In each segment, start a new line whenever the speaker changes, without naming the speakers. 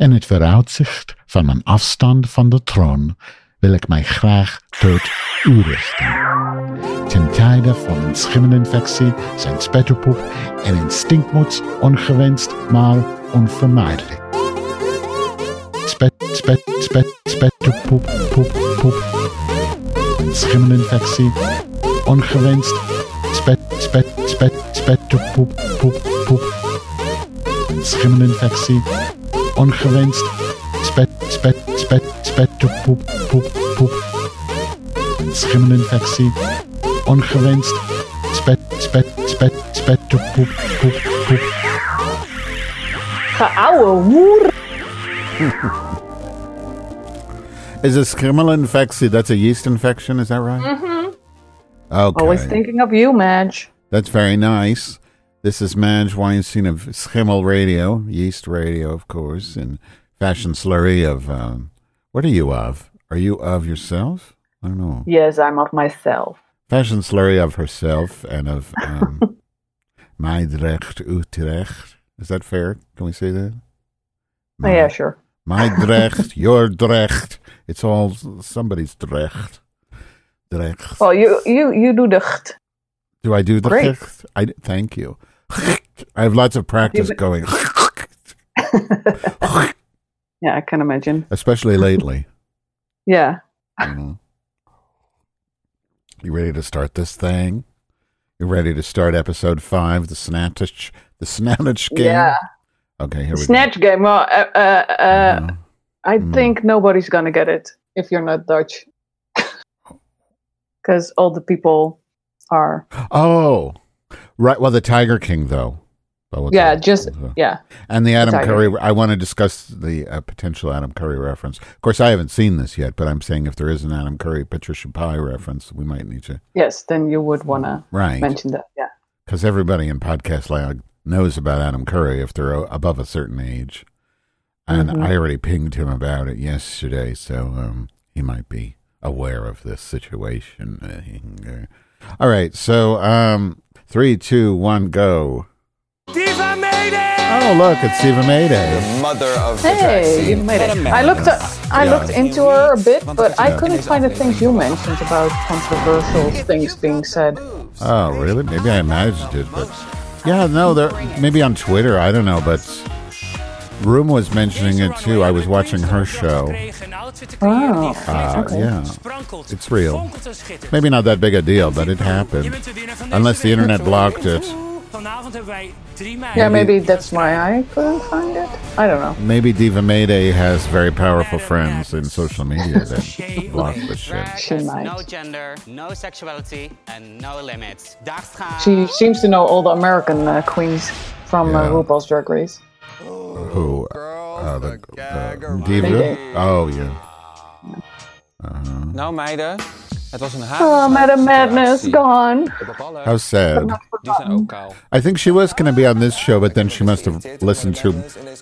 In het vooruitzicht van mijn afstand van de troon wil ik mij graag tot u richten. Ten tijde van een schimmelinfectie zijn spetterpoep en instinctmoeds ongewenst, maar onvermijdelijk. Spet, spet, spet, spetterpoep, poep, poep. Een schimmelinfectie, ongewenst, spet, spet, spet, spetterpoep, poep, poep. Een schimmelinfectie, ongewenst, spet, spet, spet, spetterpoep, poep, poep. Een schimmelinfectie, ongewenst, spet, spet, spet, spetterpoep, poep, poep.
Geouwe hoer.
Is a schimmel infection? That's a yeast infection, is that right? Mm-hmm. Okay.
Always thinking of you, Madge.
That's very nice. This is Madge Weinstein of Schimmel Radio, Yeast Radio, of course, and Fashion Slurry of. Um, what are you of? Are you of yourself? I don't know.
Yes, I'm of myself.
Fashion Slurry of herself and of um, Meidrecht Utrecht. Is that fair? Can we say that?
Oh, yeah, sure.
Meidrecht, your Drecht. It's all somebody's Drecht. Drecht.
Well, you you you do the cht.
Do I do the
Great.
Drecht? I thank you. I have lots of practice going,
Yeah, I can imagine.
especially lately.
Yeah.
You, know. you ready to start this thing? You ready to start episode five, the Snatch, the Snatch game?
Yeah.
Okay, here we
Snatch game. Well, uh, uh,
go.
uh,
Uh,
I
Mm.
think nobody's gonna get it if you're not Dutch, because all the people are.
oh, right. Well, the Tiger King, though.
Yeah, just yeah.
And the Adam
Tiger
Curry. I want to discuss the uh, potential Adam Curry reference. Of course, I haven't seen this yet, but I'm saying if there is an Adam Curry Patricia Paay reference, we might need to.
Yes, then you would wanna
Right.
mention that. Yeah.
because everybody in podcast land knows about Adam Curry if they're o- above a certain age. And
Mhm.
I already pinged him about it yesterday, so um, he might be aware of this situation. All right, so um, three, two, one, go.
Diva Mayday!
Oh, look, it's Eva Mayday.
mother of the
Hey, you
scene.
made it. I looked. Uh, I
Yeah.
looked into her a bit, but I couldn't find the things you mentioned about controversial things being said.
Oh, really? Maybe I imagined it, but yeah, no, there maybe on Twitter. I don't know, but Roem was mentioning it too. I was watching her show.
Oh,
Uh,
okay.
Yeah, it's real. Maybe not that big a deal, but it happened. Unless the internet blocked it.
Vanavond hebben wij drie meiden.
Yeah, maybe that's why I couldn't find it. I don't know.
Maybe Diva Mayday has very powerful friends in social media that block the shit.
She might.
No gender, no sexuality, and no limits.
She seems to know all the American uh, queens from uh,
Yeah.
RuPaul's Drag Race.
Who? Uh, the, the Diva?
Mayday.
Oh, yeah.
Nou meiden, het was een haar.
Oh, Madame Madness gone.
How sad.
Die zijn ook kaal.
I think she was going to be on this show, but then she must have listened to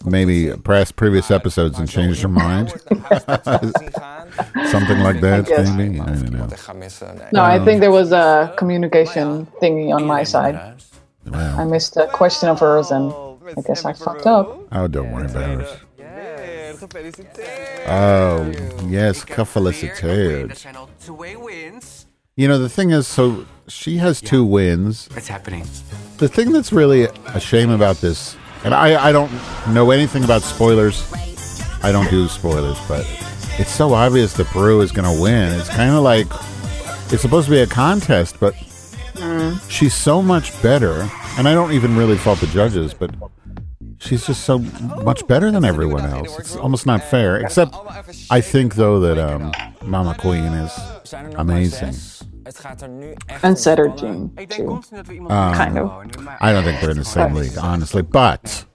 maybe past previous episodes and changed her mind. Something like that,
guess.
maybe. I don't know.
Wat ik ga missen. Nee.
No, I think there was a communication thingy on my side. I missed a question of hers, and I guess I fucked up.
Oh, don't worry about it. Oh, yes, gefeliciteerd.
zijn al twee.
You know, the thing is, so she has two wins.
It's happening.
The thing that's really a shame about this, and I, I don't know anything about spoilers. I don't do spoilers, but it's so obvious that Peru is going to win. It's kind of like it's supposed to be a contest, but mm. she's so much better. And I don't even really fault the judges, but she's just so much better than everyone else. It's almost not fair. Except, I think though that um, Ma'Ma Queen is
Zijn nog maar
amazing.
zes. Het gaat er nu echt
And
om
Saturday
gewonnen.
Too.
constant dat we iemand
Um,
Kind of.
I don't think they're in the same league, honestly. But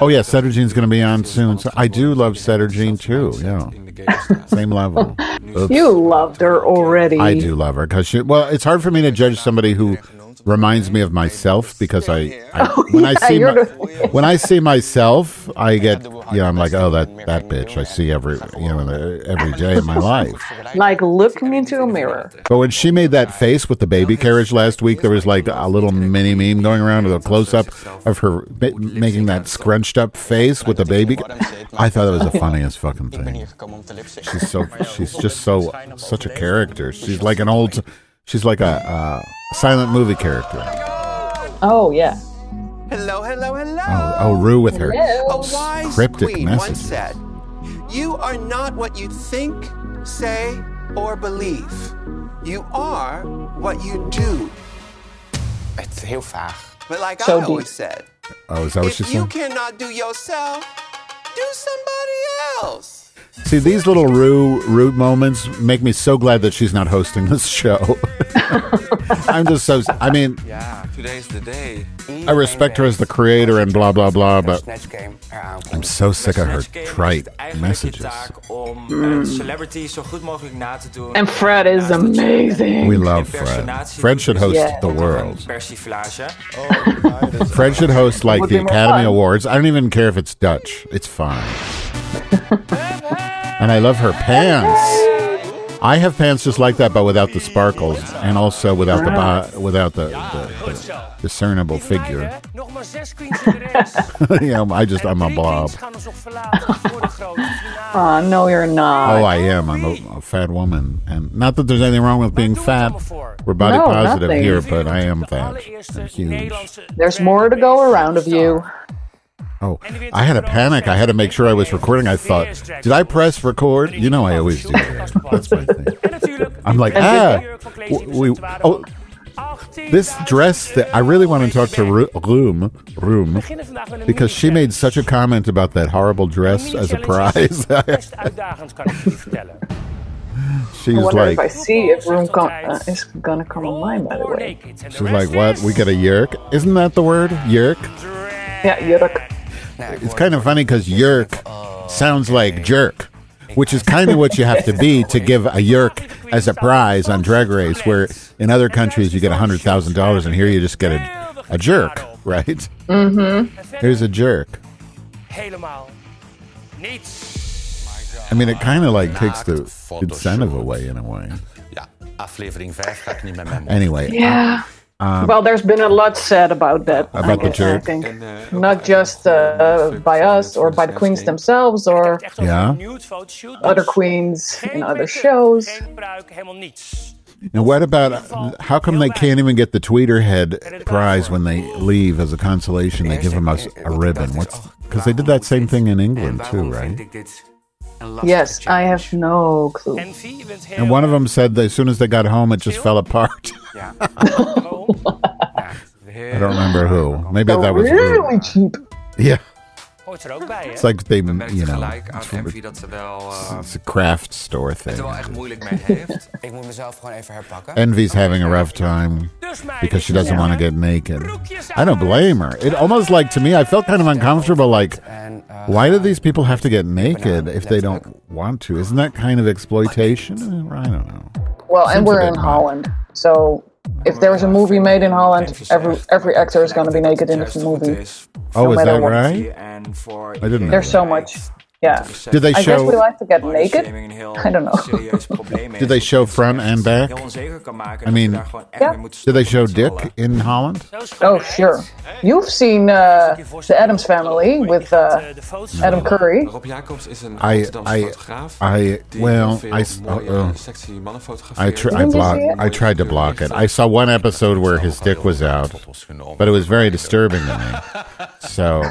oh yeah, Sederginne's going to be on soon. So I do love Cettergene too. Yeah,
In de gay
same level. Oops.
You loved her already.
I do love her because she. Well, it's hard for me to judge somebody who reminds me of myself because I, I when I see my, when I see myself, I get you know I'm like oh that that bitch I see every you know every day of my life.
Like looking into a mirror.
But when she made that face with the baby carriage last week, there was like a little mini meme going around with a close up of her ma- making that scrunched up face with the baby. I thought it was the funniest fucking thing.
hier gekomen om te lipsynken.
She's so she's just so such a character. She's like an old she's like a uh, silent movie character.
Oh yeah.
Hello, hello, hello.
Oh, oh Rue with her
A wise
cryptic
queen
messages.
once said, "You are not what you think, say, or believe. You are what you do."
It's is heel vaag.
But like
So
I
deep.
always said,
Oh, is that what she
if you
said?
cannot do yourself, do somebody else.
See, these little Rue Rue moments make me so glad that she's not hosting this show. I'm just so. I mean,
yeah, today's the day.
I respect her as the creator and blah blah blah, but
Snatch Game eraan
I'm so sick of her
Snatch Game is
trite messages.
je taak om een celebrity zo goed mogelijk na te doen.
And Fred is
Naast dat je
amazing.
We love Fred.
Oh,
Fred should host
Yeah.
the world. Fred should host like the Academy. Awards. I don't even care if it's Dutch. It's fine. And I love her pants. I have pants just like that, but without the sparkles, and also without the bo- without the, the, the discernible figure.
Meiden, nog maar zes queens in de race.
yeah, I just I'm a blob.
queens gaan ons nog verlaten voor de grote finale.
Oh no, you're not.
Oh, I am. I'm a, a fat woman, and not that there's anything wrong with being fat. We're body
No,
positive
nothing.
here, but I am fat. and huge.
There's more to go around of you.
Oh, I had a panic. I had to make sure I was recording. I thought, did I press record? You know, I always do that. That's my thing. I'm like, ah,
jurk van
w-
Crazy
we, oh, this dress that I really want to talk to Roem, Roem,
beginnen vandaag met een
because she made such a comment about that horrible dress as a prize.
Best uitdagend, kan ik jullie vertellen.
She's
I wonder if I see if Roem com- uh, is gonna come online. By the way.
naked. And the
she's like, "What? We get a yerk? Isn't that the word? Yerk?
Yeah, jurk.
It's kind of funny because yerk sounds like jerk, which is kind of what you have to be to give a yerk as a prize on Drag Race, where in other countries you get $100,000 and here you just get a, a jerk, right?
Mm-hmm.
Here's a jerk. I mean, it kind of like takes the incentive away in a way.
Ja, aflevering 5 ga niet met.
Anyway,
Yeah. Well, there's been a lot said about that. I
About the
guess, I
jerk?
think. Not just uh, by us or by the queens themselves or
Echt over
Ja.
een nude fotoshoot.
other queens in other shows.
Geen pruik, helemaal niets.
and what about how come they can't even get the Tweeter Head prize when they leave as a consolation? They give them a, a ribbon. What's because they did that same thing in England too, right?
Yes, I have no clue.
Envy, je bent heel
And one of them said that as soon as they got home, it just fell apart.
Ja.
gewoon.
I don't remember who. Maybe that was
really
Rue.
cheap.
Yeah,
Hoort er ook bij, hè?
it's like they,
We merken
you know,
gelijk aan
it's,
Envy dat ze wel, uh,
it's a craft store
het
thing.
wel echt moeilijk mee heeft.
Ik moet mezelf gewoon even herpakken.
Envy's having a rough time because she doesn't want to get naked. I don't blame her. It almost like to me, I felt kind of uncomfortable. Like,
uh,
why do these people have to get naked if they don't want to? Isn't that kind of exploitation? I don't know.
Well, and we're in. Holland, so if there's a movie made in Holland, every every actor is going to be naked in the movie.
Oh, is
matter
that
what.
right? I didn't know.
There's so much. Yeah.
Did they show?
I guess
show?
we like to get naked. I don't know.
Did they show front and back? I mean,
Yeah.
Did they show Dick in Holland?
Oh, sure. You've seen uh, the Adams Family with uh, Adam Curry.
Rob Jacobs is een
I, I. I, well,
heel veel
I, s-
mooie,
uh, I,
fotografeert.
tr- I
Didn't
blocked. I tried to block it. I saw one episode where his dick was out, but it was very disturbing to me. So,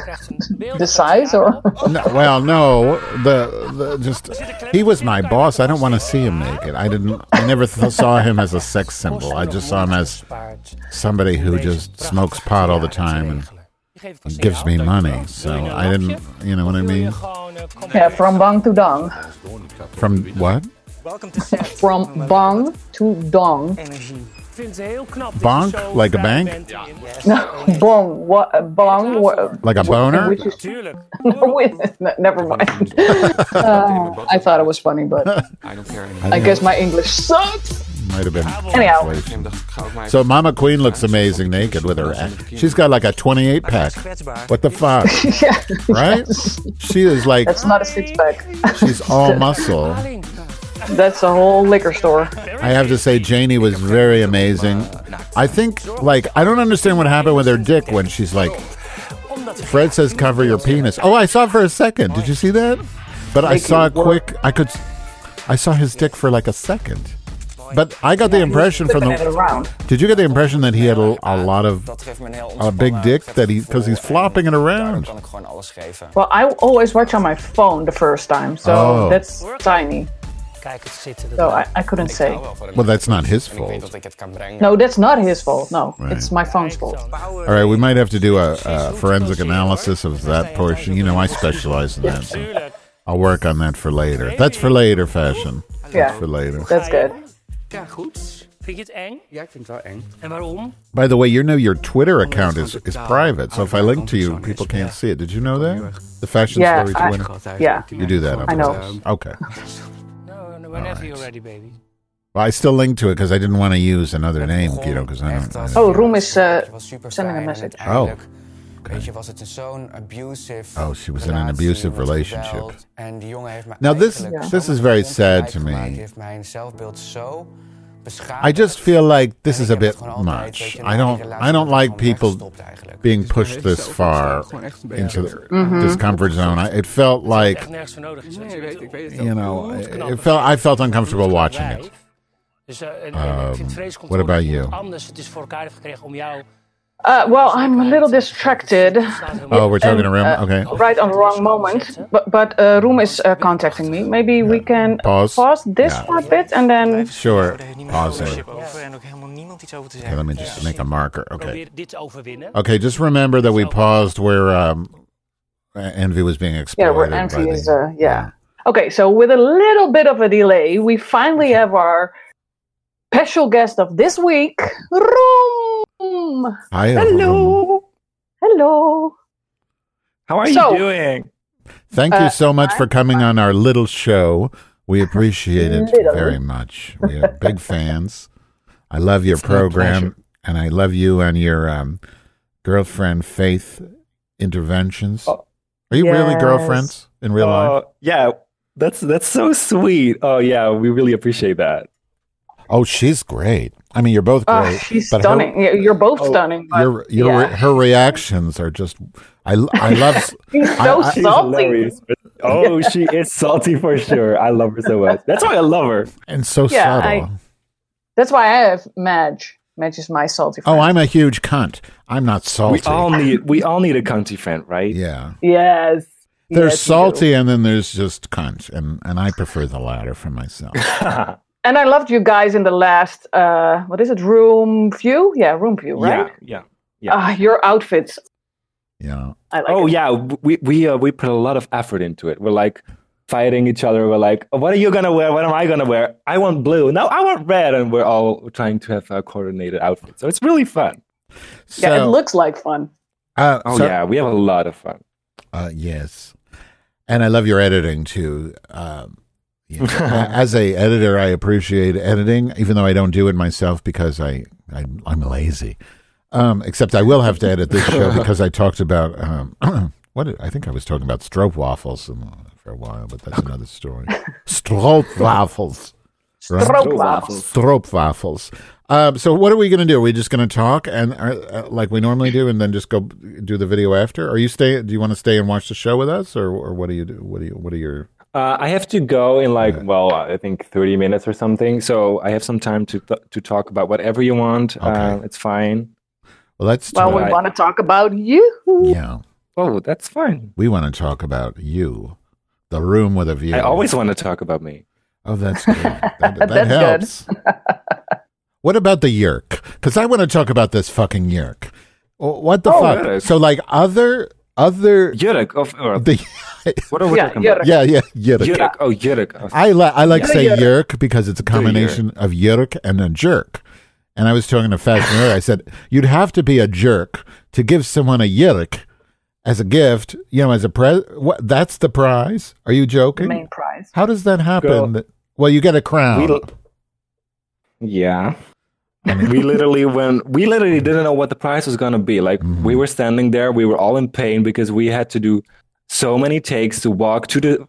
The size, or
no, well, no, the, the just he was my boss. I don't want to see him naked. I didn't. I never th- saw him as a sex symbol. I just saw him as somebody who just smokes pot all the time and gives me money. So I didn't. You know what I mean?
yeah, from bong to dong,
From what?
Welcome to
from bong to dong.
Energie. Ik vind het heel knap dat
Bonk? Like a
vrij
bank?
bent
No, bong. What? Bong. What?
Like a boner?
Which is
Tuurlijk.
Wait, never mind. Uh, I thought it was funny, but
I don't care anymore.
I guess my English sucks.
Might have been.
Anyhow.
translation.
Ik dacht, ik ga ook maar
So Ma'Ma Queen looks amazing naked with her. She's got like a 28 pack. What the fuck,
yeah.
right? She is like
That's not a six pack.
she's all muscle.
That's a whole liquor store.
I have to say, Janey was very amazing. I think, like, I don't understand what happened with her dick when she's like, Fred says, cover your penis. Oh, I saw it for a second. Did you see that? But I saw
it
quick. I could, I saw his dick for like a second. But I got the impression from the. Did you get the impression that he had a, a lot of
Dat geeft me een heel
a big dick that he because he's flopping it around?
kan ik gewoon alles geven.
Well, I always watch on my phone the first time, so
Oh.
that's tiny.
Kijk het zitten.
So I, I couldn't say.
hou wel van een
Well, that's not his
en ik weet
fault.
dat ik het kan brengen.
No, that's not his fault. No,
Right.
it's my phone's fault.
All right, we might have to do a, a forensic analysis of that portion. You know, I specialize in that. So I'll work on that for later. That's for later fashion.
Yeah.
That's for later.
That's good.
Ja, goed.
Vind je het eng?
Ja, ik vind het wel eng.
En waarom?
By the way, you know your Twitter account is, is private, so if I link to you, people can't see it. Did you know that? The Fashion
Yeah,
Story
I-
Twitter.
Yeah.
You do that.
I know.
Okay.
No, no, whenever you're ready, baby.
Well, I still linked to it because I didn't want to use another name, you know, because I don't. I don't
Oh, Roem is uh,
Het was super
sending a message.
Oh,
Weet je, was het zo'n abusive
Oh, she was in an abusive relationship.
geweld. En die jongen heeft me
Now, this-
Yeah.
this is very sad to me.
Gemaakt. Die heeft mijn zelfbeeld zo beschadigd.
I just feel like this is a bit
gewoon altijd, weet
much. I don't. I don't like people being pushed this far
Gewoon echt een beetje-
into the
Mm-hmm.
this comfort zone. I, it felt like
Echt nergens voor nodig is.
Nee, weet ik, weet het
you know, it felt. I felt uncomfortable watching it.
Dus, en, en ik
Um, what about you?
Anders het is voor elkaar heeft gekregen om jou...
Uh, well, I'm a little distracted.
Oh, we're talking to
And,
Rim.
uh,
Okay.
Right on the wrong moment. But, but uh, Roem is uh, contacting me. Maybe we can
Pause.
this
Yeah.
for a bit and then.
Sure.
Heeft niemand
Pause
ownership
it.
over en ook helemaal niemand iets over te
Okay, let me just make a marker. Okay.
Probeer dit te overwinnen.
Okay. Just remember that we paused where um, Envy was being explored.
Yeah,
exploited.
where
by
Envy
the-
is. Uh, yeah. Okay, so with a little bit of a delay, we finally have our special guest of this week, Roem.
Hi,
Hello. Hello.
How are
So-
you doing?
Thank you
Uh,
so much for coming on our little show. We appreciate it
Little.
very much. We are big fans. I love your
It's
program, and I love you and your um, girlfriend Faith interventions.
Oh,
are you really girlfriends in real life?
Uh, yeah, that's that's so sweet. Oh yeah, we really appreciate that.
Oh, she's great. I mean, you're both
Oh,
great.
she's
but her-
stunning. Yeah, You're both
Oh,
stunning. but
your your
yeah.
her reactions are just. I I love.
She's
I-
so
I-
She's
salty.
hilarious. Oh, she is salty for sure. I love her so much. That's why I love her.
and so
Yeah,
subtle.
I- That's why I have Madge. Madge is my salty oh, friend.
oh, I'm a huge cunt. I'm not salty.
We all need we all need a country friend, right?
yeah.
Yes.
There's
Yes,
salty and then there's just cunt, and and I prefer the latter for myself.
And I loved you guys in the last, uh, what is it, room view? Yeah, room view, right?
Yeah, yeah.
Ah, your outfits.
Yeah.
I like
Oh
it.
yeah, we we uh, we put a lot of effort into it. We're like fighting each other. We're like, what are you gonna wear? What am I gonna wear? I want blue. No, I want red, and we're all trying to have a coordinated outfit. So it's really fun.
So,
Yeah, it looks like fun.
uh,
Oh
so-
yeah, we have a lot of fun.
Uh, yes, and I love your editing too. Um, you know, as a editor, I appreciate editing, even though I don't do it myself because I, I I'm lazy. Um, except I will have to edit this show because I talked about um, what did, I think I was talking about stroop waffles for a while, but that's another story. stroop waffles. Right?
Stroopwafels.
Stroopwafels. Um, so what are we going to do? Are we just going to talk and uh, uh, like we normally do, and then just go do the video after? Are you stay? Do you want to stay and watch the show with us, or, or what do you do? What do you? What are your?
Uh, I have to go in like well, I think thirty minutes or something. So I have some time to th- to talk about whatever you want. Uh, it's fine.
Well, let's.
Well, we want to talk about you.
yeah,
Oh, that's fine.
we want to talk about you, the room with a view.
I always want to talk about me.
Oh, that's good. That, that
That's good.
helps. what about the yerk? Because I want to talk about this fucking yerk. What the
Oh,
fuck?
Jurk.
So, like other other
Jurk of or,
the
what are we
Yeah,
talking
Jurk.
about?
yeah yeah yerk.
Jurk. Oh, Jurk. Oh,
I like I like
Yeah,
say
yerk.
yerk because it's a combination of yerk and a jerk. And I was talking to Fashion earlier. I said you'd have to be a jerk to give someone a yerk as a gift. You know, as a pre. What? That's the prize? Are you
The
joking?
main prize.
How does that happen?
Girl.
Well, you get a crown.
we, Yeah. we literally when we literally didn't know what the price was gonna be. Like
Mm-hmm.
we were standing there, we were all in pain because we had to do so many takes to walk to the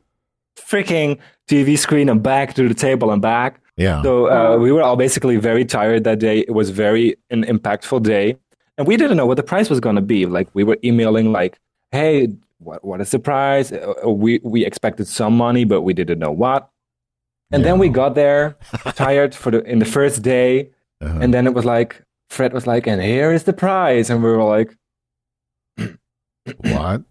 freaking TV screen and back to the table and back.
Yeah.
So uh, we were all basically very tired that day. It was very an impactful day, and we didn't know what the price was gonna be. Like we were emailing like, "Hey, what what is the price?" Uh, uh, we we expected some money, but we didn't know what. And then we got there tired for the in the first day,
Uh-huh.
and then it was like Fred was like, "And here is the prize," and we were like,
what?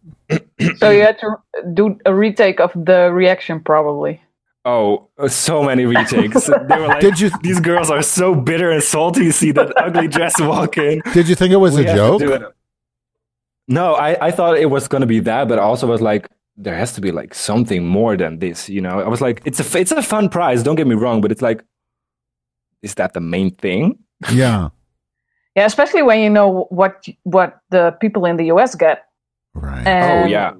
So you had to do a retake of the reaction, probably.
"Oh, uh, so many retakes." they were like,
Did you-
These girls are so bitter and salty. You see that ugly dress walk in.
Did you think it was
We
a joke?
No, I, I thought it was going to be that, but I also was like, there has to be like something more than this, you know. I was like, it's a it's a fun prize. Don't get me wrong, but it's like, is that the main thing?
Yeah.
Yeah, especially when you know what what the people in the US get.
Right.
And,
oh yeah,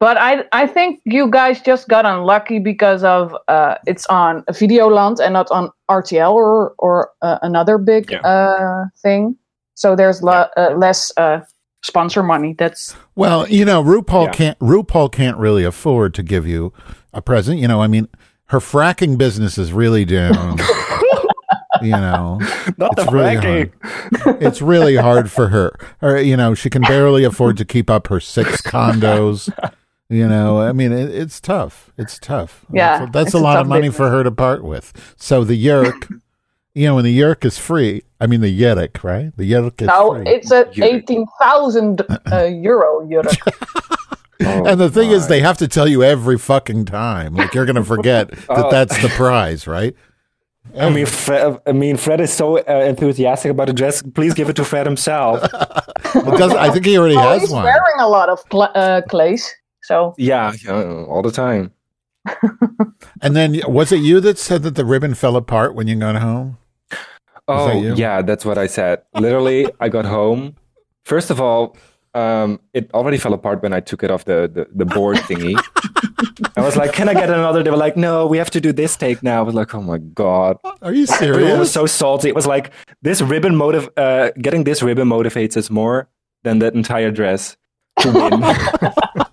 But I I think you guys just got unlucky because of uh, it's on Videoland and not on RTL or or uh, another big
Yeah.
uh, thing. So there's lo- uh, less uh, sponsor money. That's
Well, you know, RuPaul
Yeah.
can't RuPaul can't really afford to give you a present. You know, I mean, her fracking business is really down. you know,
not
it's
the
really
fracking.
hard. It's really hard for her. Or you know, she can barely afford to keep up her six condos. You know, I mean, it, it's tough. It's tough.
Yeah,
that's, that's a
a
lot
tough
of money
business.
for her to part with. So the yerk, you know, when the yerk is free, I mean the yerk, right? The yerk is
now
free.
it's a
Euro.
eighteen thousand uh, euro euro.
Oh,
And the thing is, they have to tell you every fucking time. Like you're going to forget that
Oh.
that's the prize, right?
I mean, Fred, I mean, Fred is so uh, enthusiastic about the dress. Please give it to Fred himself.
It I think he already
oh,
has
he's
one.
He's wearing a lot of cl- uh, clays. So
yeah, yeah, all the time.
And then was it you that said that the ribbon fell apart when you got home?
Oh,
that
yeah, that's what I said. Literally, I got home. First of all, um, it already fell apart when I took it off the, the, the board thingy. I was like, can I get another? They were like, no, we have to do this take now. I was like, oh my God.
Are you serious?
It was so salty. It was like, this ribbon motive, uh, getting this ribbon motivates us more than that entire dress to win.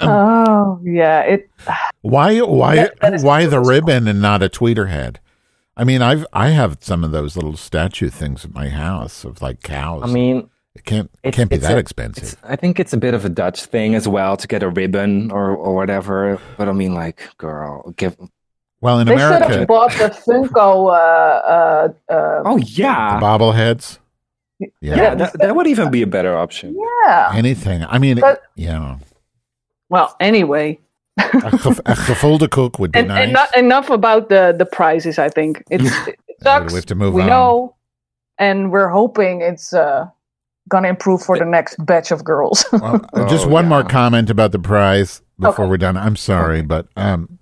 oh yeah, it
Why why
That- that is
why the
cool.
ribbon and not a tweeter head? I mean, I've I have some of those little statue things at my house of like cows.
I mean,
it can't it can't be that
a-
expensive.
I think it's a bit of a Dutch thing as well to get a ribbon or, or whatever. But I mean, like, girl, give.
Well, in
they should have bought the Funko. Uh, uh, uh,
Oh
the
yeah,
bobbleheads. Yeah.
yeah. That, that would even be a better option.
yeah.
Anything. I mean,
But-
yeah.
Well, anyway,
A, gef- a gevulde koek would be
and,
nice.
and not enough about the the prizes. I think it's it sucks.
we have to move
we
on.
know, and we're hoping it's uh, gonna improve for the next batch of girls.
Well, uh, just
Oh,
one
yeah.
more comment about the prize before
Okay.
we're done. I'm sorry, but um,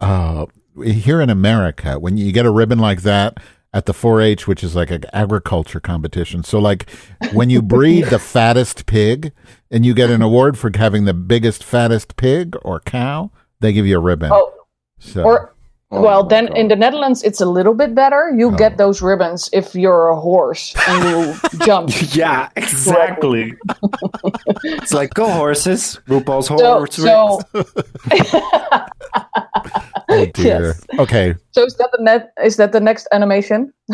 uh, here in America, when you get a ribbon like that at the 4-H, which is like an agriculture competition, so like when you breed the fattest pig and you get an award for having the biggest, fattest pig or cow, they give you a ribbon.
oh,
so,
or
Oh
well,
my
then in the Netherlands, it's a little bit better. You
Oh.
get those ribbons if you're a horse and you jump.
Yeah, exactly. it's like go horses, RuPaul's
So,
horse.
so,
oh dear.
yes.
Okay,
so is that the net? Is that the next animation?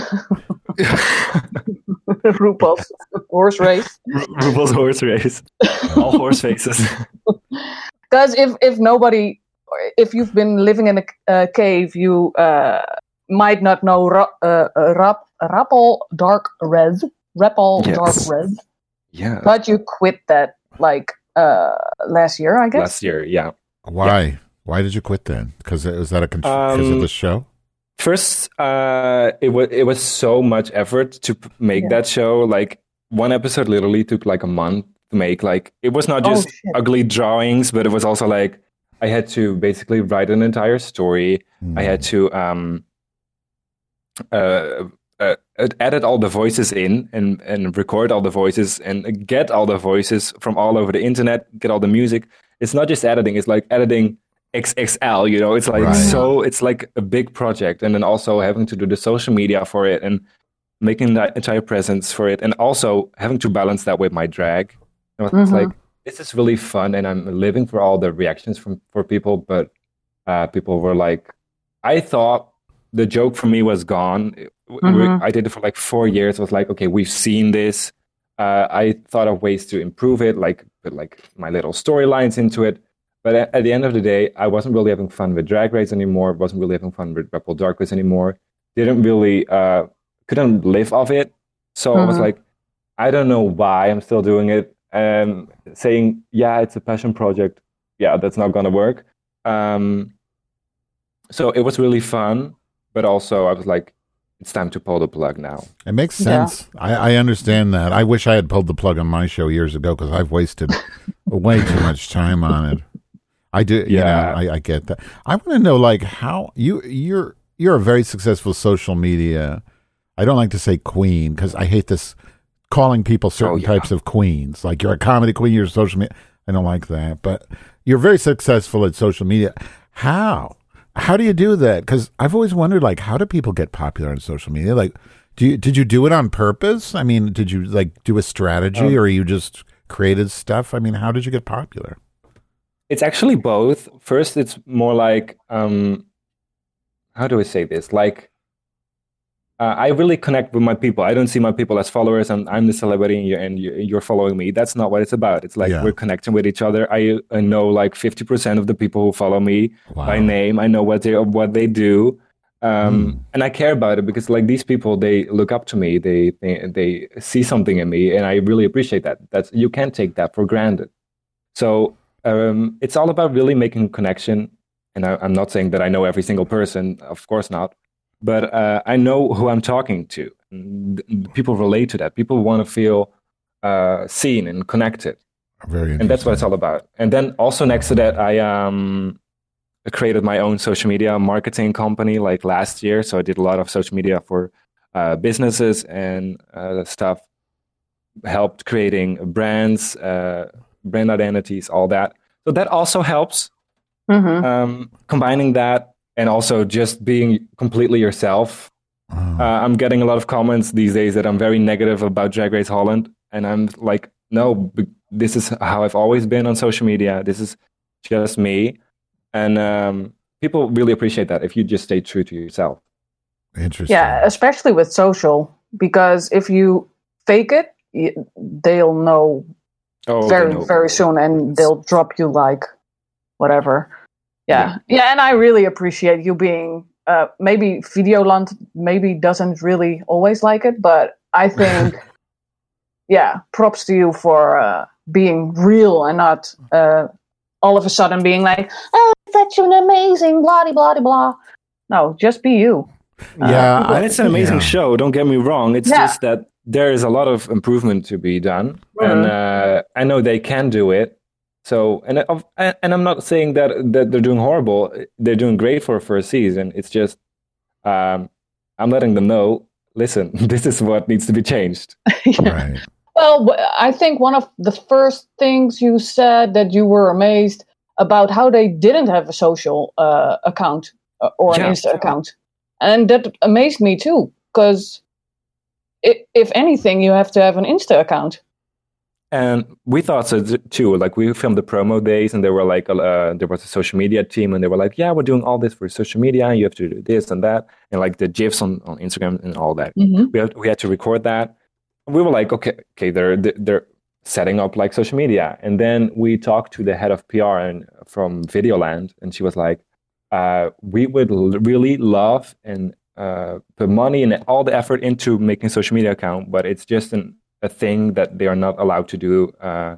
RuPaul's horse race.
RuPaul's horse race. All horse faces.
Because if if nobody, if you've been living in a uh, cave, you uh, might not know ra- uh, uh, rap, Rappel Dark Red, Rappel
Yes.
Dark Red,
Yeah.
but you quit that like uh, last year, I guess.
Last year, yeah.
why? Why did you quit then? Because was that a because of
Um,
the show?
First, uh, it was it was so much effort to p- make
Yeah.
that show. Like one episode literally took like a month to make. Like it was not
Oh,
just
shit.
ugly drawings, but it was also like I had to basically write an entire story. I had to um, uh, uh, edit all the voices in and and record all the voices and get all the voices from all over the internet. Get all the music. It's not just editing; it's like editing XXL. You know, it's like
Right.
so. It's like a big project, and then also having to do the social media for it and making that entire presence for it, and also having to balance that with my drag. You know, It's
Mhm.
like this is really fun, and I'm living for all the reactions from for people. But uh, people were like, I thought the joke for me was gone.
Mhm.
I did it for like four years. I was like, okay, we've seen this. Uh, I thought of ways to improve it, like put like my little storylines into it. But at, at the end of the day, I wasn't really having fun with Drag Race anymore. wasn't really having fun with Rebel Dark Race anymore. Didn't really, uh, couldn't live off it. So I was
Mhm.
like, I don't know why I'm still doing it. Um, saying, yeah, it's a passion project. Yeah, that's not gonna work. Um, so it was really fun, but also I was like, it's time to pull the plug now.
It makes
Yeah.
sense. I, I understand that. I wish I had pulled the plug on my show years ago because I've wasted way too much time on it. I do. Yeah,
Yeah.
I, I get that. I want to know, like, how you you're you're a very successful social media. I don't like to say queen because I hate this calling people certain
Oh, yeah.
types of queens. Like you're a comedy queen, you're a social media. I don't like that, but you're very successful at social media. How? How do you do that? Because I've always wondered, like, how do people get popular on social media? Like, do you did you do it on purpose? I mean, did you like do a strategy,
Um,
or you just created stuff? I mean, how did you get popular?
It's actually both. First, it's more like um, how do I say this? Like, uh, I really connect with my people. I don't see my people as followers, and I'm the celebrity, and you're, and you're, following me. That's not what it's about. It's like
Yeah.
we're connecting with each other. I, I know like 50% of the people who follow me by name. I know what they what they do, um, and I care about it because like these people, they look up to me. They, they they see something in me, and I really appreciate that. That's you can't take that for granted. So um, it's all about really making a connection. And I, I'm not saying that I know every single person, of course not, but uh, I know who I'm talking to. People relate to that. People want to feel uh, seen and connected,
Very
and that's what it's all about. And then also next to that, I um, created my own social media marketing company like last year. So I did a lot of social media for uh, businesses and uh, stuff. Helped creating brands, uh, brand identities, all that. So that also helps.
Mhm.
Um, combining that and also just being completely yourself.
Oh.
Uh, I'm getting a lot of comments these days that I'm very negative about Drag Race Holland, and I'm like, no, b- this is how I've always been on social media. This is just me, and um, people really appreciate that if you just stay true to yourself.
Interesting.
Yeah, especially with social, because if you fake it, y- they'll know
Oh,
very
know.
very soon, and they'll drop you like whatever. Yeah, yeah, and I really appreciate you being. Uh, maybe Videoland maybe doesn't really always like it, but I think, yeah, props to you for uh, being real and not uh, all of a sudden being like, "Oh, such an amazing blah de blah blah." No, just be you.
Yeah,
and it's an amazing
yeah.
show. Don't get me wrong. It's
Yeah.
just that there is a lot of improvement to be done, and
Mhm.
uh, I know they can do it. So, and of- and I'm not saying that that they're doing horrible. They're doing great for a first season. It's just um, I'm letting them know. Listen, this is what needs to be changed.
Right.
Well, I think one of the first things you said that you were amazed about how they didn't have a social uh, account uh, or an
Yeah.
Insta account, and that amazed me too. Because if anything, you have to have an Insta account.
And we thought so too. Like we filmed the promo days, and there were like uh, there was a social media team, and they were like, "Yeah, we're doing all this for social media. You have to do this and that, and like the gifs on, on Instagram and all that."
Mhm.
We had, we had to record that. We were like, "Okay, okay, they're they're setting up like social media." And then we talked to the head of PR and from Videoland, and she was like, uh, "We would l- really love and uh, put money and all the effort into making a social media account, but it's just an a thing that they are not allowed to do uh,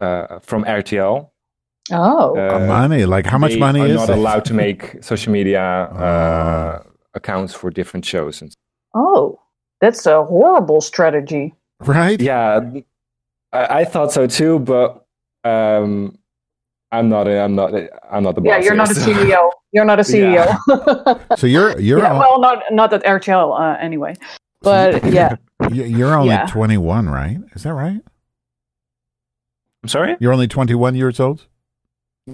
uh, from RTL.
Oh,
Uh,
money? Like how much
they
money
are
is
not
it?
allowed to make social media
Ah.
uh, accounts for different shows. And
oh, that's a horrible strategy.
Right?
yeah, I, I thought so too, but um, I'm not. A, I'm not. A, I'm not the boss.
Yeah, you're
here,
not a CEO. You're not a CEO.
So you're you're
yeah,
on-
well, not not at RTL uh, anyway. But yeah,
you- you're only
Yeah.
21, right? Is that right?
I'm sorry.
You're only 21 years old.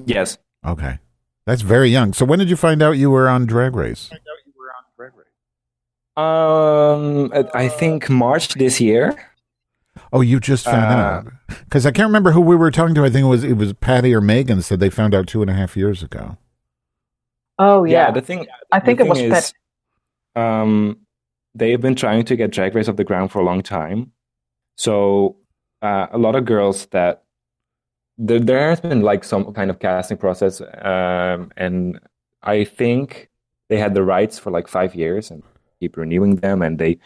Yes.
Okay. That's very young. So when did you find out you were on Drag Race?
Um, I think March this year.
Oh, you just found
Uh,
out because I can't remember who we were talking to. I think it was it was Patty or Megan said they found out two and a half years ago.
Oh yeah.
the thing.
I think
the
it was
thing
Pat.
Um, they've been trying to get Drag Race off the ground for a long time. So uh, a lot of girls that there, there has been like some kind of casting process, um, and I think they had the rights for like five years and keep renewing them, and they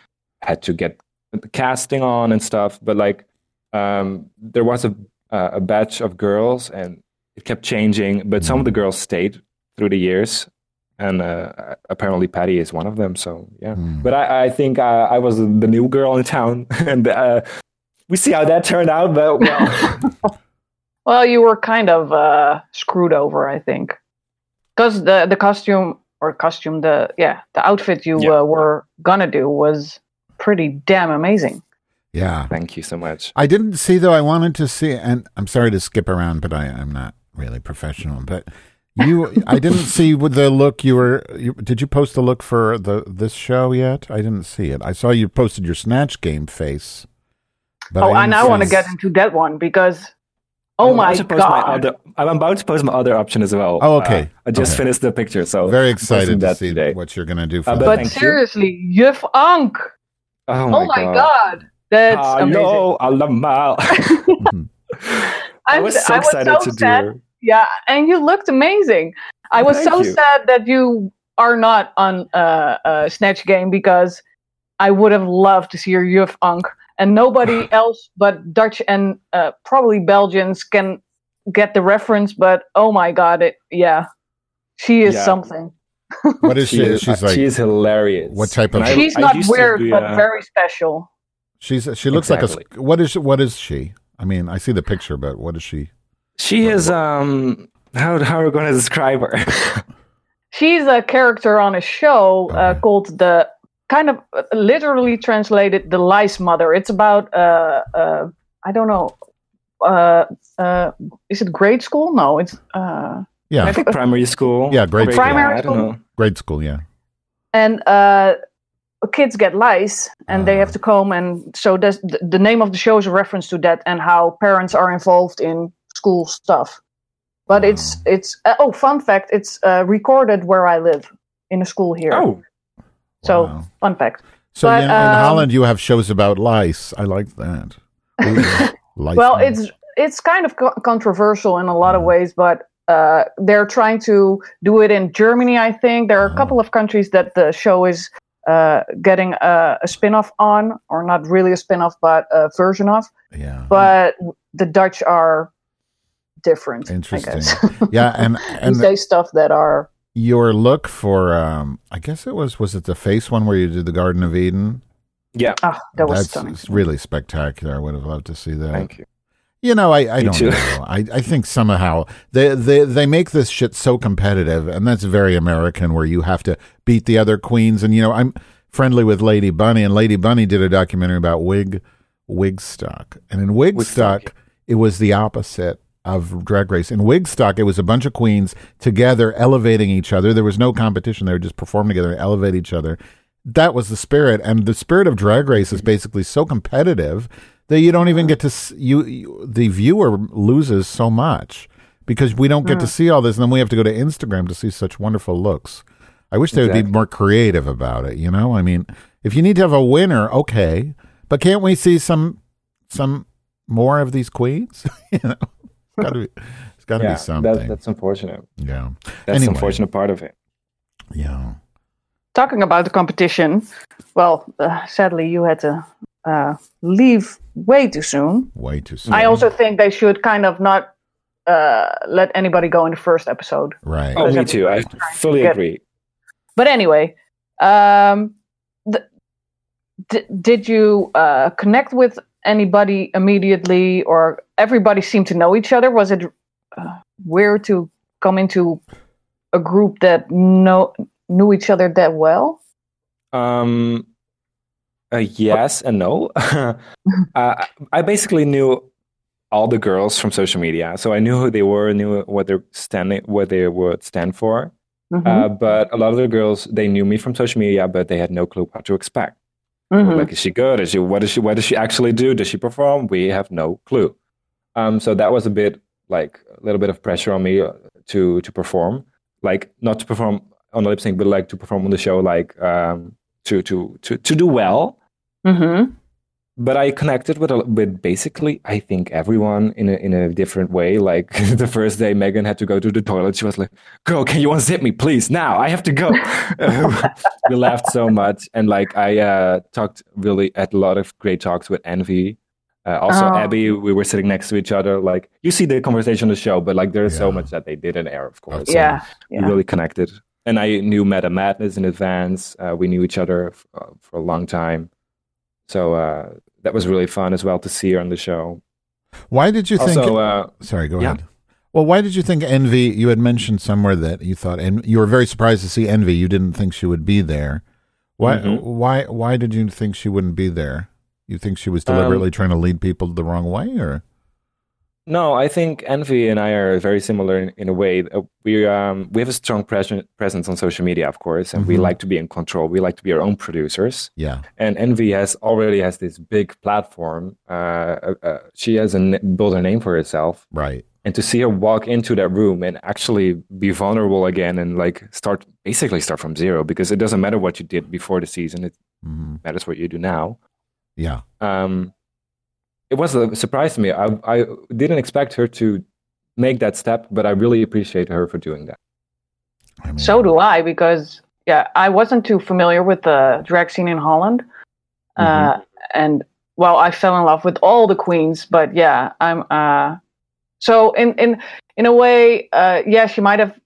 had to get casting on and stuff. But like, um, there was a uh, a batch of girls, and it kept changing. But some of the girls stayed through the years, and uh, apparently Patty is one of them. So yeah, but I, I think uh, I was the new girl in town, and uh, we see how that turned out. But well,
Well, you were kind of uh, screwed over, I think, because the the costume or costume the yeah the outfit you
Yeah.
uh, were gonna do was pretty damn amazing.
Yeah.
thank you so much.
I didn't see though. I wanted to see, and I'm sorry to skip around, but I, I'm not really professional. But you, I didn't see the look you were. You, did you post the look for the this show yet? I didn't see it. I saw you posted your snatch game face. But
oh,
I
and I want to get into that one because oh
I'm
my
about to post my
god,
other, I'm about to post my other option as well.
Oh, okay.
Uh, I just
Okay.
finished the picture, so
Very excited to
that
see
today.
what you're going to do for
Uh,
that.
but
but
you.
seriously, Juf Ank.
Oh my,
Oh my god, that's amazing.
Hello, allemaal. I was so excited
so
to do
sad.
her.
Yeah, and you looked amazing. I was
Thank
so
you.
sad that you are not on uh, uh, Snatch Game because I would have loved to see your Juf Ank, and nobody else but Dutch and uh, probably Belgians can get the reference. But oh my god, it yeah, she is
Yeah.
something.
What is she?
is,
she's
uh,
like
she is hilarious.
what type of-
She's
I
not
used to
weird,
be,
but
uh,
very special.
she's she looks like a what is what is she? I mean, I see the picture, but what is she?
She is um. How how are we going to describe her?
She's a character on a show uh,
Okay.
called the kind of uh, literally translated the lice mother. It's about uh, uh, I don't know. Uh, uh, is it grade school? No, it's uh,
Yeah,
I think primary school.
Yeah, grade school.
Primary
I don't
school.
know.
grade school. Yeah.
and uh, kids get lice and they have to comb and so that's, the, the name of the show is a reference to that and how parents are involved in school stuff but it's it's uh, oh fun fact it's uh, recorded where i live in a school here
Oh,
so
Wow.
fun fact
So
But,
in, in
um,
Holland, you have shows about lice. I like that. Ooh, lice
well
man.
it's it's kind of co- controversial in a lot of ways but uh, they're trying to do it in germany i think there are a couple of countries that the show is uh, getting a, a spin-off on or not really a spin-off but a version of
yeah.
but the dutch are different
Interesting.
I guess.
yeah, and
we
and
say stuff that are
your look for um I guess it was was it the face one where you did the Garden of Eden?
yeah.
ah that was
That's
stunning
really spectacular. I would have loved to see that.
Thank you.
You know, I, I
Me
don't
too.
know. I, I think somehow they, they they make this shit so competitive, and that's very American, where you have to beat the other queens. And you know, I'm friendly with Lady Bunny, and Lady Bunny did a documentary about wig Wigstock, and in Wigstock,
Wigstock.
it was the opposite of Drag Race. In Wigstock, it was a bunch of queens together elevating each other. There was no competition; they would just perform together and elevate each other. That was the spirit, and the spirit of Drag Race is mm-hmm. basically so competitive that you don't even get to s- you, you the viewer loses so much because we don't get to see all this and then we have to go to Instagram to see such wonderful looks. I wish they would be more creative about it, you know? I mean, if you need to have a winner, okay, but can't we see some some more of these queens? you know. It's got to be it's got to
Yeah,
be something.
that, that's unfortunate.
yeah.
That's
Anyway.
the unfortunate part of it.
Yeah.
talking about the competition well uh, sadly you had to uh, leave way too soon
Way too soon.
i also think they should kind of not uh, let anybody go in the first episode
right.
Oh, me too. I fully
get-
agree.
But anyway, um, th- d- did you uh, connect with anybody immediately, or everybody seemed to know each other? Was it uh, weird to come into a group that know knew each other that well?
Um, uh, yes and no. uh, I basically knew all the girls from social media. So I knew who they were, knew what they're standing, what they would stand for.
Mhm.
Uh, but a lot of the girls, they knew me from social media, but they had no clue what to expect.
Mhm.
Like, is she good? Is she what does she what does she actually do? Does she perform? We have no clue. Um, so that was a bit like a little bit of pressure on me uh, to to perform, like not to perform on the lip sync, but like to perform on the show, like um, to to to to do well.
Mhm.
But I connected with with basically I think everyone in a in a different way. Like the first day, Megan had to go to the toilet. She was like, "Girl, can you unzip me, please? Now I have to go." we laughed so much, and like I uh, talked really had a lot of great talks with Envy. Uh, also,
Oh.
Abby, we were sitting next to each other. Like you see the conversation on the show, but like there's so much that they didn't air, of course.
Yeah,
we really connected. And I knew Madame Madness in advance. Uh, we knew each other f- uh, for a long time, so uh, that was really fun as well to see her on the show.
Why did you think?
Uh,
sorry, go
yeah.
ahead. Well, why did you think Envy? You had mentioned somewhere that you thought, and you were very surprised to see Envy. You didn't think she would be there. Why?
Mhm.
Why? Why did you think she wouldn't be there? You think she was
Um,
deliberately trying to lead people the wrong way, or?
No, I think Envy and I are very similar in, in a way. Uh, We um we have a strong pres- presence on social media, of course, and we
Mhm.
like to be in control. We like to be our own producers.
Yeah.
And Envy has already has this big platform. Uh, uh, uh, she has a built a name for herself,
Right.
and to see her walk into that room and actually be vulnerable again and like start basically start from zero because it doesn't matter what you did before the season; it
Mhm.
matters what you do now.
Yeah.
Um, it was a surprise to me. I, I didn't expect her to make that step, but I really appreciate her for doing that.
I mean,
So do I, because yeah, I wasn't too familiar with the drag scene in Holland, uh, and well, I fell in love with all the queens. But yeah, I'm uh, so in in in a way, uh, yeah, she might have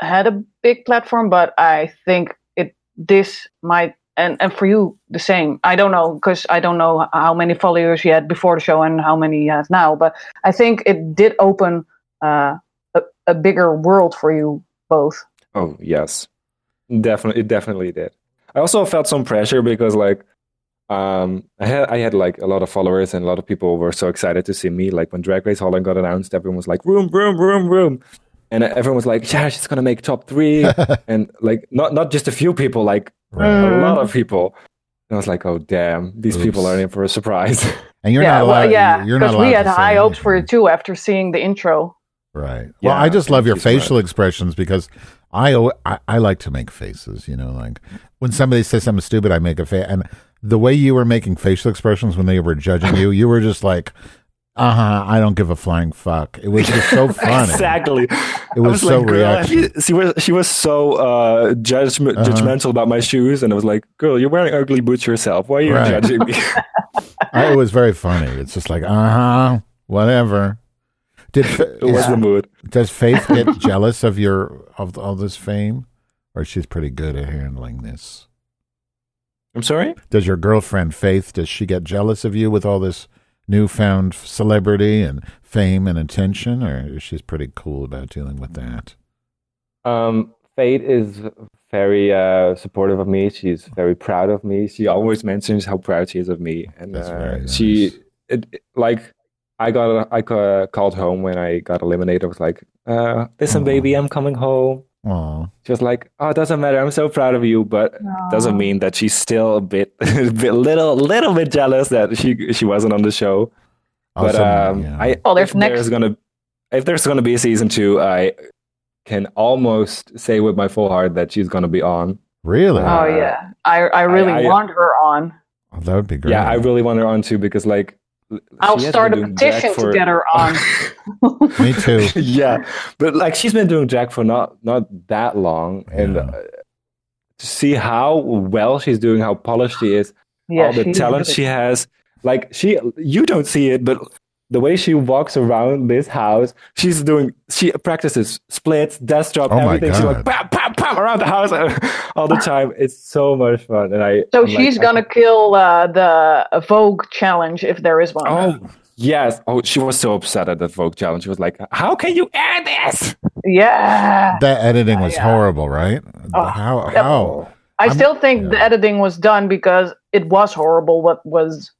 had a big platform, but I think it this might and and for you the same. I don't know because I don't know how many followers you had before the show and how many you have now, but I think it did open uh, a, a bigger world for you both.
Oh yes, definitely, it definitely did. I also felt some pressure because like um, I had I had like a lot of followers and a lot of people were so excited to see me. Like when Drag Race Holland got announced, everyone was like room, room, room, room, and everyone was like, yeah, she's gonna make top three, and like not not just a few people, like a mm. lot of people. And I was like, oh damn, these people are in for a surprise.
And you're
yeah,
not
well,
allowed.
yeah,
You're not
because
allowed.
we had
to
high hopes for
anything.
it too after seeing the intro.
Right. Well,
Yeah,
I just love your
you so much.
facial expressions because I, I I like to make faces. You know, like when somebody says something stupid, I make a face. And the way you were making facial expressions when they were judging you, you were just like, "Uh huh, I don't give a flying fuck." It was just so funny.
exactly.
It was, so
like, girl, have
reaction.
she was she was so uh, judgment,
Uh-huh.
judgmental about my shoes, and I was like, "Girl, you're wearing ugly boots yourself. Why are you
Right.
judging me?"
I, it was very funny. It's just like, uh huh, whatever. Did
it was the mood.
does Faith get jealous of your of all this fame, or she's pretty good at handling this?
I'm sorry.
Does your girlfriend Faith does she get jealous of you with all this newfound celebrity and fame and attention, or is she pretty cool about dealing with that?
Um, Faith is very uh, supportive of me. She's very proud of me. She always mentions how proud she is of me, and
That's
uh,
very
she
nice.
it, it- like I got I ca- called home when I got eliminated. I was like, uh, "Listen,
Aw.
baby, I'm coming home."
Oh,
She was like, "Oh, it doesn't matter. I'm so proud of you," but doesn't mean that she's still a bit, a bit little, little bit jealous that she she wasn't on the show. But um, I
Oh, there's
if
next-
there's gonna if there's gonna be a season two, I can almost say with my full heart that she's gonna be on.
really?
Uh,
oh yeah, I I really
I-
want her on.
Oh, that would be great.
Yeah, I really want her on too because like l-
I'll start a
been doing drag
petition
for-
to get her on.
Me too.
yeah, but like she's been doing drag for not not that long, and uh, to see how well she's doing, how polished she is,
yeah,
all the talent
really-
she has. Like she, you don't see it, but the way she walks around this house, she's doing. She practices splits, death drop,
Oh
everything. She's like
God.
bam, bam, bam around the house all the time. It's so much fun, and I.
So
I'm
she's
I-
gonna kill uh, the Vogue challenge if there is one.
Oh yes! Oh, she was so upset at the Vogue challenge. She was like, "How can you add this?"
yeah.
That editing was
yeah.
horrible, right?
Oh,
how?
yep.
How?
I
I'm-
still think the editing was done because it was horrible what was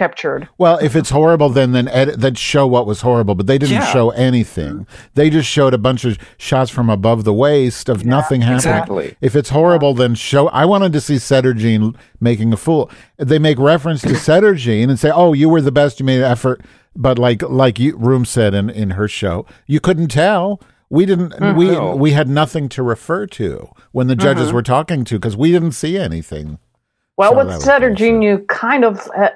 captured.
Well, if it's horrible, then then edit, then show what was horrible. But they didn't
Yeah.
show anything. They just showed a bunch of shots from above the waist of nothing happening.
Exactly.
If it's horrible, then show. I wanted to see Sederginne making a fool. They make reference to Sederginne and say, "Oh, you were the best. You made an effort." But like like you, Roem said in in her show, you couldn't tell. We didn't. We
No.
we had nothing to refer to when the judges
Mm-hmm.
were talking to because we didn't see anything.
Well,
So
with
that
Sederginne,
bullshit.
you kind of. Uh,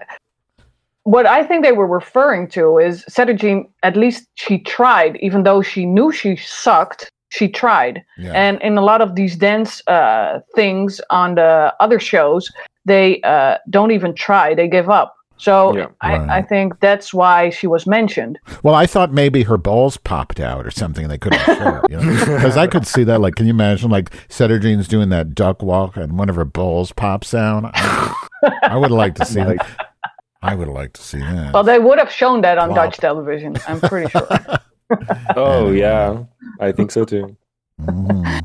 what I think they were referring to is Sederginne, at least she tried, even though she knew she sucked, she tried.
Yeah.
And in a lot of these dance uh, things on the other shows, they uh, don't even try, they give up. So
Yeah.
I,
Right.
I think that's why she was mentioned.
Well, I thought maybe her balls popped out or something. They couldn't show it, you know, because I could see that. Like, can you imagine like Sederginne's doing that duck walk and one of her balls pops out? I, I would like to see that. I would like to see that.
Well, they would have shown that on
Wow.
Dutch television, I'm pretty sure.
Oh yeah, I think so too.
Mhm.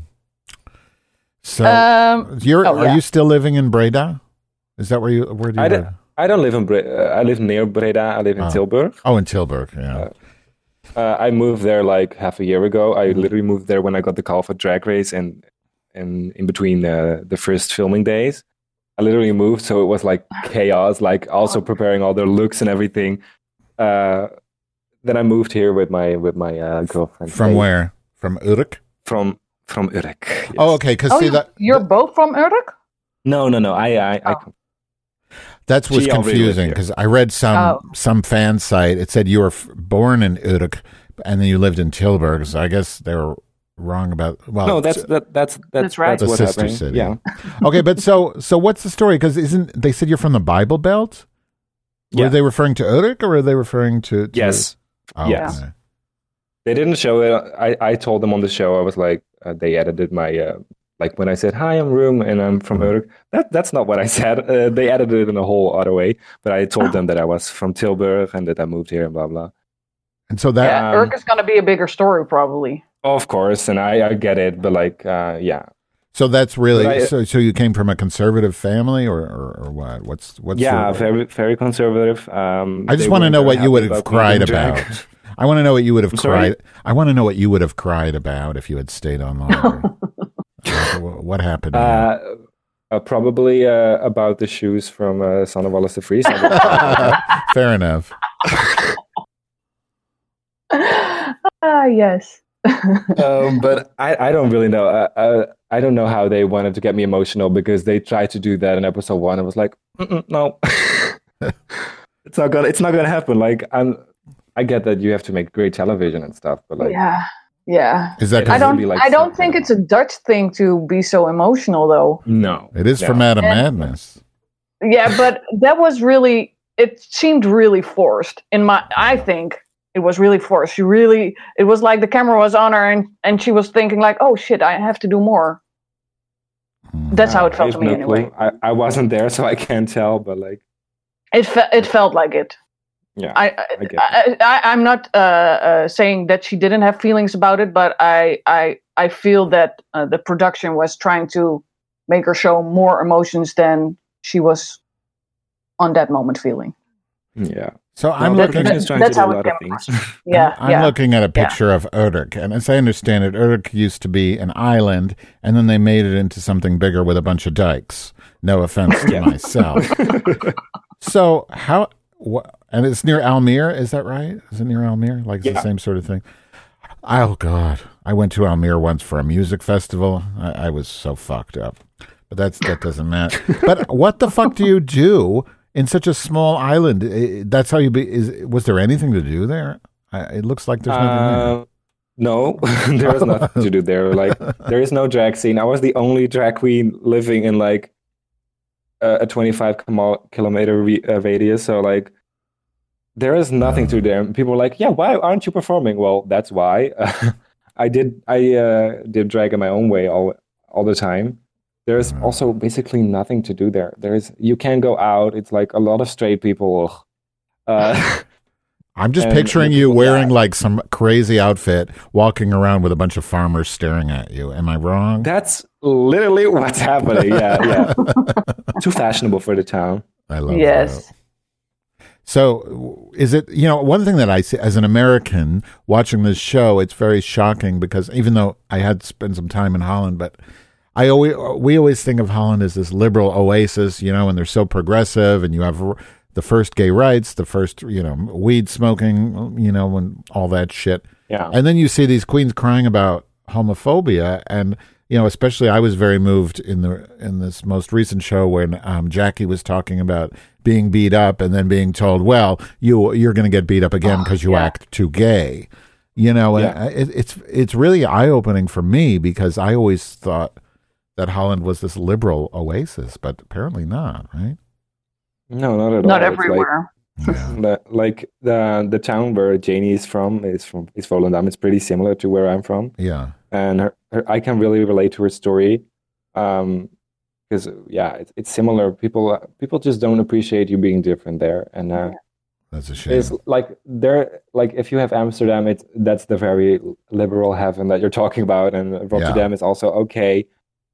So,
um,
you're
oh,
are
yeah.
you still living in Breda? Is that where you where do you
I
live?
don't, I don't live in Bre- uh, I live near Breda. I live in
Oh.
Tilburg.
Oh, in Tilburg. Yeah.
Uh, I moved there like half a year ago. I literally moved there when I got the call for Drag Race, and and in between the the first filming days, I literally moved. So it was like chaos, like also preparing all their looks and everything. Uh, then I moved here with my with my uh, girlfriend.
From
Hey,
where? From Urk?
From from Urk. yes.
Oh, okay. Because
oh,
see
you-
that
you're both from Urk?
No, no, no. I I, I
Oh.
That's what's
She
confusing because I read some
Oh.
some fan site. It said you were f- born in Urk and then you lived in Tilburg. So I guess they were wrong about. Well,
no, that's that, that's that's
That's right.
the
what's
sister
happening.
city.
Yeah,
okay. But so so what's the story? Because isn't they said you're from the Bible Belt? Were
Yeah.
they referring to Urk or were they referring to? to
yes.
Oh,
yes.
okay.
They didn't show it. I, I told them on the show. I was like, uh, they edited my uh, like when I said hi, I'm Roem and I'm from
Mhm.
Urk. That that's not what I said. Uh, they edited it in a whole other way. But I told them that I was from Tilburg and that I moved here and blah blah.
And so that
Yeah,
Um,
Urk is going to be a bigger story, probably.
Of course, and I, I get it, but like, uh, yeah,
so that's really
I-
so. So you came from a conservative family or or, or what? What's what's
yeah,
the-
very very conservative. Um,
I just want to know what you would have cried about. I want to know what you would have
I'm sorry?
cried. I want to know what you would have cried about if you had stayed on longer. Like, what happened?
Uh, uh, probably uh, about the shoes from uh, Sanne Wallis de Vries.
Fair enough.
ah, yes.
Um, but I, I don't really know. Uh, uh, I don't know how they wanted to get me emotional because they tried to do that in episode one. I was like, no, it's not gonna. It's not gonna happen. Like I'm. I get that you have to make great television and stuff, but like,
yeah, yeah.
Is that
I
because
has to
don't.
be like
I don't think it's a Dutch thing to be so emotional, though.
no,
it is
no.
from Madam
And-
Madness?
Yeah, but that was really. It seemed really forced. In my, I think it was really forced. She really. It was like the camera was on her, and and she was thinking like, "Oh shit, I have to do more."
Hmm.
That's how it felt to me,
no
anyway.
I, I wasn't there, so I can't tell. But like,
It fe- it felt like it.
yeah,
I,
I
I, I I'm not uh, uh, saying that she didn't have feelings about it, but I I I feel that uh, the production was trying to make her show more emotions than she was on that moment feeling.
yeah.
So I'm
Well,
looking.
production
that-
is
that's how
a lot of things.
Yeah,
I'm
yeah.
looking at a
Yeah.
picture of Urk, and as I understand it, Urk used to be an island, and then they made it into something bigger with a bunch of dikes. No offense to myself. so how? What? And it's near Almere, is that right? Is it near Almere? Like it's the same sort of thing. Oh God, I went to Almere once for a music festival. I, I was so fucked up, but that's that doesn't matter. but what the fuck do you do in such a small island? That's how you be. Is was there anything to do there? It looks like there's nothing there.
Uh, no, there is nothing to do there. Like, there is no drag scene. I was the only drag queen living in like a, a 25 kilometer uh, radius. So, like, there is nothing to do there. People are like, "Yeah, why aren't you performing?" Well, that's why. I did. I uh, did drag in my own way all all the time. There's also basically nothing to do there. There's you can go out. It's like a lot of straight people. Uh,
I'm just
and
picturing
the
you wearing
yeah.
like some crazy outfit, walking around with a bunch of farmers staring at you. Am I wrong?
That's literally what's happening. Yeah, yeah. Too fashionable for the town.
I love
yes.
that. So, is it, you know, one thing that I see as an American watching this show, it's very shocking because even though I had spent some time in Holland, but I always, we always think of Holland as this liberal oasis, you know, and they're so progressive and you have the first gay rights, the first, you know, weed smoking, you know, and all that shit.
Yeah.
And then you see these queens crying about homophobia and you know, especially I was very moved in the in this most recent show when um, Jackie was talking about being beat up and then being told, "Well, you you're going to get beat up again because you
yeah.
act too gay." You know, and
Yeah.
it, it's it's really eye opening for me because I always thought that Holland was this liberal oasis, but apparently not, right?
No, not at
Not
all. It's like-
everywhere.
Yeah.
the, like the the town where Janey is from is from is Volendam. It's pretty similar to where I'm from,
yeah.
and her, her, I can really relate to her story, um, because yeah, it's, it's similar. People people just don't appreciate you being different there, and uh,
That's a shame.
it's like there like if you have Amsterdam, it's that's the very liberal heaven that you're talking about, and Rotterdam is also okay,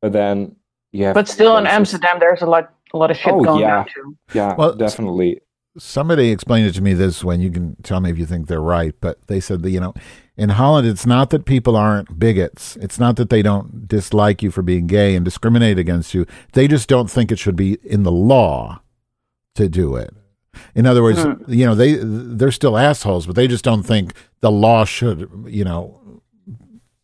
but then you have
But still, in Amsterdam, there's a lot, a lot of shit
Oh,
going
yeah.
on too.
yeah,
Well,
definitely.
Somebody explained it to me this way. and You can tell me if you think they're right, but they said that you know, in Holland, it's not that people aren't bigots. It's not that they don't dislike you for being gay and discriminate against you. They just don't think it should be in the law to do it. In other words, hmm. you know, they they're still assholes, but they just don't think the law should, you know,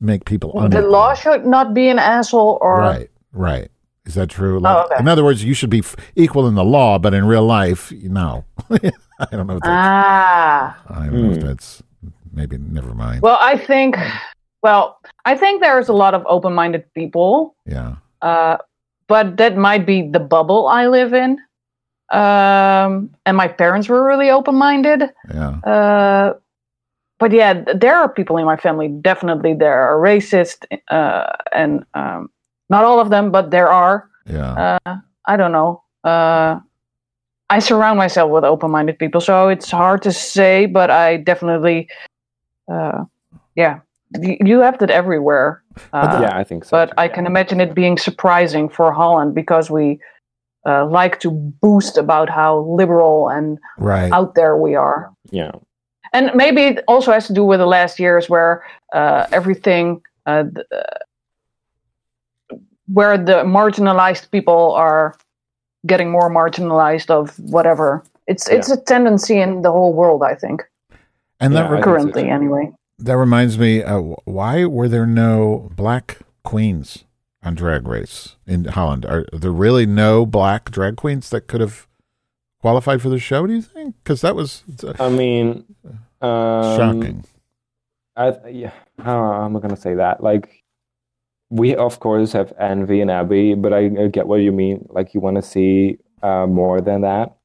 make people
The law should not be an asshole or
Right, right. Is that true? Like,
Oh, okay.
In other words, you should be f- equal in the law, but in real life, no. I don't know. If that's,
ah.
I don't know if
Hmm.
that's maybe. Never mind.
Well, I think, well, I think there's a lot of open-minded people,
yeah,
uh, but that might be the bubble I live in. Um, and my parents were really open-minded.
yeah,
Uh, but yeah, there are people in my family definitely there are racist, uh, and um, not all of them, but there are.
yeah.
Uh, I don't know. Uh, I surround myself with open-minded people, so it's hard to say. But I definitely, uh, yeah, Y- you have that everywhere. Uh,
yeah, I think so.
but
too,
I
yeah.
can imagine it being surprising for Holland because we uh, like to boost about how liberal and
right.
out there we are.
yeah.
And maybe it also has to do with the last years where uh, everything, uh, th- uh, where the marginalized people are getting more marginalized of whatever. It's it's a tendency in the whole world, I think,
and that
Yeah,
re-
currently
too.
anyway.
that reminds me. Uh, why were there no black queens on Drag Race in Holland? Are there really no black drag queens that could have qualified for the show? Do you think? Because that was uh,
I mean, um,
shocking.
I yeah, how am I gonna say that? Like, we of course have Envy and Abby, but I, I get what you mean. Like, you want to see uh, more than that.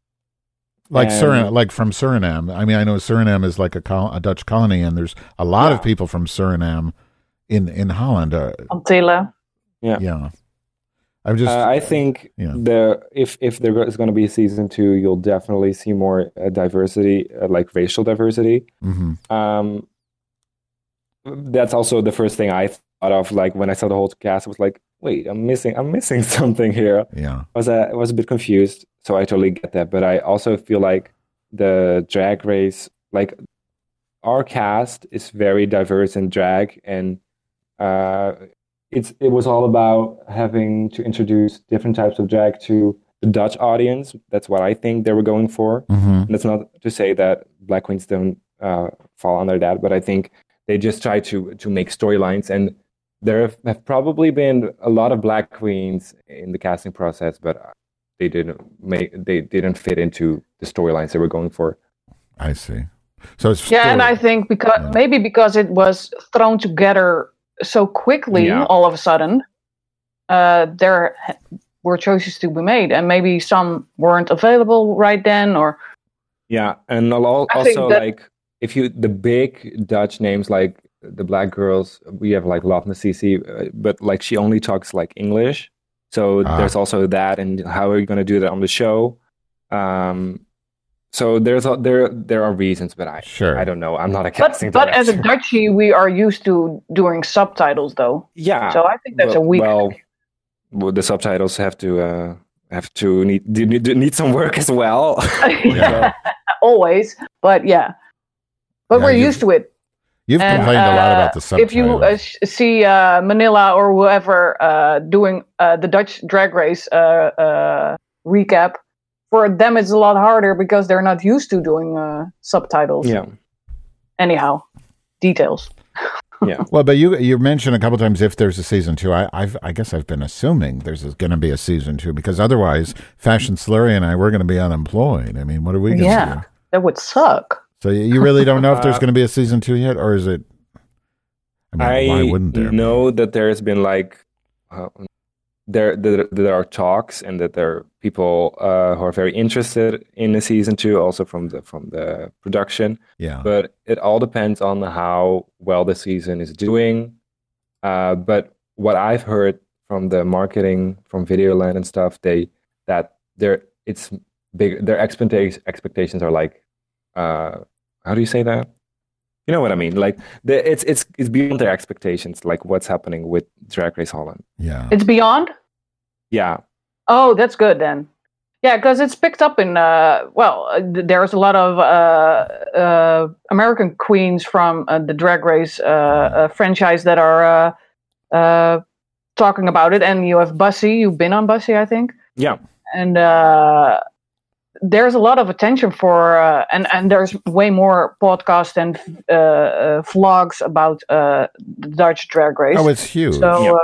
like
And-
Suriname, like from Suriname. I mean, I know Suriname is like a, col- a Dutch colony, and there's a lot of people from Suriname in in Holland. Uh,
Antilla.
Yeah.
yeah, I'm just.
Uh, I think
yeah.
the if if there is going to be a season two, you'll definitely see more uh, diversity, uh, like racial diversity.
hmm
Um, that's also the first thing I thought of. Like when I saw the whole cast, I was like, "Wait, I'm missing, I'm missing something here."
Yeah,
I was uh, I was a bit confused, so I totally get that. But I also feel like the drag race, like our cast, is very diverse in drag, and uh, it's it was all about having to introduce different types of drag to the Dutch audience. That's what I think they were going for.
hmm
And that's not to say that black queens don't uh, fall under that, but I think they just try to to make storylines. And there have, have probably been a lot of black queens in the casting process, but they didn't make they didn't fit into the storylines they were going for.
I see. So it's
Yeah, and I think because
Yeah.
maybe because it was thrown together so quickly,
Yeah.
all of a sudden, uh, there were choices to be made, and maybe some weren't available right then, or
Yeah, and al-
I think
also
that-
like if you the big Dutch names like the black girls, we have like Love Nassisi, uh, but like she only talks like English, so
Ah.
there's also that. And how are you going to do that on the show? Um, so there's a, there there are reasons, but I
Sure.
I don't know. I'm not a
but
casting
but as a
director.
Dutchie, we are used to doing subtitles, though.
yeah.
So I think that's
well,
a weak.
Well, well, the subtitles have to uh, have to need do need, need some work as well.
Yeah.
always, but yeah. But
Yeah,
we're used to it.
You've
And,
complained a lot
uh,
about the subtitles.
If you uh, sh- see uh, Manila or whoever uh, doing uh, the Dutch Drag Race uh, uh, recap, for them it's a lot harder because they're not used to doing uh, subtitles.
Yeah.
Anyhow, details.
Yeah.
well, but you you mentioned a couple times if there's a season two. I I've, I guess I've been assuming there's going to be a season two because otherwise, Fashion Slurry and I we're going to be unemployed. I mean, what are we going to
Yeah,
do?
that would suck.
So you you really don't know if there's going to be a season two yet, or is it? I mean,
I
why wouldn't there?
know that there's been like uh, there, there there are talks and that there are people uh, who are very interested in the season two, also from the from the production.
Yeah.
But it all depends on how well the season is doing. Uh, but what I've heard from the marketing from Videoland and stuff, they that their it's big. Their expectations expectations are like, uh, how do you say that? You know what I mean? Like the, it's it's it's beyond their expectations. Like what's happening with Drag Race Holland.
Yeah.
It's beyond.
Yeah,
Oh, that's good then. Yeah, because it's picked up in. Uh, well, uh, there's a lot of uh, uh, American queens from uh, the Drag Race uh, uh, franchise that are uh, uh, talking about it, and you have Bussy. You've been on Bussy, I think,
yeah.
and uh, there's a lot of attention for, uh, and and there's way more podcasts and uh, uh, vlogs about uh, the Dutch Drag Race.
Oh, it's huge.
so.
Yeah.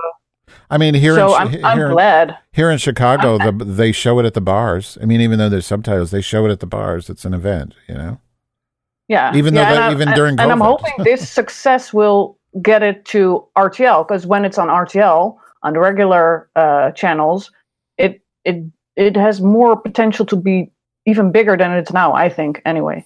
I mean, here
so
in,
I'm,
he-
I'm
here,
glad.
here in Chicago, the, they show it at the bars. I mean, even though there's subtitles, they show it at the bars. It's an event, you know.
Yeah.
Even though
yeah,
that-
and I-
even
and-
during
And I'm hoping this success will get it to RTL because when it's on RTL on the regular uh, channels, it it it has more potential to be even bigger than it's now. I think anyway.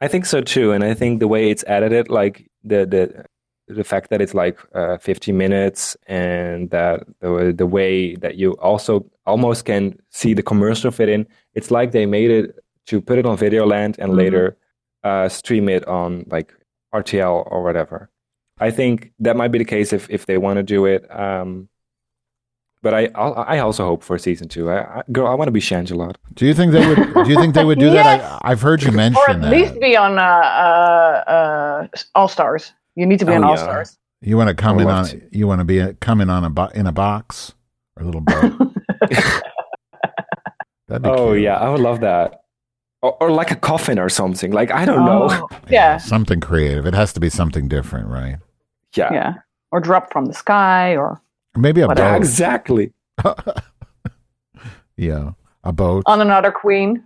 I think so too, and I think the way it's edited, like the the the fact that it's like uh, 50 minutes, and that the the way that you also almost can see the commercial fit in, it's like they made it to put it on Videoland and
Mhm.
later uh, stream it on like RTL or whatever. I think that might be the case if if they want to do it. Um, but I I'll, I also hope for season two. I, I girl, I want to be Shangela.
Do you think they would? do you think they would do
Yes!
that? I, I've heard you mention
Or at
that.
least be on uh, uh, uh, All Stars. You need to be
Oh,
on All
yeah.
Stars.
You want to come in on?
to.
You want to be a, come in on a bo- in a box or a little boat? That'd be
Oh
cute.
yeah, I would love that. Or, or like a coffin or something. Like I don't know.
Oh, yeah,
something creative. It has to be something different, right?
Yeah,
yeah. Or drop from the sky, or
Or maybe a
Whatever.
boat.
exactly.
yeah, a boat.
on another queen.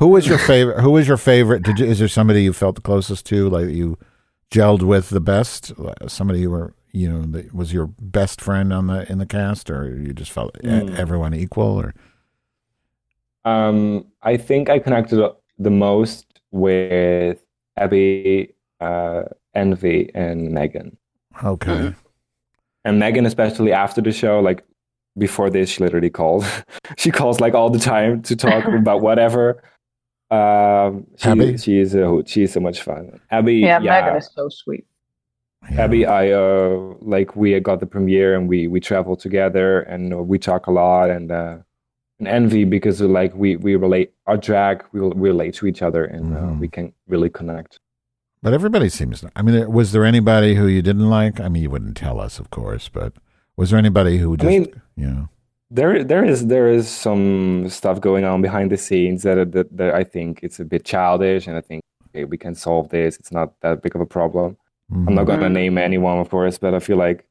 Who was your favorite? Who was your favorite? Did you? Is there somebody you felt the closest to, like you gelled with the best? Somebody you were, you know, that was your best friend on the in the cast, or you just felt
Mm.
everyone equal? Or
Um, I think I connected the most with Abby, uh, Envy, and Megan.
okay,
And Megan, especially after the show, like before this, she literally called. she calls like all the time to talk about whatever. Um,
Abby?
she, she is a. She is so much fun. Abby,
Yeah,
yeah,
Megan is so sweet.
Yeah.
Abby, I uh, like we got the premiere and we we travel together and uh, we talk a lot and uh, and envy because uh, like we we relate our drag we, we relate to each other and uh,
Mhm.
we can really connect.
But everybody seems. I mean, was there anybody who you didn't like? I mean, you wouldn't tell us, of course, but was there anybody who just,
mean-
you know?
There there is there is some stuff going on behind the scenes that that, that I think it's a bit childish and I think okay, we can solve this. It's not that big of a problem. I'm not gonna
Mhm.
name anyone, of course, but I feel like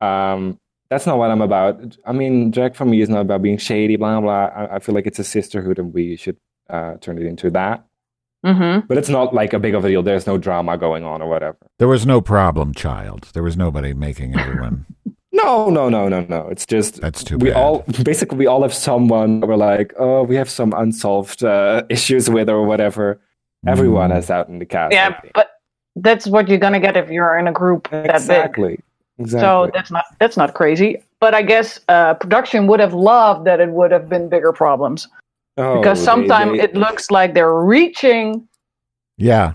um, that's not what I'm about. I mean, drag for me is not about being shady, blah blah. I, I feel like it's a sisterhood, and we should uh, turn it into that.
Mm-hmm.
But it's not like a big of a deal. There's no drama going on or whatever.
There was no problem child. There was nobody making everyone.
No, no, no, no, no. It's just
That's too
we
bad.
all basically we all have someone that we're like, oh, we have some unsolved uh, issues with or whatever. Everyone
Mm.
has that in the cast.
Yeah, but that's what you're gonna get if you're in a group that big.
exactly. Exactly.
So that's not that's not crazy. But I guess uh, production would have loved that it would have been bigger problems
Oh,
because sometimes it looks like they're reaching.
Yeah,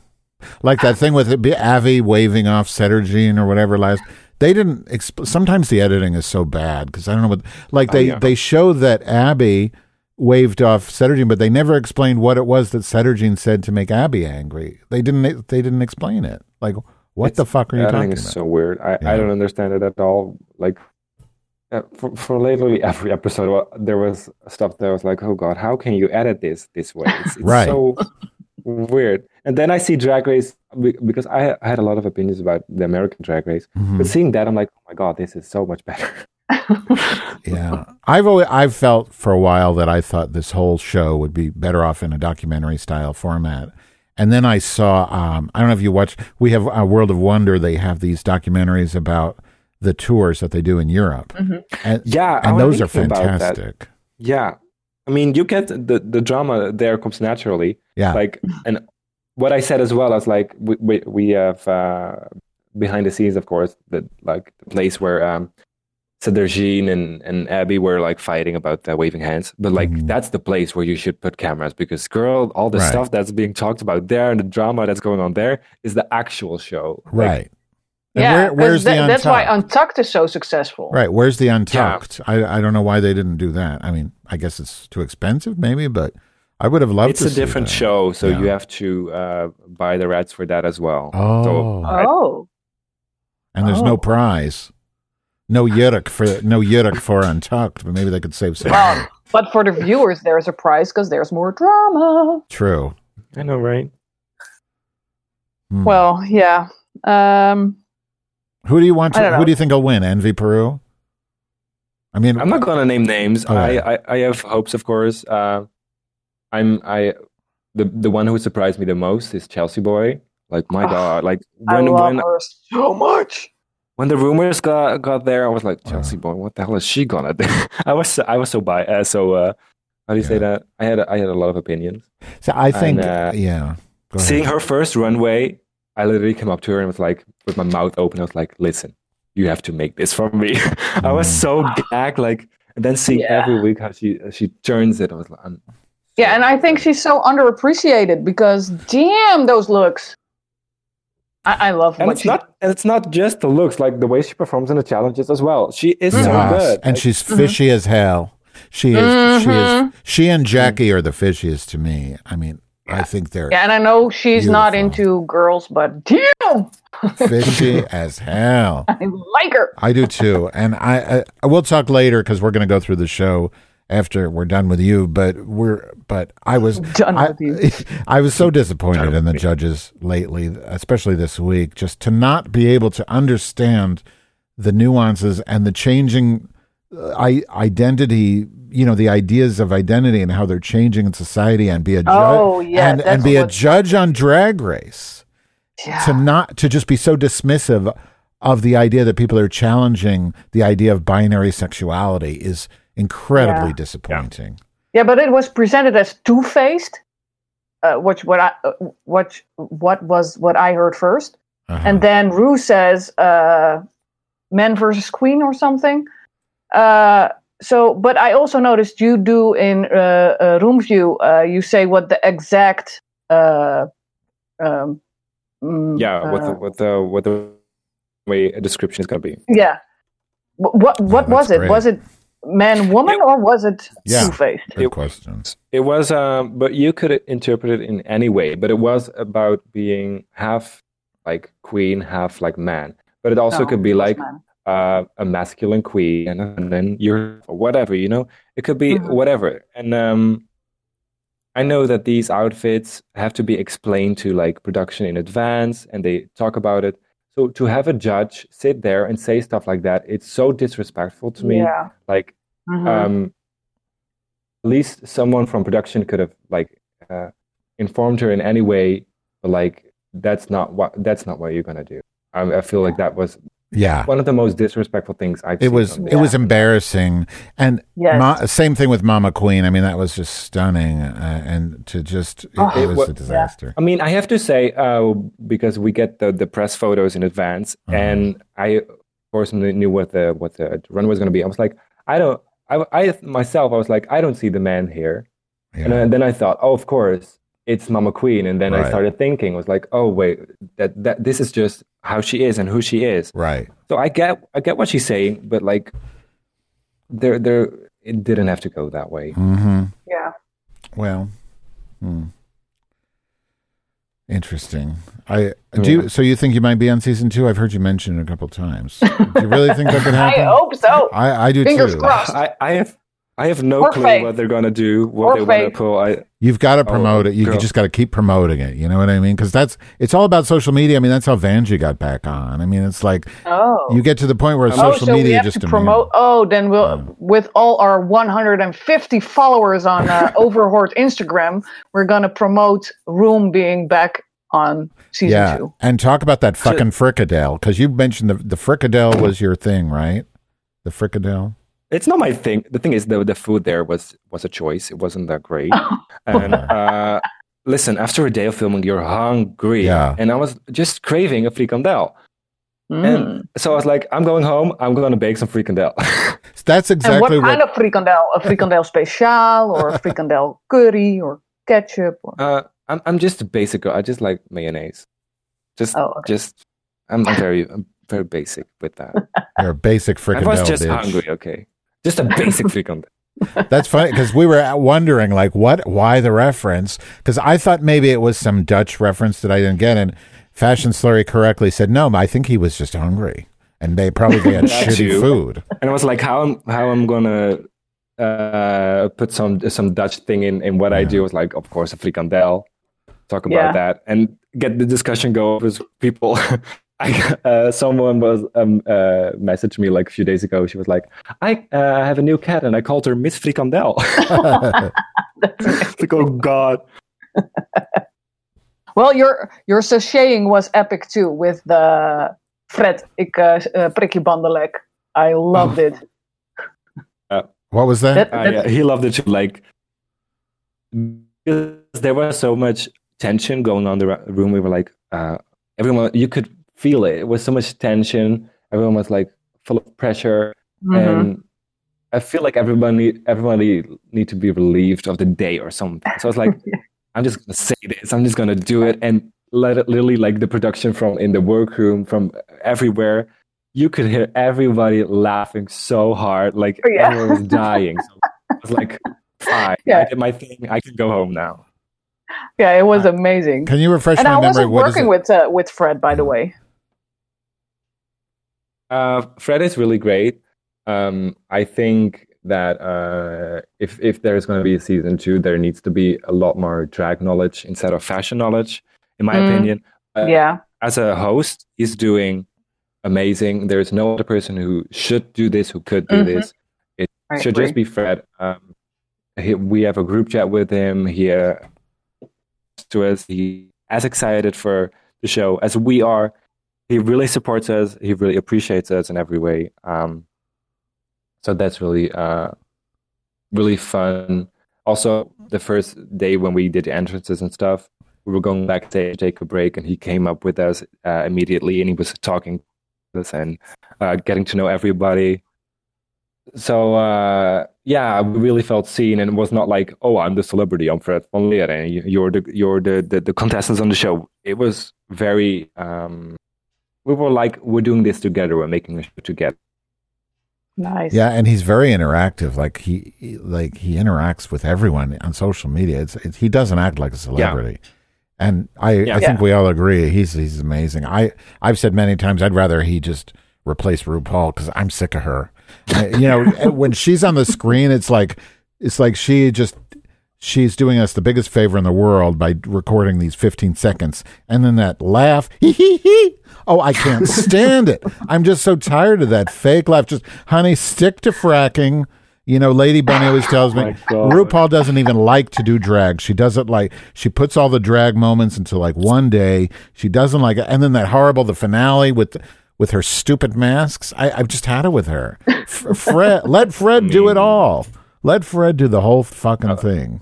like that thing with it, be- Abby waving off Sederginne or whatever last. They didn't. Exp- sometimes the editing is so bad because I don't know what. Like
Oh,
they
yeah.
they show that Abby waved off Sederginne, but they never explained what it was that Sederginne said to make Abby angry. They didn't. They didn't explain it. Like, what the fuck are you talking about?
it's so weird. I,
Yeah.
I don't understand it at all. Like uh, for for literally every episode, well, there was stuff that was like, oh god, how can you edit this this way? It's, it's
Right.
so weird. And then I see Drag Race because I, I had a lot of opinions about the American Drag Race,
Mhm.
but seeing that, I'm like, oh my god, this is so much better.
Yeah, I've always I've felt for a while that I thought this whole show would be better off in a documentary style format. And then I saw um, I don't know if you watch we have a World of Wonder they have these documentaries about the tours that they do in Europe. And
Yeah,
and
was
those are
thinking about that.
fantastic.
Yeah. I mean, you get the, the drama there comes naturally.
Yeah.
Like, and what I said as well as like, we, we, we have uh, behind the scenes, of course, the like the place where um, Jean and, and Abby were like fighting about the waving hands. But like, that's the place where you should put cameras because, girl, all the.
Right.
stuff that's being talked about there and the drama that's going on there is the actual show. Like,
Right. And
yeah,
where,
'cause
where's the
that's why
Untucked?
Untucked is so successful.
Right, where's the Untucked? I I don't know why they didn't do that. I mean, I guess it's too expensive, maybe, but I would have loved it.
It's
to
a
see
different
that.
show, so
Yeah.
you have to uh, buy the rights for that as well.
Oh.
So I-
Oh,
and there's
Oh.
no prize, no Yuruk for no Yuruk for Untucked, but maybe they could save some.
well, but for the viewers, there's a prize because there's more drama.
True.
I know, right?
Hmm.
Well, yeah. Um,
who do you want? To, who do you think will win? Envy Peru. I mean,
I'm not gonna name names.
Okay.
I, I I have hopes, of course. Uh, I'm I the the one who surprised me the most is Chelsea Boy. Like my
Ah,
god, like
I
when
love
when
her so much.
when the rumors got got there, I was like Chelsea Boy, what the hell is she gonna do? I was so- I was so bi uh, so uh, how do you say that? I had a, I had a lot of opinions.
so I think,
And, uh,
yeah.
Seeing her first runway, I literally came up to her and was like, with my mouth open, I was like, "Listen, you have to make this for me." I was so gagged, like, and then seeing
Yeah.
every week how she she turns it, I was like, I'm,
Yeah, and I think she's so underappreciated because damn those looks. I, I love
and
what
it's
she
not and it's not just the looks, like the way she performs in the challenges as well. She is so good,
and
Like,
she's fishy as hell. She is. She is.
Mhm.
She and Jackie are the fishiest to me. I mean, I think they're
Yeah, and I know she's not into girls, but damn,
fishy as hell.
I like her.
I do too, and I, I we'll talk later because we're going to go through the show after we're done with you. But we're but I was
Done
I,
with you.
I was so disappointed in the judges lately, especially this week, just to not be able to understand the nuances and the changing uh, I, identity. You know the ideas of identity and how they're changing in society, and be a judge
Oh, yeah,
and, and be a judge on Drag Race
Yeah.
to not to just be so dismissive of the idea that people are challenging the idea of binary sexuality is incredibly
Yeah.
disappointing.
Yeah, but it was presented as two faced, uh, which what I uh, what what was what I heard 1st
Uh-huh.
and then Rue says uh, men versus queen or something. Uh, so, but I also noticed you do in uh, uh, room view. Uh, you say what the exact. Uh, um, mm,
yeah, what the
uh,
what the what the way a description is gonna be.
yeah. Wh- What what
Oh,
was it?
great.
Was it man woman or was it
Yeah.
two faced?
Good
It-
question.
It was, um, but you could interpret it in any way. But it was about being half like queen, half like man. But it also
No,
could be like uh, a masculine queen, and, and then you're whatever, you know. It could be
Mhm.
whatever. And um, I know that these outfits have to be explained to like production in advance, and they talk about it. So to have a judge sit there and say stuff like that, it's so disrespectful to me.
Yeah.
Like
Mhm.
um, at least someone from production could have like uh, informed her in any way but like that's not what that's not what you're gonna do I, I feel like that was
Yeah.
one of the most disrespectful things I've
It
seen
was
from
it was embarrassing, and
Yes.
Ma- same thing with Ma'Ma Queen. I mean, that was just stunning, uh, and to just it,
Oh,
it
It
was
wa-
a disaster.
I mean, I have to say, uh, because we get the, the press photos in advance,
Uh-huh.
and I, of course, knew knew what the what the run was going to be. I was like, I don't, I, I myself, I was like, I don't see the man here,
Yeah.
and then- then I thought, oh, of course, it's Ma'Ma Queen, and then I started thinking, was like, oh wait, that that this is just how she is and who she is.
right.
So I get I get what she's saying, but like, there there it didn't have to go that way.
Mm-hmm.
Yeah.
Well, hmm. interesting. I do. You, so you think you might be on season two? I've heard you mention it a couple times. do you really think that could happen?
I hope so.
I, I do
Fingers
too.
crossed.
I, I have I have no
Or
clue
fake.
what they're gonna do, what
Or
they want to pull. I
You've got to promote
Oh,
it. You
girl.
just got to keep promoting it. You know what I mean? Because that's it's all about social media. I mean, that's how Vanjie got back on. I mean, it's like
Oh.
you get to the point where
oh,
social
so we
media
have
just
to promote. Oh, then we'll with all our 150 followers on uh, Overhort Instagram, we're gonna promote Roem being back on season
yeah,
two.
and talk about that fucking fricadelle because you mentioned the the fricadelle was your thing, right? The fricadelle.
It's not my thing. The thing is, the the food there was was a choice. It wasn't that great. and uh, listen, after a day of filming, you're hungry.
Yeah.
And I was just craving a frikandel.
Mm.
And so I was like, I'm going home. I'm going to bake some frikandel.
That's
and
exactly
what kind of frikandel? A frikandel special or a frikandel curry or ketchup? Or...
uh, I'm I'm just a basic. girl. I just like mayonnaise. Just
Oh, okay.
just. I'm, I'm very I'm very basic with that.
You're a basic
I
fricadelle
was just
bitch.
hungry. Okay, just a basic frikandel.
That's funny because we were wondering like what, why the reference? Because I thought maybe it was some Dutch reference that I didn't get, and Fashion Slurry correctly said no. I think he was just hungry, and they probably they had shitty
too.
food.
and I was like, how am how I'm gonna uh, put some some Dutch thing in in what I do? I was like, of course, a frikandel. Talk about
Yeah.
that and get the discussion going with people. I, uh, someone was um, uh, messaged me like a few days ago. She was like, "I uh, have a new cat, and I called her Miss Frikandel." like, oh God!
Well, your your sashaying was epic too with the Fred. Ik uh, uh, prik je bandenlek. I loved it.
What was that?
That-
Uh,
that-
yeah, he loved it too. Like because there was so much tension going on in the room. We were like, uh, everyone, you could feel it. It was so much tension. Everyone was like full of pressure,
Mhm.
and I feel like everybody, everybody need to be relieved of the day or something. So I was like, I'm just gonna say this. I'm just gonna do it, and let it literally like the production from in the workroom from everywhere. You could hear everybody laughing so hard, like
Oh, yeah.
everyone was dying. So I was like, fine,
Yeah.
I did my thing. I can go home now.
yeah, it was amazing.
Can you refresh
and
my
I
memory?
wasn't
What is
working with uh, with Fred, by the way.
Uh, Fred is really great. Um, I think that uh, if if there's going to be a season two, there needs to be a lot more drag knowledge instead of fashion knowledge, in my
Mm.
opinion. Uh,
yeah,
As a host, he's doing amazing. There's no other person who should do this, who could do
Mhm.
this. It
I
should
agree.
just be Fred. Um, he, we have a group chat with him here. To us, he as excited for the show as we are. He really supports us. He really appreciates us in every way. Um, so that's really, uh, really fun. Also, the first day when we did entrances and stuff, we were going backstage to take a break, and he came up with us uh, immediately, and he was talking to us and uh, getting to know everybody. So uh, yeah, we really felt seen, and it was not like, "Oh, I'm the celebrity, I'm Fred van Leer, and you- you're the you're the, the the contestants on the show." It was very. Um, we were like, "We're doing this together. We're making a show together."
nice.
Yeah, and he's very interactive. Like he, he- like he interacts with everyone on social media. It's, it's he doesn't act like a celebrity. And I,
Yeah.
I think
Yeah.
we all agree he's he's amazing. I I've said many times I'd rather he just replace RuPaul because I'm sick of her. Uh, you know, when she's on the screen, it's like it's like she just she's doing us the biggest favor in the world by recording these 15 seconds, and then that laugh, hee hee hee. Oh, I can't stand it. I'm just so tired of that fake laugh. Just, honey, stick to fracking. You know, Lady Bunny always oh tells me
my God.
RuPaul doesn't even like to do drag. She doesn't like. She puts all the drag moments into like one day. She doesn't like it, and then that horrible the finale with with her stupid masks. I, I've just had it with her. F- Fred, let Fred do it all. Let Fred do the whole fucking uh, thing.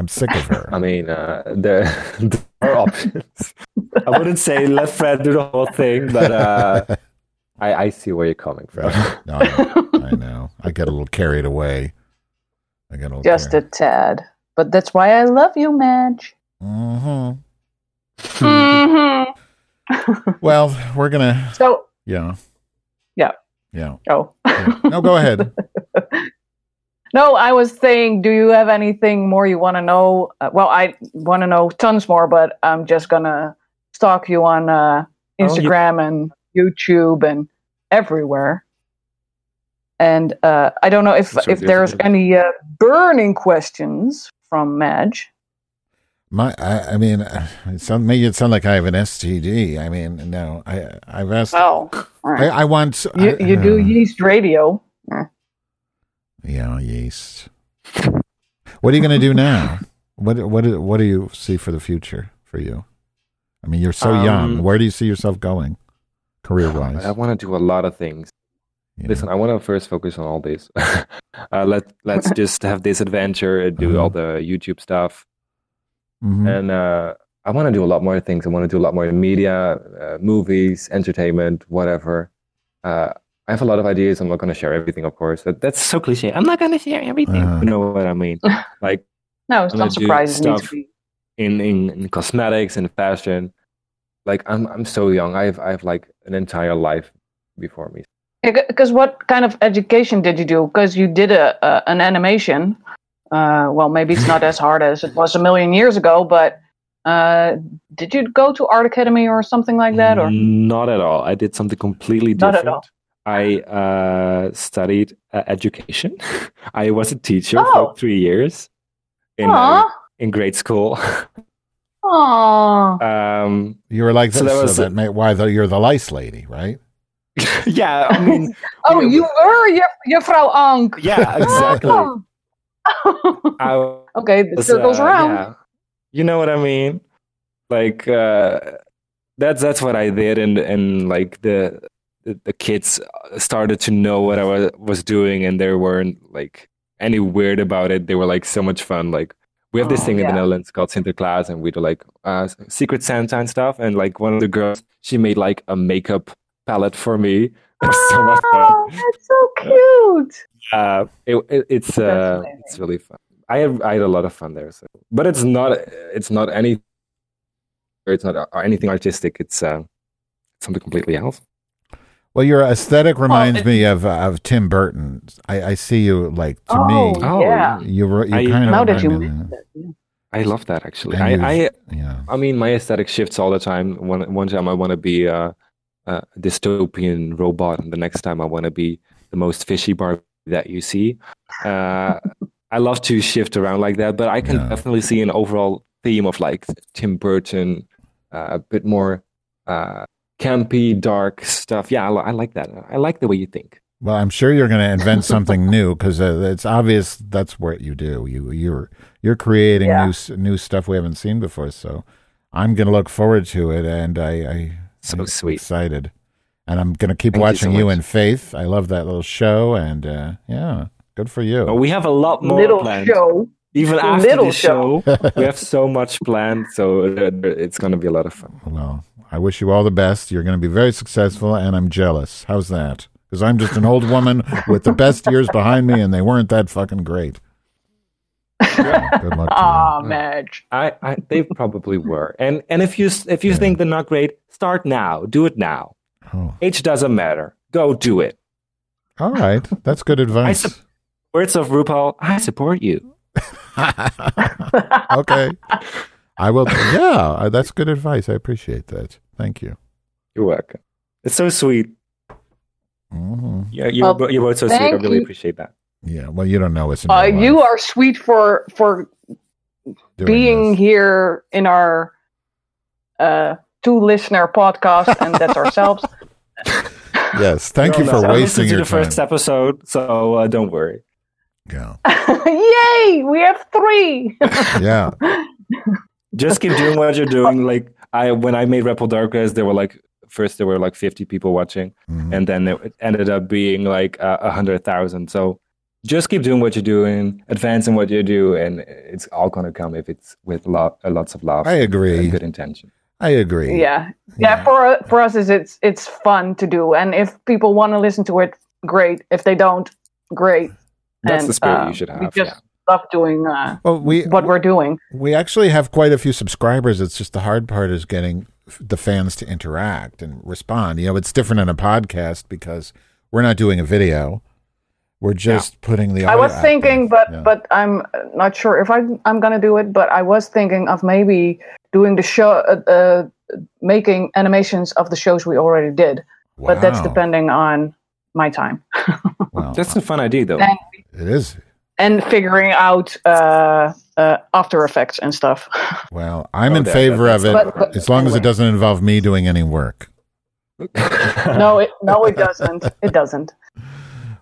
I'm sick of her.
I mean, uh, there, there are options. I wouldn't say let Fred do the whole thing, but uh, I, I see where you're coming from.
No, I, I know. I get a little carried away. I get a little
Just a tad. But that's why I love you, Madge.
hmm
Mm-hmm.
Well, we're gonna.
So,
Yeah.
Yeah.
Yeah.
oh.
yeah. No, go ahead.
No, I was saying, do you have anything more you want to know? Uh, well, I want to know tons more, but I'm just gonna stalk you on uh,
Oh, you-
Instagram and YouTube and everywhere. And uh, I don't know if if there's any uh, burning questions from Madge.
My, I, I mean, it sound, make it sound like I have an STD. I mean, no, I, I've asked.
Oh, all
I. I want.
you you do yeast radio.
Yeah, yeast. What are you going to do now? What what do- what do you see for the future for you? I mean, you're so young.
Um,
Where do you see yourself going, career wise?
I want to do a lot of things. Listen, I want to first focus on all this. uh, let Let's just have this adventure, and do
Uh-huh.
all the YouTube stuff,
Mhm.
and uh, I want to do a lot more things. I want to do a lot more in media, uh, movies, entertainment, whatever. Uh, I have a lot of ideas. I'm not going to share everything, of course. That, that's so cliche. I'm not going to share everything.
Uh-huh.
You know what I mean? like
No,
I'm
some
gonna do
surprises need to
stuff in, in, in cosmetics and fashion. Like I'm I'm so young. I have I have like an entire life before me.
Because what kind of education did you do? Because you did a, a an animation. Uh, well, maybe it's not as hard as it was a million years ago, but uh, did you go to Art Academy or something like that? Or
Not at all. I did something completely
Not
different.
at all.
I uh, studied uh, education. I was a teacher
Oh.
for three years in uh, in grade school.
Aww.
um,
you were like
so
this,
that
so
was-
that may, why the, you're the lice lady, right?
yeah, I mean,
Oh, you were your juffrouw Ank.
yeah, exactly. I
okay, the
was,
circle's
uh,
around.
yeah. You know what I mean? Like uh, that's that's what I did, and and like the the, the kids started to know what I was was doing, and they weren't like any weird about it. They were like so much fun. Like we have this
Oh,
thing in the. Netherlands called Sinterklaas, and we do like uh, Secret Santa and stuff. And like one of the girls, she made like a makeup palette for me. Was so much fun.
Oh, that's so cute.
Uh, it, it, it's uh, it's really fun. I had I had a lot of fun there. So, but it's not it's not any it's not uh, anything artistic. It's uh, something completely else.
Well, your aesthetic reminds
it-
me of of Tim Burton. I, I see you like to
Oh,
me.
Oh,
yeah.
You were you
I-
kind of
Now that you
remind me of
mentioned
that.
yeah.
I love that actually.
And
I, I
yeah.
I mean my aesthetic shifts all the time. One one time I want to be a, a dystopian robot, and the next time I want to be the most fishy Barbie that you see. Uh, I love to shift around like that, but I can
Yeah.
definitely see an overall theme of like Tim Burton, uh, a bit more uh, campy, dark stuff. Yeah, I, I like that. I like the way you think.
Well, I'm sure you're going to invent something new because uh, it's obvious that's what you do. You you're you're creating
Yeah.
new new stuff we haven't seen before. So I'm going to look forward to it, and I, I
So
I'm
sweet.
excited, and I'm going to keep
Thank you
watching
so
you, in Faith. I love that little show, and uh, yeah, good for you.
But we have a lot more
Little
planned.
show.
Even after
Little
the show, we have so much planned. So uh, it's going to be a lot of fun.
Well, I wish you all the best. You're going to be very successful, and I'm jealous. How's that? Because I'm just an old woman with the best years behind me, and they weren't that fucking great. Yeah, good luck to
Ah, Madge.
I, I they probably were. And and if you if you think they're not great, start now. Do it now.
Oh,
Age doesn't matter. Go do it.
all right. That's good advice.
sup- Words of RuPaul. I support you.
okay. I will. Yeah, uh, that's good advice. I appreciate that. Thank you.
You're welcome. It's so sweet.
hmm
Yeah, you're,
Well,
you're both so sweet. I really
you.
appreciate that.
Yeah. Well, you don't know us. In
Uh,
real
you are sweet for for
doing
being
this.
here in our uh, two listener podcast, and that's ourselves.
Yes. Thank you
No,
for
no, I listened
wasting
to
your
the first episode, so uh, don't worry.
Yeah.
Yay! We have three.
Yeah.
Just keep doing what you're doing. Like I, when I made Rebel Darkness, there were like first there were like 50 people watching,
Mhm.
and then it ended up being like a uh, hundred thousand. So just keep doing what you're doing, advancing what you do, and it's all gonna come if it's with lot, uh, lots of love.
I agree.
and good intention.
I agree.
yeah, yeah. For for us, is it's it's fun to do, and if people want to listen to it, great. If they don't, great.
That's
And,
the spirit
uh,
you should
We
have.
just
yeah.
Love doing uh,
Well, we
what we're doing.
we actually have quite a few subscribers. It's just the hard part is getting the fans to interact and respond. You know, it's different in a podcast because we're not doing a video. we're just putting the.
I was thinking,
there.
but
Yeah.
but I'm not sure if I I'm gonna do it. But I was thinking of maybe doing the show, uh, uh, making animations of the shows we already did. But that's depending on my time
Well,
That's a fun idea, though.
and
it is.
And figuring out uh, uh, After Effects and stuff.
Well, I'm
Oh,
in
that-
favor of it
But- but
as long as it doesn't involve me doing any work.
no, it no, it doesn't. It doesn't.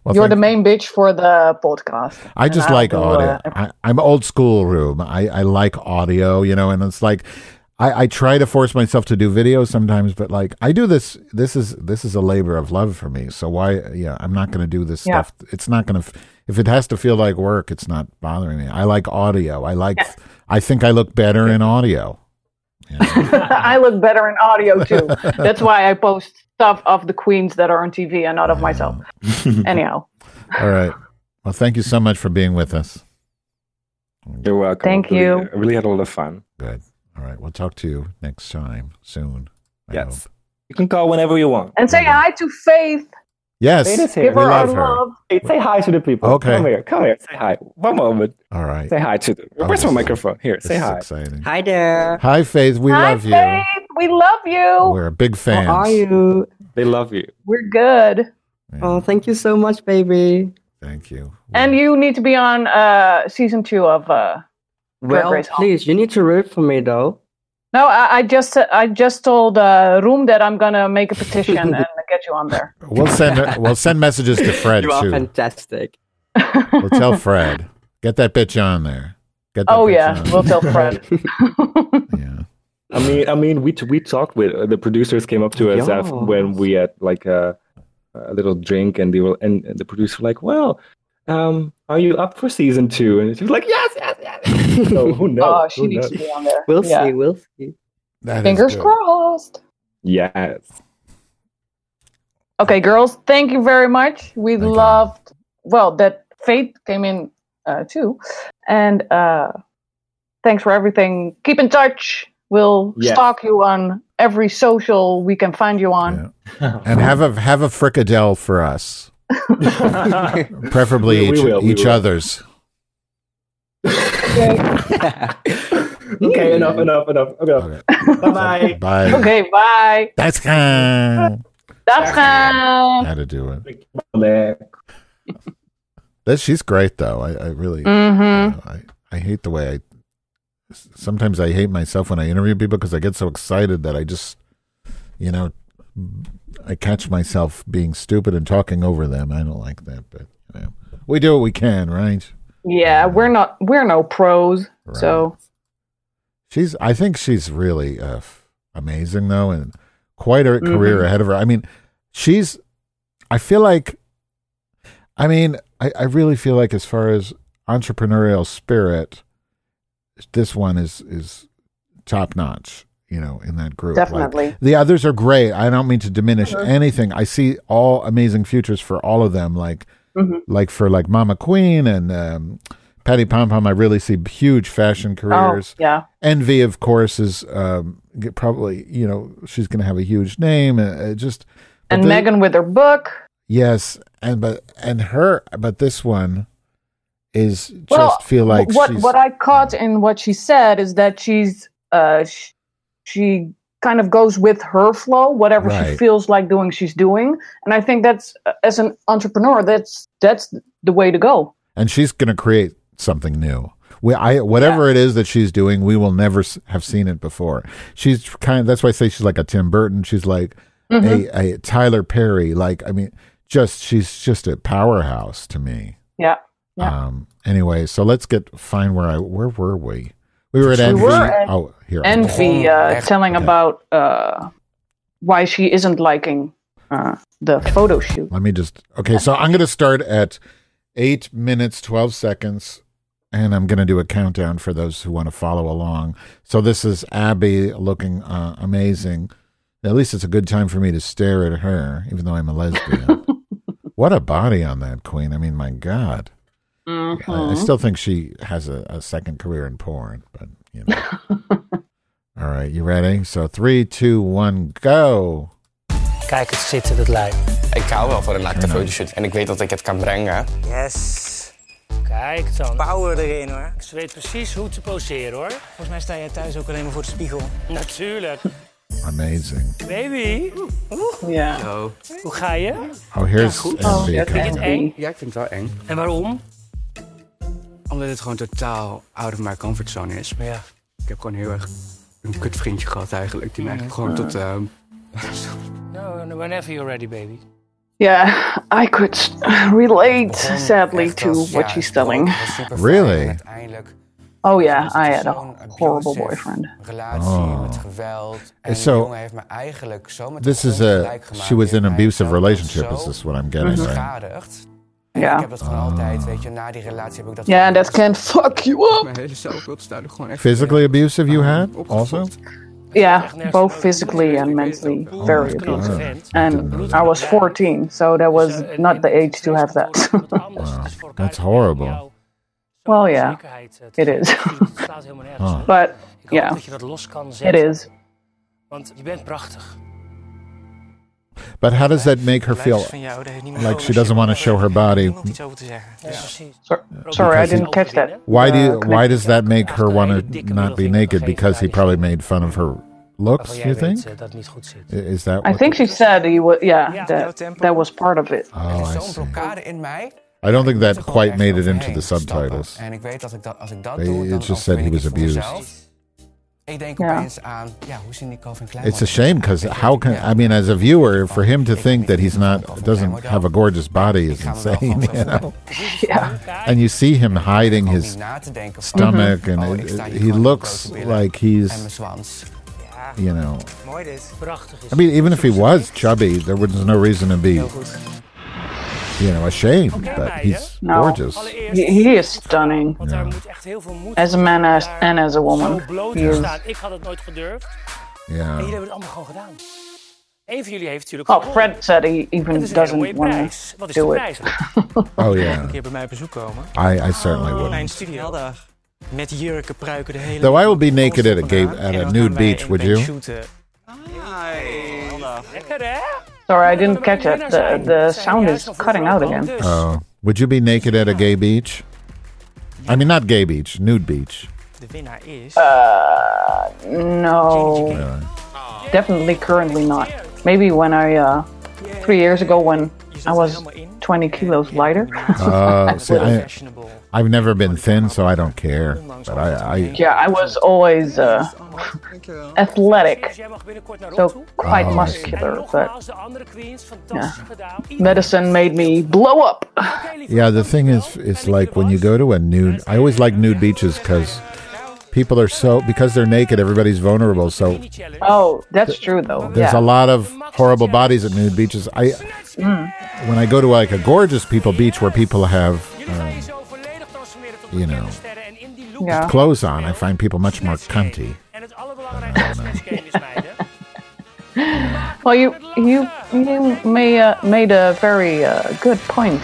Well,
You're
thank-
the main bitch for the podcast.
I
and
just
I'll
like
do,
audio.
uh,
I, I'm old school, room. I, I like audio, you know, and it's like I, I try to force myself to do video sometimes, but like I do this. This is this is a labor of love for me. So why? Yeah, I'm not going to do this
Yeah.
stuff. It's not going to. If it has to feel like work, it's not bothering me. I like audio. I like. I think I look better in audio. you know?
I look better in audio too. That's why I post stuff of the queens that are on TV and not of myself. Anyhow,
All right. Well, thank you so much for being with us.
You're welcome.
Thank
really,
you.
I really had a lot of fun.
Good. All right. We'll talk to you next time soon. I
Yes.
hope.
You can call whenever you want.
and say hi to Faith.
Yes.
Faith is here.
Give
we
her our
love her.
love.
Hey, say hi to the people.
Okay.
Come here. Come here. Say hi. One moment.
All right.
Say hi to them.
Oh,
Where's my microphone? Here. Say hi.
exciting.
Hi there.
Hi, Faith. We
hi
love you.
Faith. We love you.
We're a big fans.
How are you?
They love you.
We're good.
Yeah,
Oh, thank you so much, baby.
thank you.
And you need to be on uh, season two of. Uh,
Well,
Race
please, you need to root for me though.
no, I, I just I just told uh, Roem that I'm gonna make a petition and get you on there.
We'll send we'll send messages to Fred
you are
too.
fantastic.
We'll tell Fred. Get that bitch on there. Get that
Oh yeah,
on.
we'll tell Fred.
yeah.
I mean, I mean, we we talked with uh, the producers came up to us
Yes.
after, when we had like a, a little drink, and they were and, and the producer were like, "Well, um, are you up for season two? And she was like, "Yes, yes, yes." so who knows?
oh, she
Who
needs
knows?
to be on there.
We'll
Yeah.
see. We'll see.
That is
Fingers crossed.
Yes.
Okay, girls, thank you very much. We
Thank you.
loved well that Faith came in uh, too, and uh, thanks for everything. Keep in touch. We'll
Yes.
stalk you on every social we can find you on.
Yeah. And have a have a fricadelle for us. Preferably
We- we
each,
will,
each other's.
okay, enough, enough, enough. Okay.
Okay.
Bye bye.
Bye.
Okay, bye.
That's kind.
Dag gaan.
How to do it.
Man.
That she's great though. I, I really
Mhm.
you know, I, I hate the way I sometimes I hate myself when I interview people because I get so excited that I just you know I catch myself being stupid and talking over them. I don't like that, but you know, we do what we can, right?
Yeah, we're not we're no pros, so
She's I think she's really uh, amazing though and quite a career
Mhm.
ahead of her. I mean, she's I feel like I mean, I, I really feel like as far as entrepreneurial spirit, this one is is top notch, you know, in that group. Like,
definitely.
the others are great. I don't mean to diminish
Mhm.
anything. I see all amazing futures for all of them. Like
Mhm.
like for like Ma'Ma Queen and um, Patty Pam Pam. I really see huge fashion
Oh,
careers.
yeah.
Envy, of course, is um, probably you know she's going to have a huge name. Uh, uh, just
And
the-
Megan with her book.
yes, and but and her, but this one is just
Well,
feel like
what what I caught in what she said is that she's uh sh- she kind of goes with her flow whatever she feels like doing she's doing and I think that's uh, as an entrepreneur that's that's the way to go
and she's going to create something new. We, I, whatever it is that she's doing, we will never have seen it before. She's kind of, that's why I say she's like a Tim Burton. She's like
Mhm.
a, a Tyler Perry. Like, I mean, just, she's just a powerhouse to me.
yeah Yeah.
Um, anyway, so let's get, find where I, where were we? We were at
We
Envy.
were at
oh, here.
Envy uh, telling
Okay.
about uh why she isn't liking uh the photo shoot
Let me just, okay, so I'm going to start at eight minutes, 12 seconds, and I'm going to do a countdown for those who want to follow along. So this is Abby looking uh, amazing. At least it's a good time for me to stare at her, even though I'm a lesbian. what a body on that queen. I mean, my God. I, I
Mhm.
still think she has a, a second career in porn, but, you know. All right, you ready? So three, two, one, go.
Kijk het zitten, dat lijkt.
Ik hou wel van een naakte fotoshoot en ik weet dat ik het kan brengen.
Yes.
Kijk dan.
Power erin hoor.
Ze weet precies hoe te poseren hoor.
Volgens mij sta jij thuis ook alleen maar voor de spiegel.
Natuurlijk.
Amazing.
Baby.
Ja.
Zo.
Hoe ga je?
Oh. Envy
Oh, ja,
Vind je het eng?
Ja, ik vind het wel eng.
En waarom?
Omdat het gewoon totaal out of my comfortzone is.
Ja.
Ik heb gewoon heel erg een kut vriendje gehad eigenlijk. Die mij eigenlijk gewoon tot... ehm,
No, no, whenever you're ready, baby.
Yeah, I could relate sadly to what she's telling.
Really?
Uiteindelijk
Oh yeah, I had a horrible boyfriend.
Oh.
met geweld. En
So,
die jongen heeft me eigenlijk zo met de
This is a. She was in an abusive relationship. Is this what I'm getting? Right?
beschadigd. En
Ja.
ik heb dat gewoon ah. altijd, weet je, na die relatie heb ik dat...
Yeah, that can fuck you up.
Mijn hele zelfbeeld staat er gewoon echt...
Physically abusive you had also?
Yeah, both physically and mentally very oh abusive. And I was 14, so that was eh, not the age to have that. wow.
That's eh, horrible.
Well, yeah, it is.
staat helemaal nergens.
Huh.
hè?
But yeah,
dat je dat los kan
it
zetten.
is.
Want je bent prachtig.
But how does that make her feel
van jou, daar heeft niemand
like she doesn't want to show her body?
Niemand iets over te zeggen.
Ja,
Dus
precies.
So- sorry, I didn't catch that.
Why do
uh,
you, why does that make her want to not be naked? Because he probably made fun of her looks. You think?
weet eh, dat het niet goed zit.
I- Is that?
I think she said he was. Yeah,
Yeah.
that that was part of it.
Oh, I
Zo'n
see.
Blokkade in mij.
I don't think that
moet gewoon
quite made it into the subtitles.
stappen. En ik weet dat ik dat, als ik dat
They- it just said he was abused.
mezelf. Ik denk
Ja.
opeens aan, ja, hoe zien die Calvin Klein?
It's a shame because how can I mean, as a viewer, for him to think that he's not doesn't have a gorgeous body is insane, you know.
Yeah.
And you see him hiding his
na te denken van,
stomach, and
oh,
it-
ik sta hier
he looks like he's, you know.
Mooi dit.
Prachtig is
I mean, even if he was chubby, there was no reason to be,
Heel goed.
You know, ashamed.
Oké,
But he's
No.
gorgeous.
Allereerst,
He, he is stunning
want daar moet echt heel veel moed
as a man as, and as a woman.
Zo bloot
He
te
is.
staan. Had het nooit gedurfd. En jullie
Yeah.
hebben het allemaal gewoon gedaan. Eén van jullie heeft natuurlijk
Oh. Fred said he even
is een hele mooie
doesn't want
prijs. Wat is
to do it.
Oh yeah.
Een keer bij mij op bezoek.
I I certainly
oh,
wouldn't.
studio. Met jurken, pruiken, de hele...
Though I will be naked at a gay at a nude beach, would
band
you?
shooten.
Lekker hè?
Sorry, I didn't catch it. The the sound is cutting out again.
Oh, would you be naked at a gay beach? I mean, not gay beach, nude beach.
De winnaar is...
Uh, no,
Yeah.
definitely currently not. Maybe when I uh, three years ago when I was 20 kilos lighter.
Uh, see, I. I've never been thin, so I don't care. But I, I
yeah, I was always uh, athletic,
Jij mag binnenkort naar
so quite
Oh,
muscular. But
nogmaals, de andere queens, fantastisch gedaan.
medicine made me blow up.
yeah. The thing is, it's like when you go to a nude. I always like nude beaches because people are so because they're naked. Everybody's vulnerable. So
Oh, that's true though.
there's
Yeah.
a lot of horrible bodies at nude beaches. I when I go to like a gorgeous people beach where people have um, you know
Yeah.
clothes on, I find people much more cunty.
En het allerbelangrijkste is chemisch, meiden.
Well, you you you may, uh, made a very uh, good point.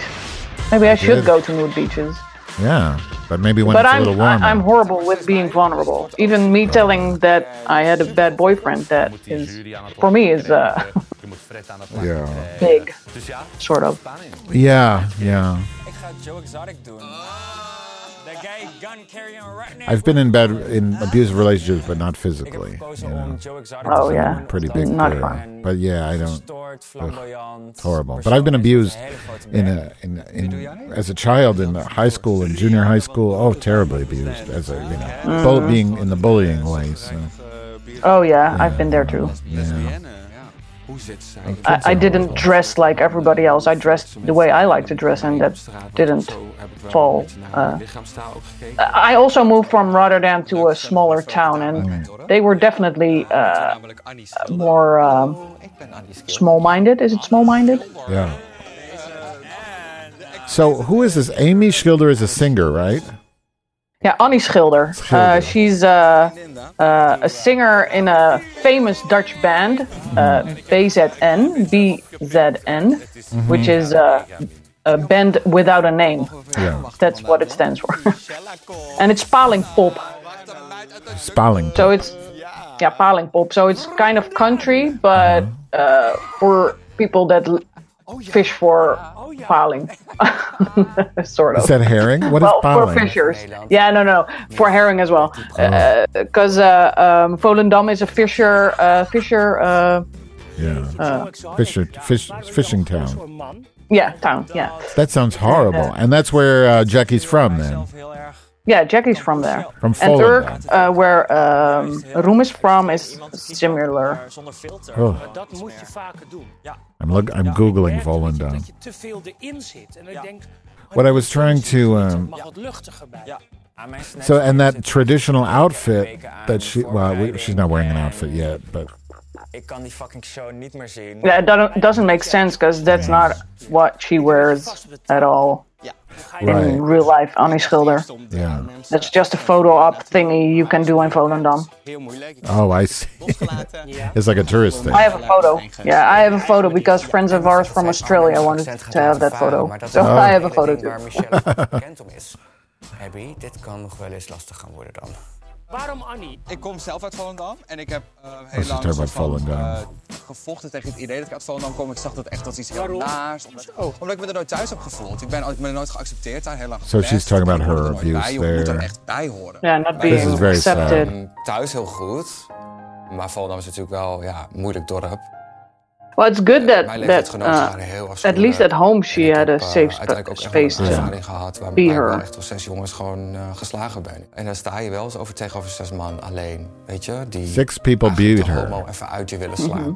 Maybe I should
did.
go to nude beaches.
Yeah, but maybe when
but
it's a
I'm
little warmer.
I, I'm horrible with being vulnerable. Even me telling that I had a bad boyfriend that is for me is uh,
yeah.
big, sort of.
Yeah, yeah. I've been in bad in abusive relationships, but not physically. You know,
Oh yeah,
pretty big.
Not
there.
fun.
But yeah, I don't. Ugh, it's horrible. But I've been abused in a in, in as a child in high school and junior high school. Oh, terribly abused as a you know, mm. bull, being in the bullying way. So
Oh yeah, I've been there too.
yeah.
Hoe zit zij?
I, I didn't dress like everybody else. I dressed the way I like to dress, and that didn't fall. Uh,
Lichaamstaal ook gekeken.
I also moved from Rotterdam to a smaller town, and they were definitely uh,
Namelijk Annie Schilder.
more um,
Ik ben Annie Schilder.
small-minded. Is it small-minded?
Yeah. So who is this? Amy Schilder is a singer, right?
Yeah, Annie Schilder. Uh, she's uh, uh, a singer in a famous Dutch band, uh, BZN, BZN, which is uh, a band without a name.
Yeah.
That's what it stands for. and it's Paling Pop.
Spalling.
So it's yeah, Paling Pop. So it's kind of country, but uh, for people that l- fish for piling, sort of.
Is that herring? What is
well, for
piling?
fishers. Yeah, no, no, for herring as well. Because uh, um, Volendam is a fisher, uh, fisher, uh,
Yeah.
uh,
Fisher, fish, fishing town.
yeah, town. Yeah,
That sounds horrible. And that's where uh, Jackie's from then.
Yeah. Jackie's from there.
From
and Urk, uh, where um, Roem is from, is similar.
Oh.
Maar dat moet je vaker doen. Ja.
I'm look. I'm googling Volendam.
Dat je te veel erin zit. En ik denk,
What I was trying to. Um,
mag wat luchtiger bij. Ja.
so and that traditional outfit that she. Well, we, she's not wearing an outfit yet, but
Ik fucking show niet meer.
Yeah, it doesn't, doesn't make sense because that's not what she wears at all in real life. Annie Schilder.
yeah.
That's just a photo op thingy you can do in Volendam.
Oh, I see. it's like a tourist thing.
I have a photo. Yeah, I have a photo because friends of ours from Australia wanted to have that photo. So
Oh.
I have a photo too.
Waar Michelle bekend om is. Abby, dit kan nog wel eens lastig gaan worden dan.
Waarom Annie?
Ik kom zelf uit Volendam en ik heb eh,
Oh,
heel
ze
lang soort van, eh, gevochten tegen het idee dat ik uit Volendam kom. Ik zag dat echt als iets heel naars. Omdat, omdat ik me er nooit thuis heb gevoeld. Ik ben, ik ben er nooit geaccepteerd daar, heel lang
So she's talking about her
er nooit bij,
abuse
je moet er
there.
echt bij horen.
Yeah, not
This
being
is very sad.
accepted.
Ehm, thuis heel goed. Maar Volendam is natuurlijk wel ja, een moeilijk dorp.
Well, it's good that
Mijn
that uh,
waren heel
at least at home she had a
Eh,
safe spa-
uiteindelijk ook echt wel
space
een
to
ervaring gehad waar
be
ik wel
her.
echt door zes jongens gewoon eh, geslagen ben. En dan sta je wel eens over tegenover zes man alleen, weet je? Die
Six people beat
de
her.
homo even uit je willen slaan.
Mhm.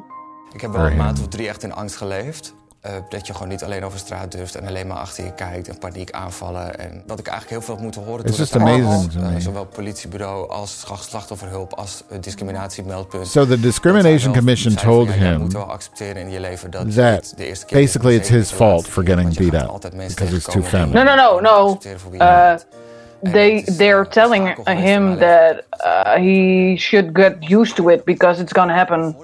Ik heb wel een maand of drie echt in angst geleefd. Eh, dat je gewoon niet alleen over straat durft en alleen maar achter je kijkt en paniek aanvallen. En dat ik eigenlijk heel veel heb moeten horen
It's
door het
amazing to
Eh,
me.
zowel politiebureau als slachtofferhulp als uh, discriminatiemeldpunt.
So the discrimination commission told him
moet wel accepteren in je leven dat
that
dit de eerste keer
basically it's his
de
fault for getting beat up because he's too
tegenkomen
No,
feminine.
no, no, no. Uh, they they're telling him that uh, he should get used to it because it's gonna happen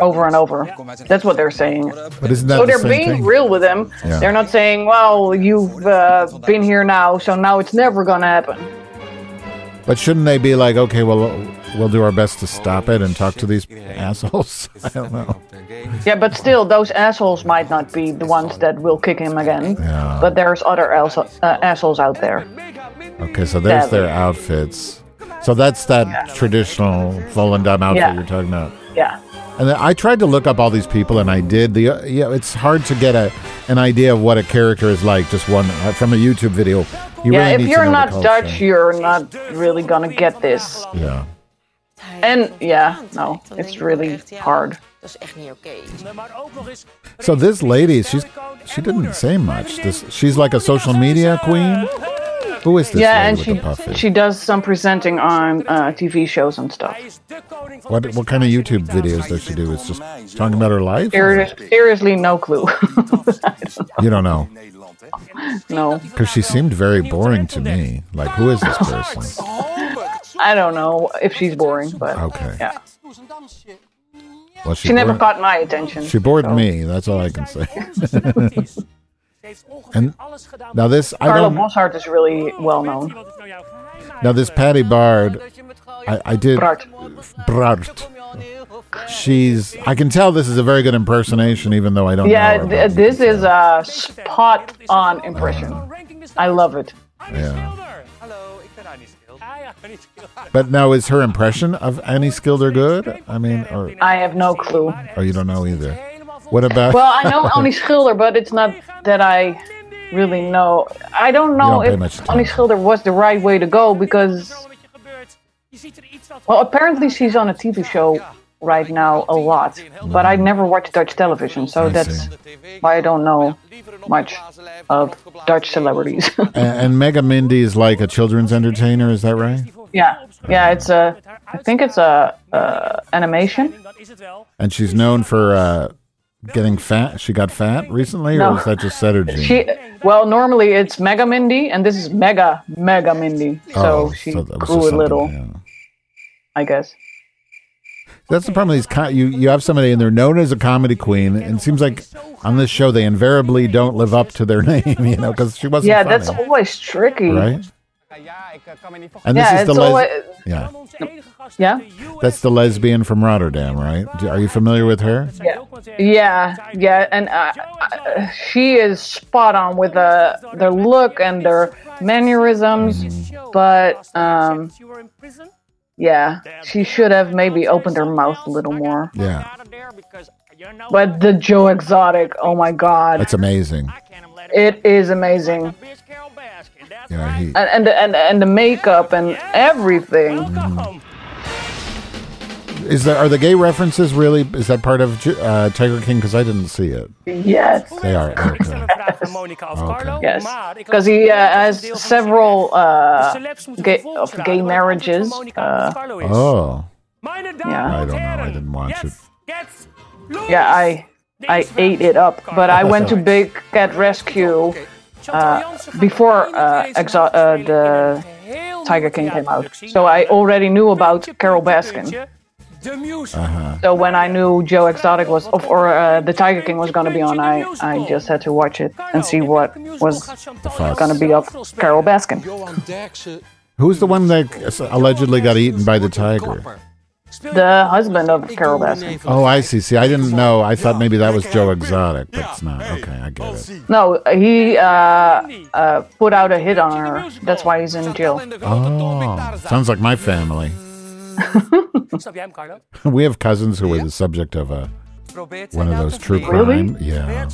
over and over. That's what they're saying.
But isn't that
so
the
they're
same
being
thing?
real with him.
Yeah.
They're not saying, "Well, you've uh, been here now, so now it's never gonna happen."
But shouldn't they be like, okay, well, we'll do our best to stop it and talk to these assholes? I don't know.
Yeah, but still, those assholes might not be the ones that will kick him again.
Yeah.
But there's other also, uh, assholes out there.
Okay, so there's their outfits. So that's that traditional fallen Volendam outfit
Yeah.
you're talking about.
Yeah.
And I tried to look up all these people, and I did. The uh, yeah, it's hard to get a an idea of what a character is like just one uh, from a YouTube video. You
yeah,
really
if you're not. Dutch, you're not really gonna get this.
Yeah.
And yeah, no, it's really hard.
Dat is echt niet oké.
So this lady, she's she didn't say much. This she's like a social media queen. Who is this
yeah, and she she does some presenting on uh, TV shows and stuff.
What what kind of YouTube videos does she do? It's just talking about her life.
Seriously no clue.
You don't know
no,
because she seemed very boring to me. Like who is this person?
I don't know if she's boring, but
Okay.
yeah,
Well,
she, never
bored-
caught my attention.
She bored
so.
me. That's all I can say. and now this I
Carlo
don't.
Is really well known.
Now this Patty Brard, I, I did.
Bart.
Bart. She's. I can tell this is a very good impersonation, even though I don't
Yeah,
know. her,
th- this is a spot on impression. I love it.
but- yeah.
Hallo, ik ben Annie Skil. Ah ja, Annie Skil.
But now is her impression of Annie Skilder good? I mean, or
I have no clue.
or you don't know either. What about?
Well, I know Annie Schilder, but it's not that I really know. I don't know
don't
if Annie Schilder was the right way to go because. Well, apparently she's on a TV show right now a lot, but I never watch Dutch television, so
I
that's
see.
why I don't know much of Dutch celebrities.
and, and Mega Mindy is like a children's entertainer. Is that right?
yeah, yeah, it's a. I think it's a, uh animation.
And she's known for uh, getting fat. She got fat recently,
No.
or is that just Sederginne?
She well, normally it's Mega Mindy, and this is Mega Mega Mindy. So
Oh,
she
so
grew a little,
yeah.
I guess.
That's the problem. These co- you you have somebody and they're known as a comedy queen, and it seems like on this show they invariably don't live up to their name. You know, because she wasn't.
yeah,
funny,
that's always tricky.
right. And this
Yeah,
is the les-
always-
yeah.
Yeah.
That's the lesbian from Rotterdam, right? Are you familiar with her?
Yeah, yeah, yeah, and uh, uh, she is spot on with the their look and their mannerisms, but um, yeah, she should have maybe opened her mouth a little more.
Yeah,
But the Joe Exotic, oh my god,
that's amazing.
it is amazing,
Yeah, he,
and and the, and and the makeup and everything.
is there are the gay references really? Is that part of uh, Tiger King? Because I didn't see it.
Yes.
They are. Okay.
Yes, because he uh, has several uh, gay, of gay marriages. Uh,
Oh,
yeah.
I don't know. I didn't watch it.
Yeah, I I ate it up, but I went to Big Cat Rescue uh, before uh, Exo- uh, the Tiger King came out, so I already knew about Carole Baskin.
Uh-huh.
So when I knew Joe Exotic was, of, or uh, the Tiger King was going to be on, I I just had to watch it and see what was going to be of Carole Baskin.
Who's the one that allegedly got eaten by the tiger?
The husband of Carole Baskin.
Oh, I see. See, I didn't know. I thought maybe that was Joe Exotic, but it's not. Okay, I get it.
No, he uh, uh, put out a hit on her. That's why he's in jail.
Oh, sounds like my family.
Snap jij hem, Carlo?
We have cousins who were the subject of a one of those true crime. Really? Yeah,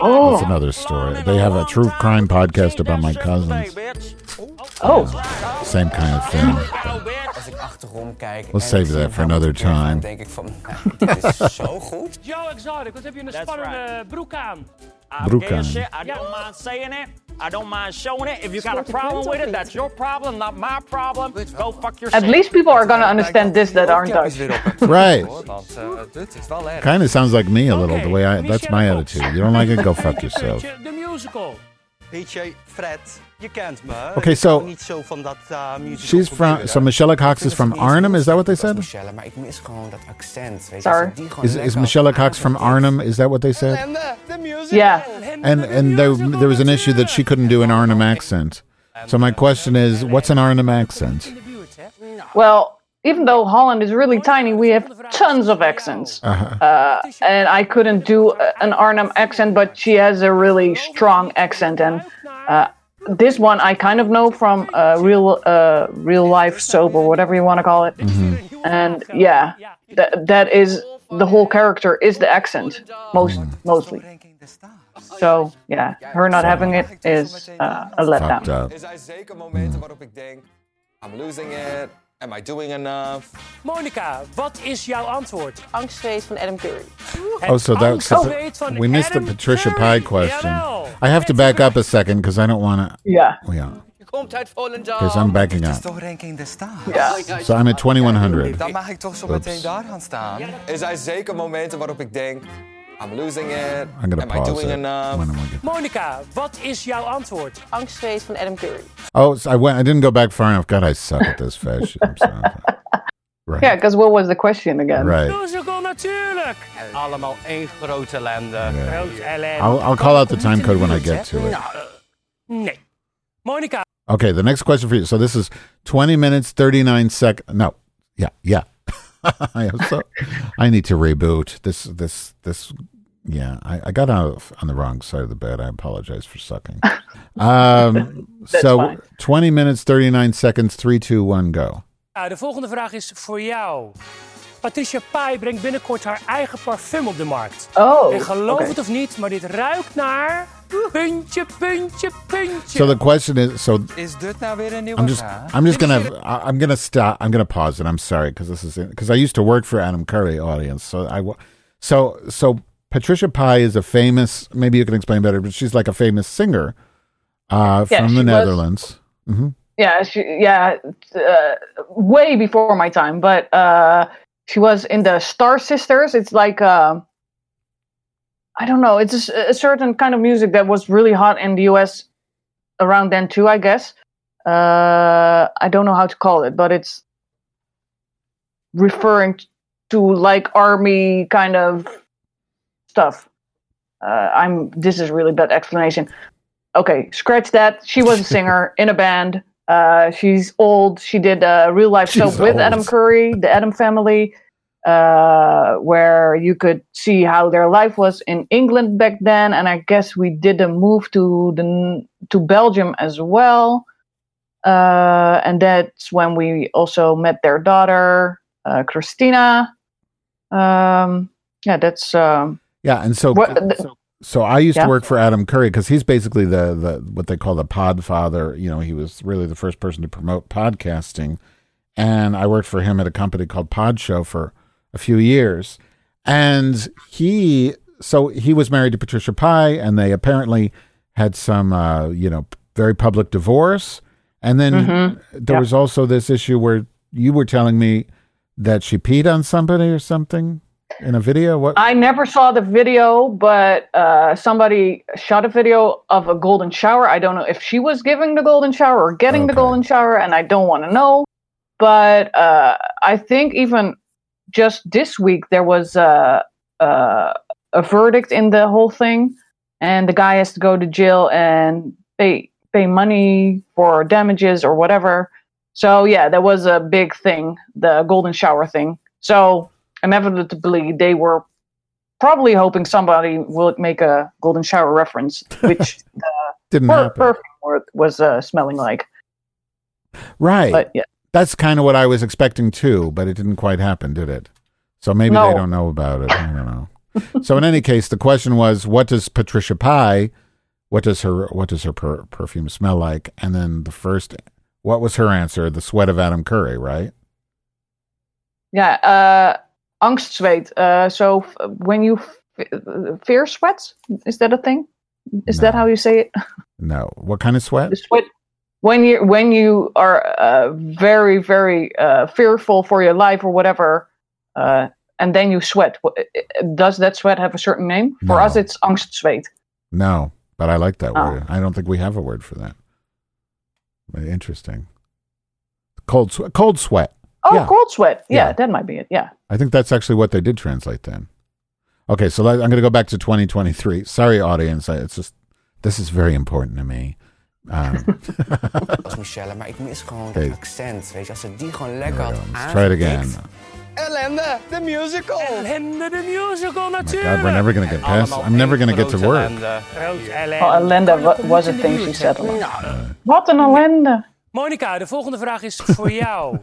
Oh.
that's another story. They have a true crime podcast about my cousins.
Oh.
Same kind of thing.
Als ik achterom kijk.
We'll
en
save
ik zie
that for
hem
another
teruggaan,
time.
denk ik van, nou, dit is zo goed.
Joe Exotic, wat heb je een spannende broek aan?
Broek aan.
I don't mind saying it. I don't mind showing it. If you got a problem with it, that's your problem, not my problem. Go fuck yourself.
At least people are going to understand this that aren't Dutch.
Right.
Want eh, dit is wel erg.
Kind of sounds like me a little. The way I. That's my attitude. You don't like it? Go fuck yourself.
De musical.
Weet je, Fred, je kent me.
Okay, so-
niet zo van dat uh, musical
She's from. So Michelle Cox is from Arnhem. Is that what they said?
Michelle, maar ik mis gewoon dat accent. Weet
Sorry.
je, als ik die gewoon
Is, is Michelle Cox from Arnhem? Is that what they said?
Yeah.
And and there there was an issue that she couldn't do an Arnhem accent. So my question is, what's an Arnhem accent?
Well, even though Holland is really tiny, we have tons of accents.
Uh-huh.
Uh, and I couldn't do an Arnhem accent, but she has a really strong accent. And uh, this one I kind of know from uh, real uh, real life soap or whatever you want to call it. And yeah, that that is the whole character is the accent most mostly. So yeah, her not having it is uh, a letdown.
Fucked up.
Zijn zeker momenten waarop ik denk, I'm losing it. Am I doing enough?
Monica, wat is jouw antwoord?
Angstzweet van Adam Curry.
Oh, so that's we missed the Patricia Paay question. I have to back up a second because I don't want to.
Yeah.
Yeah.
Komt.
Because I'm backing
Dit is
up.
toch Ranking the
Stars?
So I'm at 2100.
Dan mag ik toch zo
Oops.
meteen daar gaan staan. Er zijn zeker momenten waarop ik denk, I'm losing it.
I'm gonna
Am I
pause
doing
it.
enough?
when I'm gonna-
Monica, wat is jouw antwoord?
Angstzweet van Adam Curry.
Oh, so I went. I didn't go back far enough. God, I suck at this fashion. I'm sorry. Right.
Yeah, because what was the question again?
Right.
Musical natuurlijk.
Allemaal één grote ellende.
Groot ellende.
I'll, I'll call out the time code when I get to it.
Nee. Monica,
Okay, the next question for you. So this is 20 minutes, 39 seconds. No. Yeah, yeah. I so I need to reboot. This this this yeah, I, I got out on the wrong side of the bed. I apologize for sucking. Um so
fine.
20 minutes, 39 seconds, three, two, one, go.
nou, de volgende vraag is voor jou. Patricia Paay brengt binnenkort haar eigen parfum op de markt.
Oh,
En geloof
oké.
het of niet, maar dit ruikt naar... Puntje, puntje, puntje.
So the question is so
Is dit nou weer een nieuwe
I'm just? I'm just gonna I- I'm gonna stop I'm gonna pause it. I'm sorry because this is because I used to work for Adam Curry audience. So I so so Patricia Paay is a famous maybe you can explain better, but she's like a famous singer uh,
Yeah,
from
she
the
was-
Netherlands. hmm
Yeah, she, yeah, uh, way before my time, but uh, she was in the Star Sisters. It's like uh, I don't know. It's a certain kind of music that was really hot in the U.S. around then too. I guess. Uh, I don't know how to call it, but it's referring to like army kind of stuff. Uh, I'm. This is really bad explanation. Okay, scratch that. She was a singer in a band. Uh, she's old. She did a real life soap
She's
with. Adam Curry, the Adam family, uh, where you could see how their life was in England back then. And I guess we did a move to the to Belgium as well. Uh, and that's when we also met their daughter, uh, Christina. Um, yeah, that's um,
Yeah, and so
What-
so, so I used
Yeah.
to work for Adam Curry because he's basically the the what they call the pod father. You know, he was really the first person to promote podcasting, and I worked for him at a company called Pod Show for a few years, and he so he was married to Patricia Paay, and they apparently had some uh, you know very public divorce, and then
Mhm.
there
Yep.
was also this issue where you were telling me that she peed on somebody or something in a video. What?
I never saw the video, but uh, somebody shot a video of a golden shower. I don't know if she was giving the golden shower or getting the golden shower, and I don't want to know. But uh, I think even just this week there was a, a, a verdict in the whole thing, and the guy has to go to jail and pay pay money for damages or whatever. So yeah, that was a big thing, the golden shower thing. So inevitably they were probably hoping somebody will make a golden shower reference, which the
Didn't
per-
happen.
perfume was uh, smelling like.
Right.
But yeah,
That's kind of what I was expecting too, but it didn't quite happen, did it? So maybe
No.
they don't know about it. I don't know. so in any case, the question was, what does Patricia Paay, what does her, what does her per- perfume smell like? And then the first, what was her answer? The sweat of Adam Curry, right?
yeah. Uh, angstzweet. Uh, so f- when you f- fear sweats, is that a thing? Is that how you say it?
No. What kind of sweat?
The sweat. When you when you are uh, very very uh, fearful for your life or whatever, uh, and then you sweat. Does that sweat have a certain name? For
No.
us, it's angstzweet.
No, but I like that
Oh.
word. I don't think we have a word for that. Interesting. Cold sweat. Cold sweat.
Oh,
Yeah.
cold sweat. Yeah,
Yeah.
that might be it. Yeah.
I think that's actually what they did translate then. Okay, so I'm going to go back to 2023. Sorry, audience. I, it's just this is very important to me. Um,
als Michelle, maar ik mis gewoon dat accent. Weet je, als ze die gewoon lekker had
let's try it again.
Ellende, de musical.
Ellende de musical
God,
natuurlijk.
we're never going to get past. I'm never going to get to work.
Oh, ellende wa- was a thing she said. a lot. Wat een ellende.
Monica, de volgende vraag is voor jou.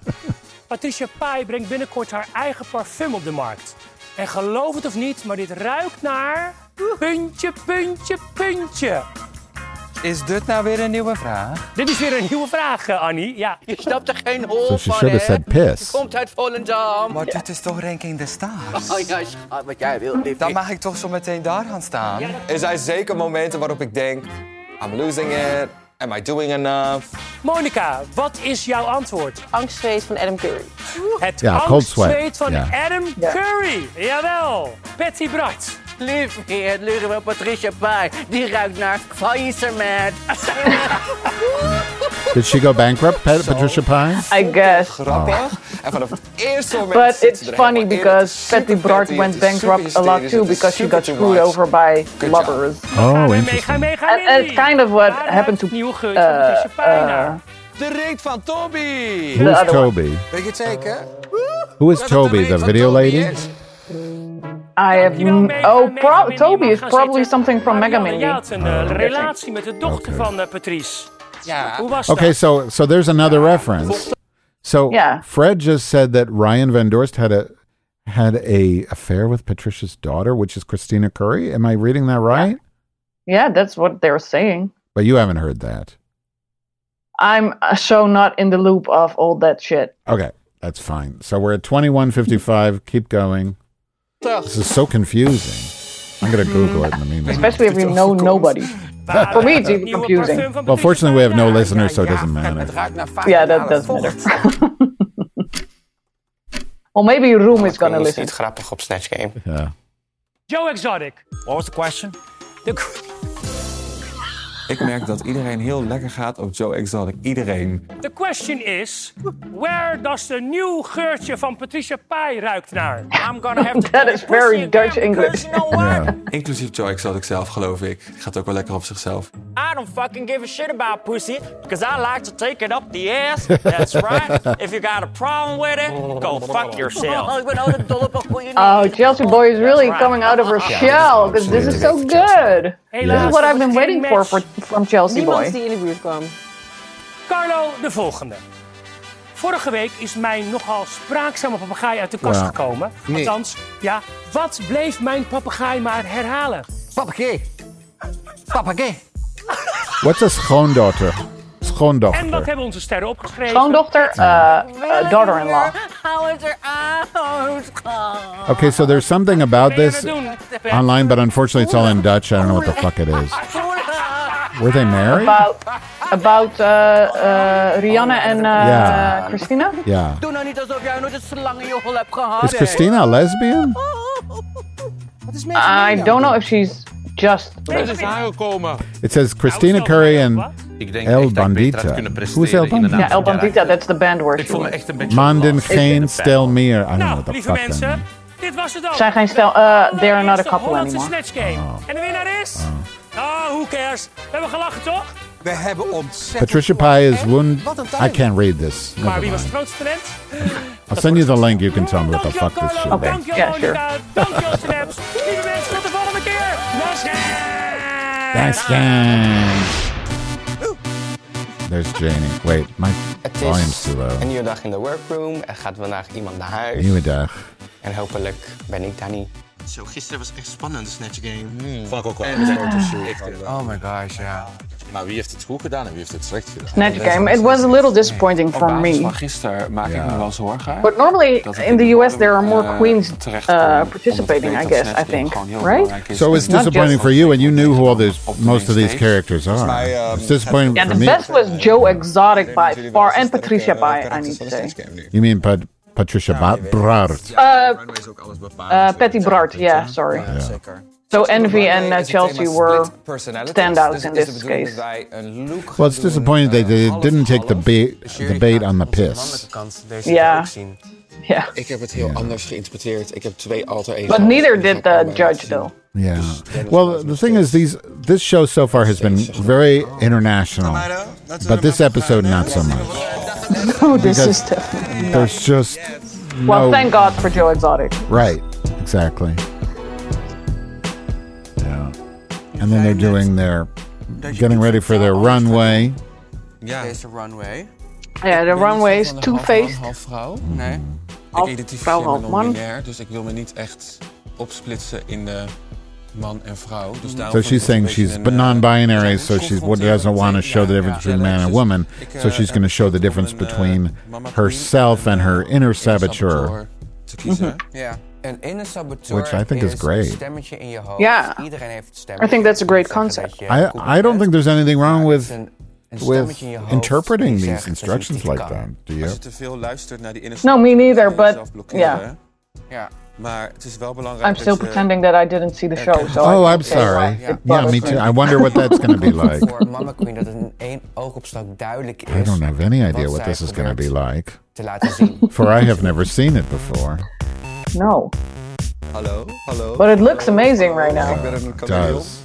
Patricia Pai brengt binnenkort haar eigen parfum op de markt. En geloof het of niet, maar dit ruikt naar... Puntje, puntje, puntje.
Is dit nou weer een nieuwe vraag?
Dit is weer een nieuwe vraag, eh, Annie. Ja.
Je snapt er geen hol
So she
van,
should have
hè?
said piss.
Je komt uit Volendam.
Maar dit is toch Ranking the Stars?
Oh ja, schat, wat jij wil.
Dan mag ik toch zo meteen daar gaan staan? Er zijn zeker momenten waarop ik denk... I'm losing it. Am I doing enough?
Monica, wat is jouw antwoord?
Angstzweet van Adam Curry.
Het
Ja, cold sweat.
angstzweet van
Ja.
Adam Curry. Jawel. Patty Bart.
Liefie, het leuren van Patricia Paay. Die ruikt naar faillissement.
Did she go bankrupt, Pat, Patricia Paay?
I guess.
Grappig. En vanaf het eerste moment
But
zit
it's
er
funny
helemaal in.
because
Het is super
Patty Bart
petty,
went
is
bankrupt a lot
hysterisch,
too
het is
because she got
too
screwed over by
Good job.
lovers.
Oh,
Mee,
interesting.
ga mee, ga
And, and it's kind of what
Waar
happened to
ruikt geurtje van
uh,
Patricia Paay
uh,
naar?
De reet van Toby!
Who's
other one.
Toby?
Weet je het zeker?
Who is
Dat het
Toby?
reet
The
van
video
Toby
lady?
is?
I have n- oh, pro- Toby is probably something from Mega
Marianne,
Mindy.
Een eh, relatie met de dochter van eh, Patrice.
Ja.
Okay, so so there's another reference. So
Yeah.
Fred just said that Ryan Van Dorst had a had a affair with Patricia's daughter, which is Christina Curry. Am I reading that right?
Yeah, that's what they're saying.
But you haven't heard that.
I'm uh, so not in the loop of all that shit.
Okay, that's fine. So we're at twenty one fifty five. Keep going. This is so confusing. I'm gonna Google it in the mm. meantime.
Especially if you know nobody. For me, it's even confusing.
Well, fortunately, we have no listeners, so it doesn't matter.
ruikt naar vijf
Yeah, that doesn't matter. well, maybe Roem is gonna listen.
niet grappig op Snatch Game.
Yeah.
Joe Exotic.
What was the question?
De,
Ik merk dat iedereen heel lekker gaat op Joe Exotic. Iedereen.
the question is, where does the nieuw geurtje van Patricia Pai ruikt naar?
I'm gonna have to
That is very Dutch English.
You know what?
Yeah.
Inclusief Joe Exotic zelf, geloof ik. Gaat ook wel lekker op zichzelf.
I don't fucking give a shit about pussy because I like to take it up the ass. That's right. if you got a problem with it, go fuck yourself.
Ik ben altijd dol op een goede
Oh, Chelsea Boy is really coming out of her shell because this is so good. This is what I've been waiting for, for from Chelsea
Niemand
Boy.
die in de buurt kwam.
Carlo, de volgende. Vorige week is mijn nogal spraakzame papegaai uit de kast
Ja.
gekomen.
Nee.
Althans, ja, wat bleef mijn papegaai maar herhalen?
Papegaai. Papegaai.
What's a schoondochter?
En wat
Schoondochter.
hebben onze sterren opgeschreven?
Schoondochter, uh, uh, daughter-in-law.
Hou het eruit.
Okay, so there's something about this online, but unfortunately it's all in Dutch. I don't know what the fuck it is. Were they married?
About, about uh, uh, Rianne en uh,
Ja.
uh, Christina?
Yeah.
Doe nou niet alsof jij nooit een slang in je hol hebt.
Is Christina a lesbian?
I don't know if she's just.
Het aangekomen.
It says Christina Curry and
Ik denk
El
echt dat ik beter
Bandita. Who is El Bandita?
Ja, El Bandita, that's the band where
Ik
she
voel me
was.
echt een beetje
Manden geen stel meer. I don't know
Nou,
what the
lieve
fuck
mensen,
means.
dit was het ook.
Zijn geen stel, uh, they're not a
De
couple
Hollandse
anymore.
Snatch Game. En de winnaar is... Oh, who cares? We hebben gelachen, toch?
We hebben ontzettend...
Patricia Paay is wound. I can't read this.
Maar
Never
wie was het
mind.
grootste talent?
I'll send you the link. You can tell me what the fuck this shit
Okay.
is.
Dankjewel,
Yeah, sure.
Monica. Dankjewel, Snaps.
Thanks, gang. There's Janie. Wait, my
Het
volume's
is
too low.
een nieuwe dag in de workroom. Er gaat vandaag iemand naar huis.
Nieuwe dag.
En hopelijk ben ik daar niet.
Zo, gisteren was echt spannend, de Snatch Game.
Vond ik ook wel.
En de fotoshoot.
Echt,
Oh my gosh, ja.
Maar wie heeft het goed gedaan en wie heeft het slecht gedaan?
Snatch game. It was a little disappointing for
Op basis
me.
van gisteren maak ik me wel zorgen.
But normally in the US there are more
eh,
queens uh, participating, I guess, I think. Right?
So it's disappointing for you, and you knew who all this, most of these characters are.
mij, um,
It's disappointing
Yeah,
for
the
me.
best was Joe Exotic by far, and Patricia by, I need to say.
You mean Pat- Patricia ba- Brard?
Uh, uh, Patty Brard, yeah, sorry.
Zeker.
So Envy and uh,
Het is het
Chelsea were
split personalities.
standouts
Dus
in this case.
dat wij een look gaan
Well, it's disappointing they,
eh,
they didn't take the bait, the bait on the piss.
mannelijke kant deze
Ja.
ook zien.
Yeah.
Ik heb het heel anders geïnterpreteerd. Ik heb twee alter egos.
But neither did the judge, though.
Yeah. Well, the thing is, these this show so far has been very international, but this episode not so much.
Oh, this is definitely.
There's just
Well,
no
thank God for Joe Exotic.
right, exactly. Yeah, and then they're doing their getting ready for their runway.
Ja.
Deze runway.
Yeah, the runway is
Half man,
two-faced.
Half vrouw. Hmm. Nee.
Half
ik identificeer me
half man.
non-binair, dus ik wil me niet echt opsplitsen in de man en vrouw. Dus daarom
So she's saying she's
een,
but
eh,
non-binary, so she doesn't want to show the difference between man and woman. So
eh,
she's going to show the difference
eh,
between herself and her inner saboteur.
te kiezen.
Inner saboteur
Which I think is great.
een stemmetje in je hoofd.
Yeah.
Iedereen heeft het
I think that's a great concept.
I I don't think there's anything wrong with with
stemmetje in je hoofd
interpreting these
zegt dat je
instructions like that. Do you?
je te veel luistert naar die inner
No, me neither, but
jezelf blokkeren.
yeah.
Ja. Maar het is wel belangrijk
I'm still
je-
pretending that I didn't see the er show. So
Oh,
can't
I'm sorry.
why. It
Yeah, me too. I wonder what that's going to be like.
Voor Ma'Ma Queen dat het in één oogopslag duidelijk is.
I don't have any idea what this is going to be like.
Te laten zien.
For I have never seen it before.
No.
Hallo, hallo.
But it looks amazing right now.
ben
It does.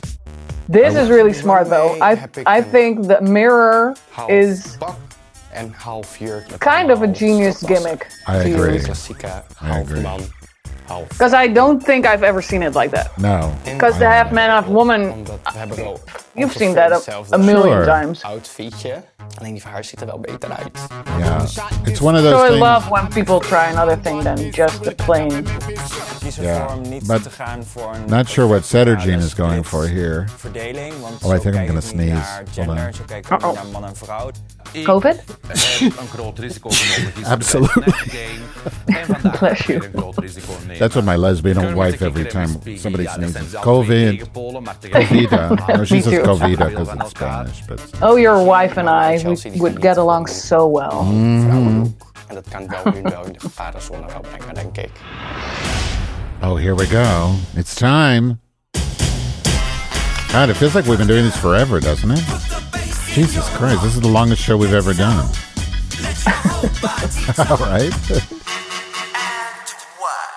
This is really smart though. I I think the mirror is
pak en half jurk. met
kind of a genius gimmick.
I agree.
Klassieke half
agree.
Man, half
Because I don't think I've ever seen it like that.
No.
Because the half man, half woman,
Omdat we hebben wel
you've seen that a, a million
Sure.
times.
outfitje. Alleen die van haar ziet er wel beter uit.
Yeah. It's one of those
So
those
I
things.
love when people try another thing than just the plain.
Kies
Yeah,
ervoor om niet
but
te gaan voor een
Not sure what Sederginne
totale
is going for here.
verdeling. Want
Oh, I think I'm gonna sneeze. Hold
gender,
on.
zo kijken we
Uh-oh.
naar man en vrouw.
COVID?
een groot risico genomen.
Absolutely.
Bless you.
weer een groot risico nemen.
That's what my lesbian wife every time somebody
Ja, er dat zijn
sneezes.
zelf twee
COVID.
tegenpolen, maar tegelijk
Covida.
Uh,
no, she
Me
says
too.
Uh,
because it's. Spanish, but
Oh, your wife and I, we would get along so well.
Mhm.
En dat kan wel hun wel in de gevarenzone wel brengen, denk ik.
Oh, here we go. It's time. God, it feels like we've been doing this forever, doesn't it? Jesus Christ, this is the longest show we've ever done. All right.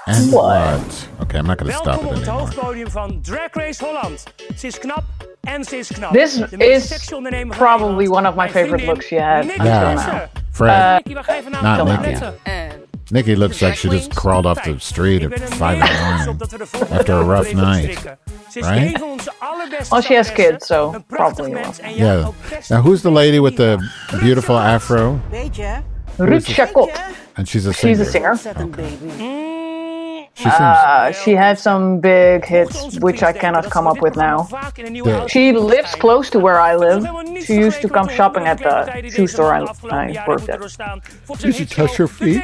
And
What?
what? Okay, I'm not going to stop
Welkom
it
op het
anymore.
hoofdpodium van Drag Race Holland. Ze knap, En ze knap.
This is
sexy ondernemer van
probably one of my favorite looks she had
Yeah. Fred.
Uh,
Nikkie, waar ga je vanavond
Not
naar
Nikkie.
letten?
Nikkie looks like she just crawled off the street at five in the morning after a rough night, right?
een van onze allerbeste
Well, she has kids, so probably
mens
will.
en ja,
Yeah. Now, who's the lady with the beautiful afro?
Weet je?
Ruth Jacott.
And she's a singer.
She's a singer.
Ontzettend baby. Mm.
She sings.
Uh, she had some big hits, which I cannot come up with now.
Yeah.
She lives close to where I live. She used to come shopping at the shoe store I, I worked at.
Did you touch her feet?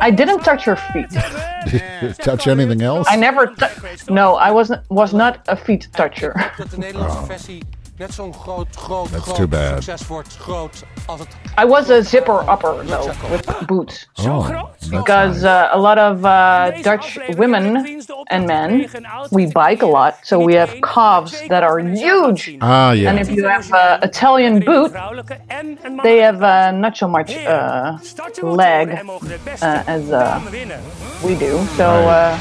I didn't touch her feet.
Touch anything else?
I never. tou- no, I wasn't. Was not a feet toucher.
Dat de Nederlandse versie net zo'n groot, groot,
That's
groot
too bad.
succes wordt. Groot als het...
I was a zipper upper though, with boots.
Oh, that's
Because uh, a lot of uh, Dutch women and men, we bike a lot, so we have calves that are huge.
Ah, yeah.
And if you have uh, Italian boot, they have uh, not so much uh, leg uh, as uh, we do. So uh,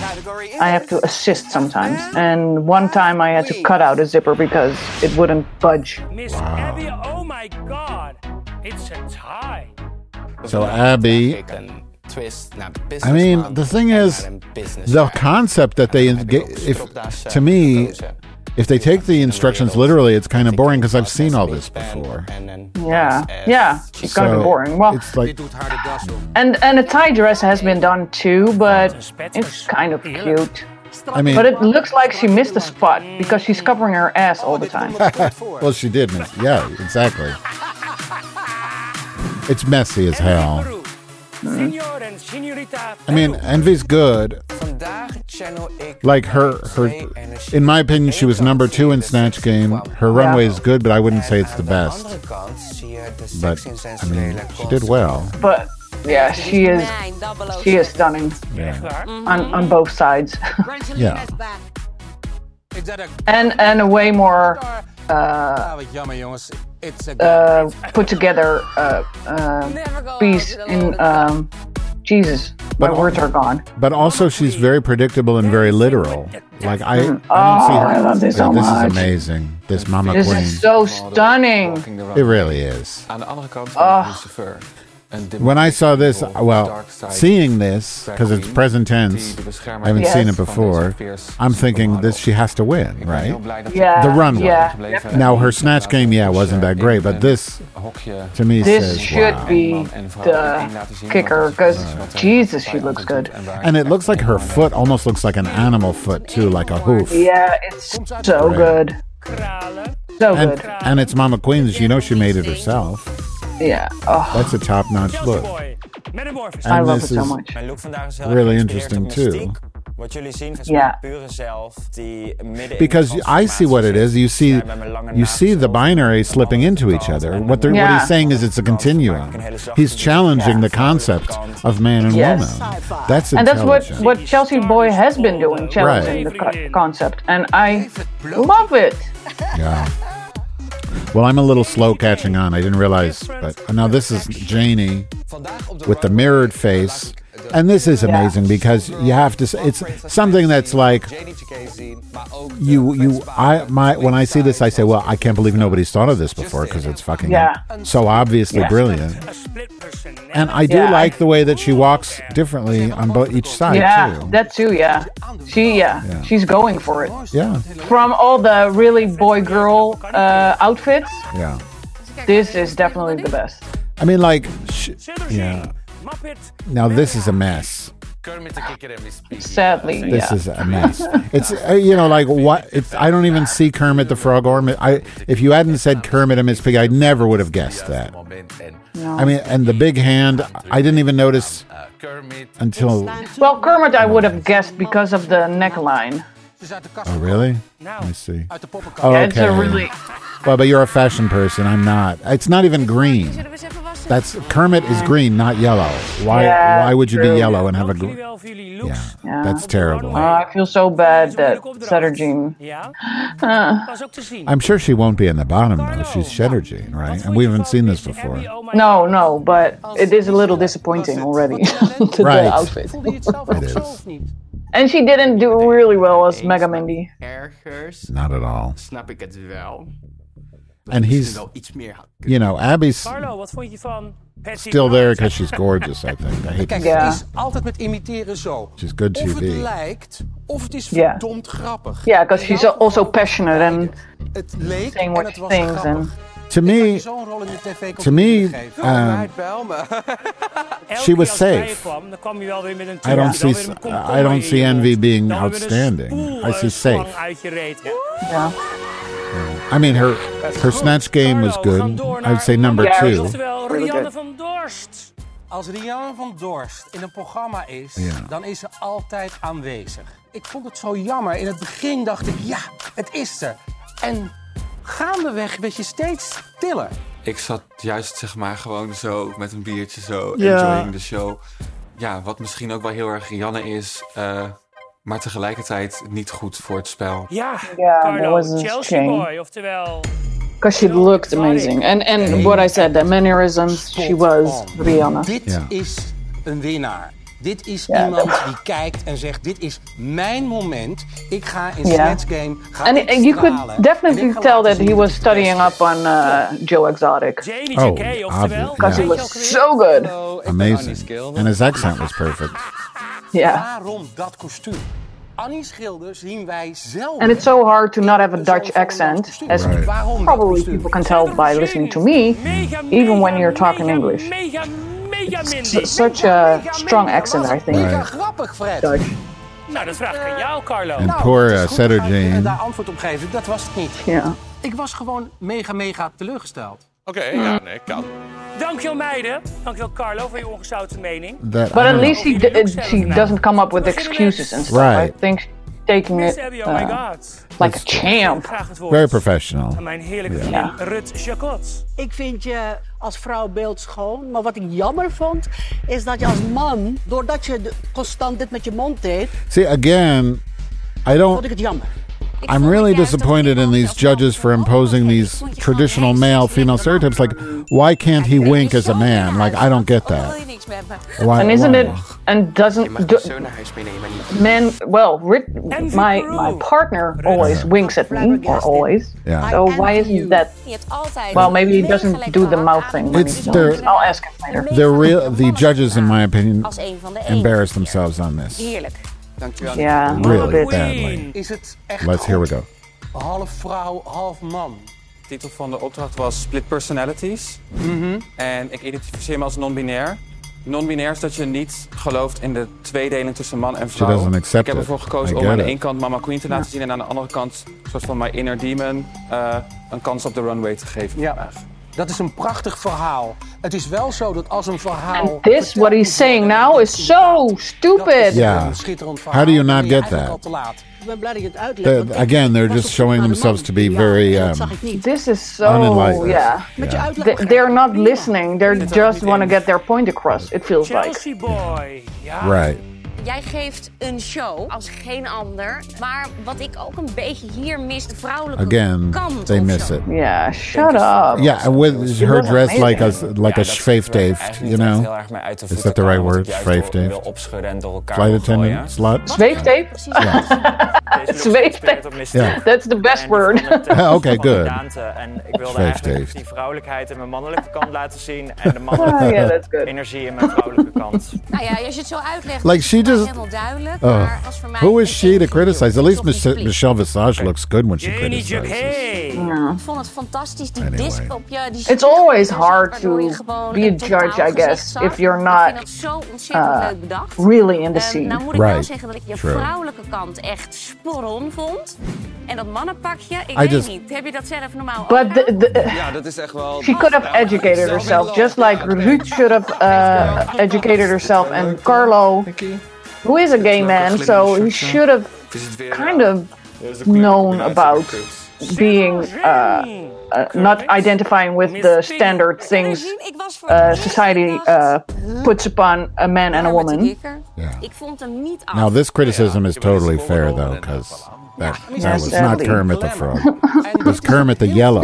I have to assist sometimes. And one time I had to cut out a zipper because it wouldn't budge.
Miss Abby, oh my god. It's a tie.
So Abby, I mean, the thing is,
naar een business
the concept that they get, if to me, if they take the instructions literally, it's kind of boring because I've seen all this before.
Yeah, yeah, it's gonna be boring. Well,
it's like
and and a tie dress has been done too, but it's kind of cute.
I mean-
but it looks like she missed a spot because she's covering her ass all the time.
well, she did miss. Yeah, exactly. It's messy as hell.
Signor and signorita.
I mean, Envy's good. Like her, her. In my opinion, she was number two in Snatch Game. Her runway is good, but I wouldn't say it's the best. But I mean, she did well.
But yeah, she is she is stunning
Yeah.
on on both sides,
Yeah.
and and a way more uh,
wat jammer jongens. It's a
uh, put together uh, uh, piece in. Um, Jesus, my
But-
words are gone.
But also, she's very predictable and very literal. Like I, I don't
Oh,
see her.
I love this so
this
much.
is amazing. This Mama
This
Queen.
is so stunning.
It really is.
Aan de andere kant
Oh.
Van Lucifer. Een
When I saw this, well, seeing this because it's present tense, I haven't seen it before. I'm thinking this she has to win, right?
Yeah,
The runway.
yeah.
Now her snatch game, yeah, wasn't that great, but this to me
This
says
should
wow.
be the kicker because Jesus, she looks good.
And it looks like her foot almost looks like an animal foot too, like a hoof.
Yeah, it's so good. So
And,
good.
and it's Ma'Ma Queen's. You know she made it herself.
Yeah. Oh,
That's a top-notch look.
Metamorphosis.
And
I love
this
it so
is
much.
Mijn look vandaag is heel
really interesting too.
op mystiek. Wat jullie zien is
Ja.
pure zelf die midden
Because I see what it is. You see, you see the binary slipping into each other. What, they're, what he's saying is it's a continuing. He's challenging the concept of man and
Yes.
woman. That's
and that's what what Chelsea Boy has been doing, challenging the co- concept, and I love it.
Yeah. Well, I'm a little slow catching on. I didn't realize, but uh, now this is Janey with the mirrored face, and this is amazing because you have to. It's something that's like you you I my when I see this, I say, well, I can't believe nobody's thought of this before because it's fucking
Yeah.
so obviously
Yeah.
brilliant. And I do
Yeah,
like the way that she walks differently on both each side
yeah,
too.
that too. Yeah, she yeah, she's going for it.
Yeah,
From all the really boy girl uh, outfits,
yeah.
this is definitely the best.
I mean, like, yeah. Now this is a mess.
Sadly,
This
yeah.
is a mess. It's uh, you know like what it's. I don't even see Kermit the Frog or I. If you hadn't said Kermit and Miss Piggy, I never would have guessed that. I mean, and the big hand, I didn't even notice until.
Well, Kermit, I would have guessed because of the neckline.
Oh really? Let me see. Oh,
Yeah, it's a
okay.
really-
Well, but you're a fashion person. I'm not. It's not even green. That's Kermit is green, not yellow. Why?
Yeah,
why would you
true.
be yellow and have a green? Yeah,
Yeah.
that's terrible.
Oh, I feel so bad that Sederginne. Uh,
I'm sure she won't be in the bottom though. She's Sederginne, right? And we haven't seen this before.
no, no, but it is a little disappointing already. the
Right.
outfit.
It is.
And she didn't do really well as Mega Mindy.
Ergers
Not at all.
snap ik het wel. Dat
And he's,
iets meer
you know, Abby's
Carlo, wat vond je van
still there because she's gorgeous. I think. I hate to
Kijk,
say
het
it.
is altijd met imiteren zo.
She's good
Of het
TV.
lijkt, of het is
Ja.
verdomd grappig.
Yeah, because she's also passionate and
Het leek
saying what
het
she thinks. And
To me,
Zo'n rol in de tv
to me, um,
bel me.
Elke
She was
als hij bij je
safe.
kwam, dan kwam je wel weer met een
I don't see.
weer een komkommer
I don't see Envy being
dan weer met een
outstanding. I
eh,
see safe.
uit je reet. Ja.
yeah.
I mean, her her snatch game was good. I would say number two.
Rianne van Dorst.
Als Rianne van Dorst in een programma is,
Ja.
dan is ze altijd aanwezig. Ik vond het zo jammer. In het begin dacht ik, ja, het is ze. En gaandeweg werd je steeds stiller.
Ik zat juist zeg maar gewoon zo met een biertje zo
Ja.
enjoying the show. Ja, wat misschien ook wel heel erg Rianne is, eh, maar tegelijkertijd niet goed voor het spel.
Ja,
Yeah,
Carlo,
was a
Chelsea
change.
boy, oftewel...
Because she looked amazing. And and what I said, the mannerisms, she was Rihanna.
Dit
Yeah.
is een winnaar. Dit is
Ja,
iemand
dat-
die kijkt en zegt: Dit is mijn moment. Ik ga in
Yeah.
Snatch Game. Ga
And you could definitely tell that he was studying up on uh, Joe Exotic.
Janie
Oh,
oftewel...
obvious,
Because he was so good.
Amazing, and his accent was perfect.
Yeah.
Waarom dat kostuum? Annie Schilder zien wij zelf.
And it's so hard to not have a Dutch accent, as
Right.
probably people can tell by listening to me, even when you're talking English.
Mega, mega
such a strong accent, I think.
Right.
grappig, Fred.
Dutch.
Nou, dat vraag ik aan jou, Carlo.
And
Nou,
poor uh,
En
Jane.
daar antwoord op geven, dat was het niet.
Ja.
Ik was gewoon mega, mega teleurgesteld.
Oké, ja, nee, kan.
Dankjewel meiden. Dankjewel Carlo voor je ongezouten mening.
That,
But at least she, d- she doesn't come up with excuses and stuff.
Right.
I think taking
Miss
it
oh
uh,
god.
like a champ.
Very professional.
Mijn heerlijke
Ja.
vriendin Rut Jacot.
Ik vind je als vrouw beeldschoon. Maar wat ik jammer vond, is dat je als man, doordat je constant dit met je mond deed,
See again, I
vond
don't.
ik het jammer.
I'm really disappointed in these judges for imposing these traditional male female stereotypes. Like, why can't he wink as a man? Like, I don't get that. Why,
and isn't
why?
it and doesn't do,
Zo naar huis meenemen.
men well Rit, my my partner always winks at me or always
Yeah.
so why isn't that well maybe he doesn't do the mouth thing
It's their-
I'll ask him later
The real the judges, in my opinion,
Als een van de
embarrass themselves on this.
Dankjewel.
Yeah,
Really badly.
Is het echt
Let's here we go.
Half vrouw, half man.
De titel van de opdracht was Split Personalities. En ik identificeer me als non-binair. Non-binair is dat je niet gelooft in de tweedeling tussen man en vrouw.
doesn't accept
ik heb ervoor gekozen om aan de ene kant Mama Queen te laten zien... en aan de andere kant een soort van my inner demon eh, een kans op de runway te geven.
Ja. Dat is een prachtig verhaal. Het is wel zo dat als een verhaal...
and this what he's saying now is so stupid
Yeah.
Een schitterend verhaal.
How do you not
Dan ben je
get that?
al te laat.
Ik ben blij dat je het uitlegt.
The- again, they're just showing themselves to be very,
en
um,
zag ik niet.
this is so
Unenlightened.
yeah
Met
Yeah.
They- they're not listening they're just want to get their point across it feels like
Chelsea boy. Ja.
Right.
Jij geeft een show als geen ander. Maar wat ik ook een beetje hier mis, de vrouwelijke
Again,
kant
they miss it.
yeah shut up
Yeah, and with her dress like a like a schweefdaved, you know. Is that the right word?
en elkaar
Flight attendant slut.
zweeftape zweeftape
Ja.
that's the best word
okay, good.
En ik wilde
Zweefteeft.
eigenlijk die vrouwelijkheid in mijn mannelijke kant laten zien. En de mannelijke energie in mijn vrouwelijke kant.
Nou ja, als je het zo uitlegt,
Like
is
she
het voor mij
just.
helemaal duidelijk.
Uh,
maar als voor mij
who is she to criticize? At least Mich- Michelle Visage looks good when she
Janey
criticizes.
Jacké.
Ik vond het fantastisch, die
Anyway.
disc op je. Die
It's always hard to be a judge, I guess, if you're not,
vind dat zo ontzettend
uh, really in the
Ehm,
scene.
nou moet ik wel
Right.
zeggen dat ik je
True.
vrouwelijke kant echt sporon vond. En dat mannenpakje, ik
I just-
niet. Heb je dat zelf normaal ook
but the, the,
Ja, dat is echt wel...
She could have educated herself, just like Ruth should have uh, educated herself, and Carlo, who is a gay man, so he should have kind of known about being uh, uh, not identifying with the standard things uh, society uh, puts upon a man and a woman.
Ik vond hem niet af.
Now this criticism is totally fair though, because That,
Yeah,
that was not. Kermit the Frog. It was Kermit the Yellow.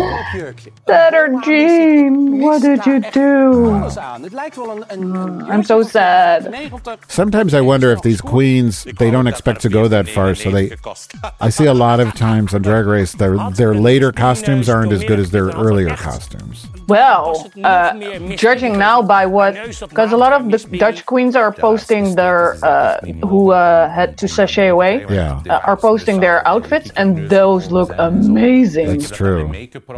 Sederginne, what did you do?
Alles aan. Het lijkt wel een... een
I'm so sad.
Sometimes I wonder if these queens they don't expect to go that far, so they. I see a lot of times on Drag Race their their later costumes aren't as good as their earlier costumes.
Well, uh, judging now by what, because a lot of the Dutch queens are posting their, uh, who uh, had to sashay away,
Yeah.
uh, are posting their outfits, and those look amazing.
That's true.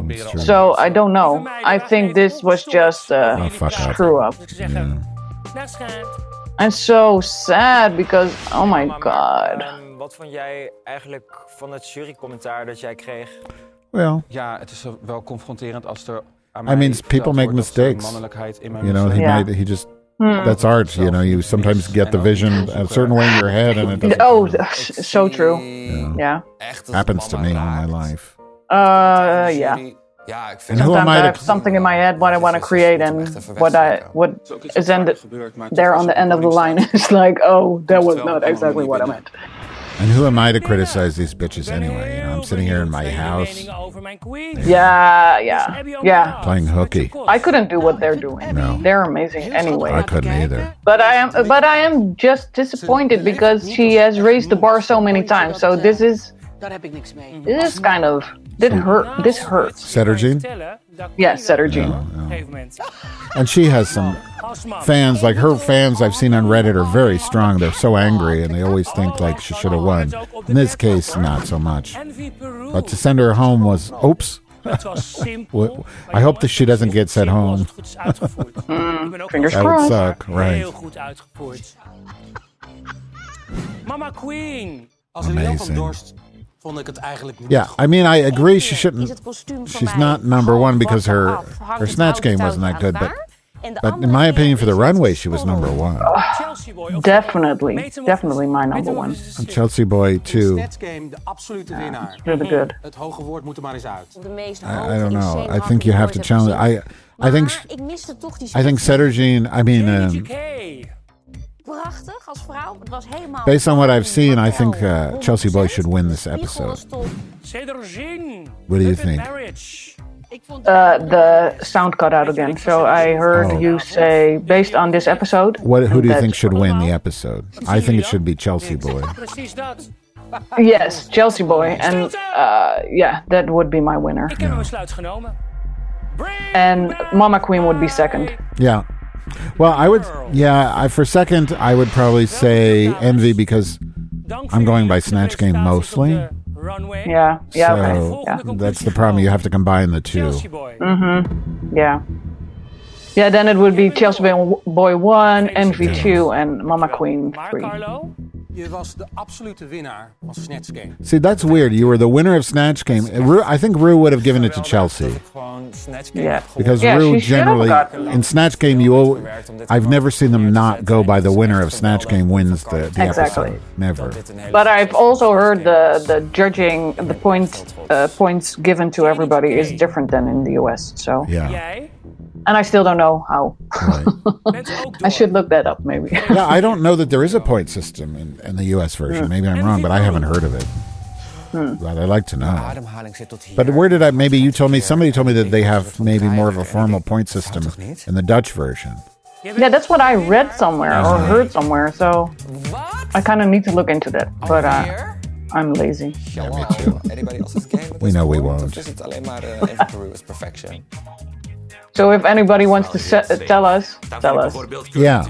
That's true.
So I don't know. I think this was just a
Oh, fuck up.
screw up.
Dag schat.
I'm so sad because, oh my god.
Wat vond jij eigenlijk van het jurycommentaar dat jij kreeg?
Well,
Ja, het is wel confronterend als er
I mean, people make mistakes. You know, he.
Yeah.
might he just.
Hmm.
That's art, you know. You sometimes get the vision a certain way in your head, and it doesn't
Oh, so true. Yeah.
happens to me in my life.
Uh, yeah.
Ja, ik vind
And who am
Sometimes I
I
have
to?
something in my head what I want to create, and what I what is ended there on the end of the line is like, oh, that was not exactly what I meant.
And who am I to criticize these bitches anyway? You know, I'm sitting here in my house
Yeah, yeah, yeah.
playing hooky.
I couldn't do what they're doing.
No.
They're amazing anyway.
I couldn't either.
But I am, but I am just disappointed because she has raised the bar so many times. So this is,
Daar heb ik niks mee.
this is kind of, this hurt. This hurts.
Sederginne?
Yes, Sederginne.
And she has some fans, like her fans I've seen on Reddit are very strong. They're so angry and they always think like she should have won. In this case, not so much. But to send her home was, oops.
Het was simpel.
What- I hope that she doesn't get sent home.
Goed is uitgevoerd. Ik ben ook
fingers
That would
crossed.
suck, right.
Heel goed uitgevoerd. Ma'Ma Queen.
Als Rian van
Amazing.
Dorst vond ik het eigenlijk niet
Yeah, I mean, I agree she shouldn't.
het kostuum van
She's not number one because her her snatch game wasn't that good. But
elkaar. En de
but in my opinion, for the runway, she was number one.
Chelsea Boy. Of
Definitely, definitely my number one.
And Chelsea Boy too.
Snatch Game, de absolute winnaar.
Really good.
Het hoge woord moet er maar eens uit.
I, I don't know. I think you have to challenge. I
gezien.
I think
Maar
sh-
ik miste toch die
I think Sederginne. I mean, um,
prachtig als vrouw. Het was helemaal
based on what I've seen, I think uh, Chelsea Boy should win this episode. What do you think?
Uh, the sound cut out again. So I heard
Oh.
you say, based on this episode.
What? Who do you think should win the episode? I think it should be Chelsea Boy.
Yes, Chelsea Boy, and uh, yeah, that would be my winner.
Ik heb een besluit genomen.
And Ma'Ma Queen would be second.
Yeah. Well, I would. Yeah, I, for second, I would probably say Envy because I'm going by Snatch Game mostly.
Yeah, yeah,
so
okay, yeah.
that's the problem. You have to combine the two.
Mm-hmm. Yeah. Yeah, then it would be Chelsea Boy- Boy 1, Envy 2, and Ma'Ma Queen 3.
Je was de absolute winnaar van Snatch Game.
See, that's weird. You were the winner of Snatch Game. Rue, I think Rue would have given it to Chelsea
Gewoon Snatch Game
Yeah.
because
Yeah,
Rue
she should have
generally in Snatch Game you. Al- I've never seen them not go by the winner of Snatch Game wins the, the
Exactly.
episode. Never.
But I've also heard the, the judging, the point uh, points given to everybody is different than in the US. So,
Yeah.
And I still don't know how. I should look that up maybe.
Yeah, I don't know that there is a point system in, in the U.S. version. Hmm. Maybe I'm wrong, but I haven't heard of it. Hmm. But I'd like to know.
Ademhaling zit tot hier.
But where did I? Maybe you told me. Somebody told me that they have maybe more of a formal point system in the Dutch version.
Yeah, that's what I read somewhere or heard somewhere. So I kind of need to look into that. But uh, I'm lazy.
Yeah, me too.
Anybody else's game?
We know we
Of
won't.
So if anybody wants to se- uh, tell us, tell us.
Yeah.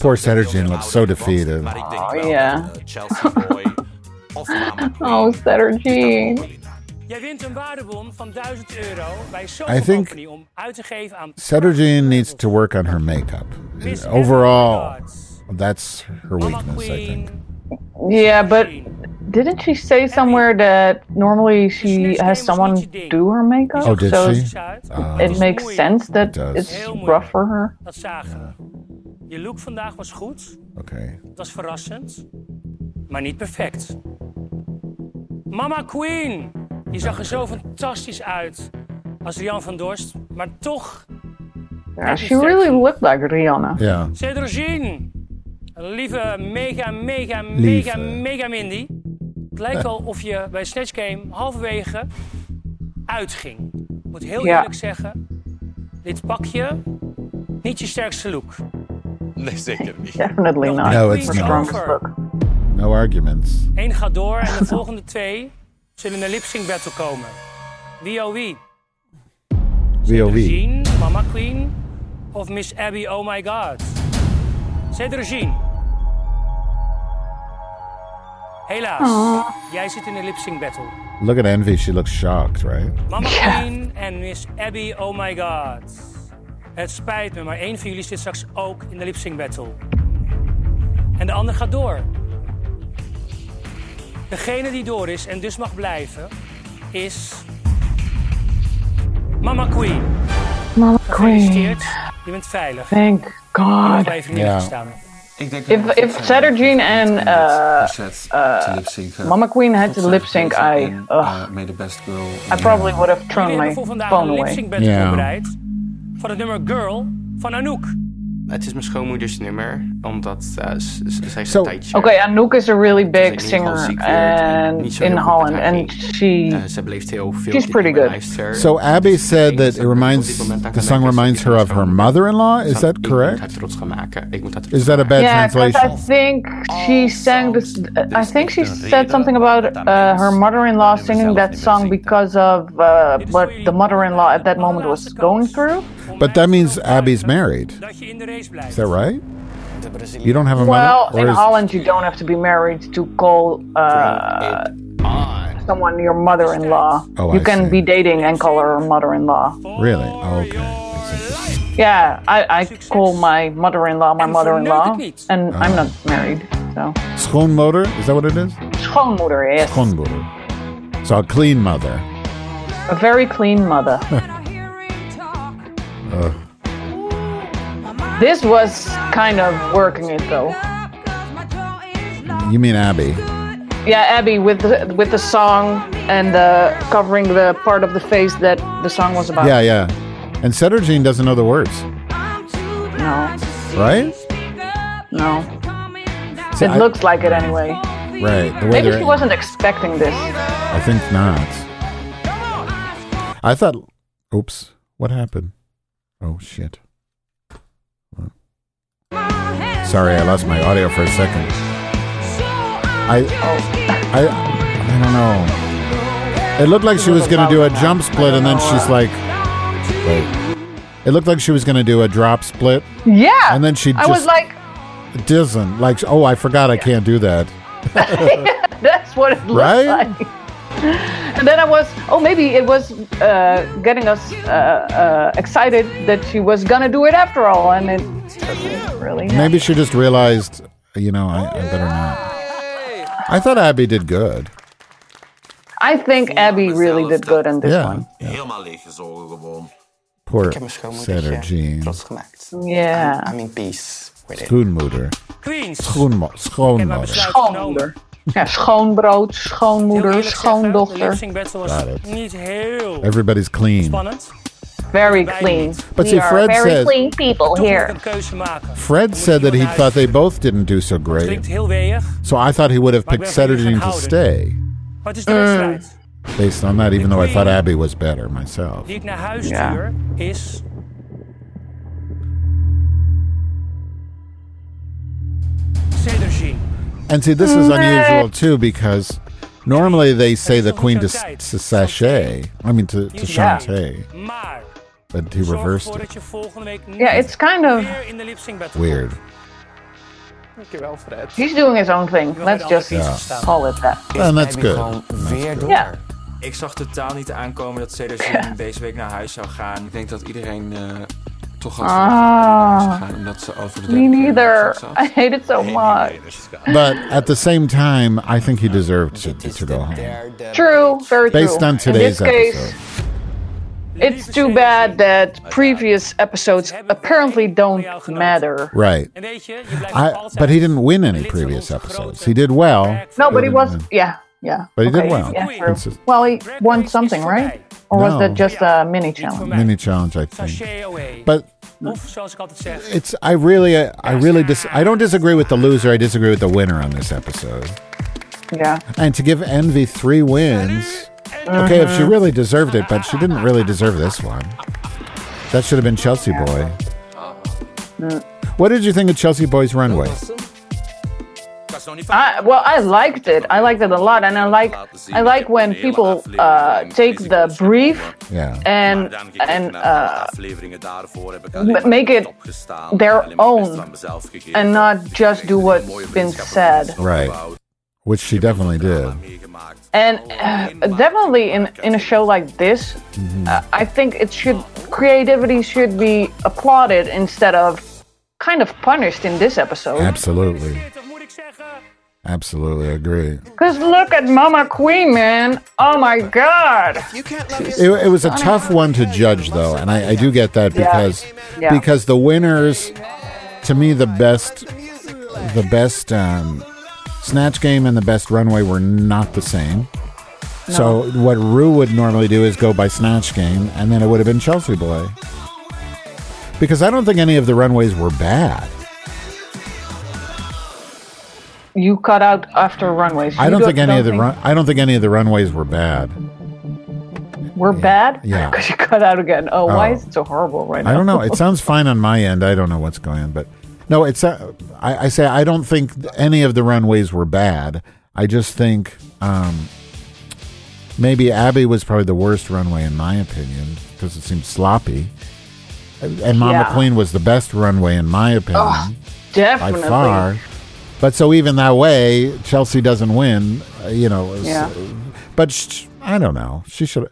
Poor Sederginne looks so defeated.
Oh yeah. oh, Sederginne.
Jij wint een waardebon van 1000 euro bij
I think
Company om uit te geven aan
Sederginne needs to work on her makeup. Overall, that's her weakness. I think.
Yeah, but didn't she say somewhere that normally she has someone do her makeup?
Oh, did
so
she? Uh,
It makes sense that it's rough for her.
Dat zagen we. Je look vandaag was goed.
Okay.
Dat was verrassend. Maar niet perfect. Mama Queen. Je zag er zo fantastisch uit. Als Rian van Dorst. Maar toch...
Yeah, she really looked like Rihanna.
Yeah.
Cedrogine. Lieve mega, mega,
Lieve.
mega, mega Mindy. Het lijkt wel of je bij Snatch Game halverwege uitging. Ik moet heel
Ja.
eerlijk zeggen, dit pakje, niet je sterkste look.
Nee, zeker niet.
Definitely not.
No, it's
The
not.
strongest look.
No arguments.
Eén gaat door en de volgende twee zullen in een lip-sync battle komen. Wie oh wie? Jean, Mama Queen of Miss Abby Oh My God? Cedric Jean. Helaas, jij zit in een lip-sync battle.
Look at Envy. She looks shocked, right?
Mama Queen en Miss Abby Oh My God. Het spijt me, maar één van jullie zit straks ook in de lip-sync battle. En de ander gaat door. Degene die door is en dus mag blijven, is... Mama Queen.
Mama Queen.
Gefeliciteerd, je bent veilig.
Thank
Je mag
God.
blijven
Ja.
Ik denk
If if Cedric en uh, uh. Mama Queen had to lip sync, I ugh,
Made the best girl.
I probably would have thrown my
hebben voor vandaag
phone
een
away.
lip-sync battle
Ja.
voorbereid. Van het nummer Girl van Anouk.
Het is mijn schoonmoeders nummer, omdat eh, z- z- zij is
So-
een tijdje...
Okay, Anouk is a really big
ze in ieder geval
singer
ziek werd en niet
and in
heel goed met
Holland, and she
Eh, ze beleeft heel veel
she's pretty good.
luister.
So Abby said that it reminds the song reminds her of her mother-in-law. Is that
Ik moet haar
correct?
trots gaan maken. Ik moet haar trots
Is that a bad
yeah, because
translation?
I think she sang this. I think she said something about uh, her mother-in-law singing that song because of uh, what the mother-in-law at that moment was going through.
But that means Abby's married. Is that right? You don't have a
Well,
mother,
in
is,
Holland, you don't have to be married to call uh, someone your mother-in-law.
Oh,
you
I
can
see.
be dating and call her mother-in-law.
really? Oh, okay.
Yeah, I, I call my mother-in-law my mother-in-law, and I'm not married, so
Schoonmoeder? Is that what it is?
schoonmoeder, yes,
Schoonmoeder. So a clean mother.
a very clean mother.
Ugh.
this was kind of working it though.
You mean Abby?
Yeah, Abby with the with the song and uh, covering the part of the face that the song was about.
Yeah, yeah. And Sederginne doesn't know the words,
No,
right?
no.
See,
it
I-
looks like it anyway.
Right. The way
Maybe she wasn't expecting this.
I think not. I thought. Oops. What happened? Oh shit. What? Sorry, I lost my audio for a second. I. I. I don't know. It looked like she was going to do a jump split, and then she's like, "Wait." It looked like she was going to do a drop split,
Yeah.
and then she just.
I was like,
doesn't. Like, oh, I forgot I can't do that.
that's what it looked
Right?
like. And then I was, oh, maybe it was uh, getting us uh, uh, excited that she was gonna do it after all, and it doesn't really.
Maybe she just realized, you know, I, I better not. I thought Abby did good.
I think Abby really did good in this
Yeah.
one.
Helemaal leeggezogen gewoon.
Poor
Ik heb mijn schoonmoedertje
Sederginne.
trots gemaakt.
Yeah.
I'm in peace with it.
Schoonmoeder.
Queens.
Schoonmo schoonmoeder.
Schoonmoeder. Ja, schoonbrood, schoonmoeder,
De
schoondochter.
lip-sync battle was
Got it.
niet heel
Everybody's clean.
spannend.
Very clean.
But
we
see,
are
Fred
very
said-
clean people
Toch moet ik
here.
een keuze maken.
Fred said that he thought they both didn't do so great.
klinkt heel weeg,
So I thought he would have picked
ben van jullie
Sederginne
gaan
to stay
maar is de wedstrijd.
based on that, even though I thought Abby was better myself.
Die ik naar huis stuur is...
And see, this is unusual too because normally they say the queen to, to sashay. I mean, to, to
Yeah.
Shantay.
But he
zorg
reversed it.
dat je volgende week niet
Yeah, it's kind of
weer in de lip-sync
Weird.
Dankjewel, Fred.
he's doing his own thing. Let's just
Ja.
call it that.
And that's
Abby
good.
gewoon
That's
weer
good.
door.
Ja.
Ik zag totaal niet aankomen dat Cedar deze week naar huis zou gaan.
Ik denk dat iedereen eh, toch had
Ah.
gegaan omdat ze over de
Me neither. I hate it so much.
But at the same time, I think he deserved to, to go home.
True, very true.
Based on today's
case,
episode.
it's too bad that previous episodes apparently don't matter.
Right. I, but he didn't win any previous episodes. He did well.
No, but he was.
win.
Yeah, yeah.
But he did well.
Yeah, true. Well, he won something, right? Or was
No.
that just a mini challenge?
Mini challenge, I think. But
Of zoals ik altijd zeg.
it's I really I really dis- I don't disagree with the loser. I disagree with the winner on this episode.
Yeah.
And to give Envy three wins, okay, if she
Mhm.
really deserved it, but she didn't really deserve this one. That should have been Chelsea Boy.
Mm.
What did you think of Chelsea Boy's runway?
I, well, I liked it. I liked it a lot, and I like I like when people uh, take the brief
Yeah.
and and uh, make it their own, and not just do what's been said.
Right. Which she definitely did.
And uh, definitely in in a show like this, uh, I think it should creativity should be applauded instead of kind of punished in this episode.
Absolutely. Absolutely agree.
Because look at Ma'Ma Queen, man. Oh my God.
It, it was a tough one to judge, though, and I, I do get that because
Yeah.
because the winners, to me, the best, the best um, snatch game and the best runway were not the same. So what Rue would normally do is go by snatch game, and then it would have been Chelsea Boy. Because I don't think any of the runways were bad.
You cut out after runways.
I don't think any of the run. I don't think any of the runways were bad.
We're bad?
Yeah.
Because you cut out again. Oh, why
Oh.
is it so horrible right now?
I don't know. It sounds fine on my end. I don't know what's going on, but no, it's. Uh, I, I say I don't think any of the runways were bad. I just think um, maybe Abby was probably the worst runway in my opinion because it seemed sloppy, and and Mama
Yeah.
Queen was the best runway in my opinion
Oh, definitely.
by far. But so even that way, Chelsea doesn't win. uh, You know.
Yeah.
But sh- I don't know. She should.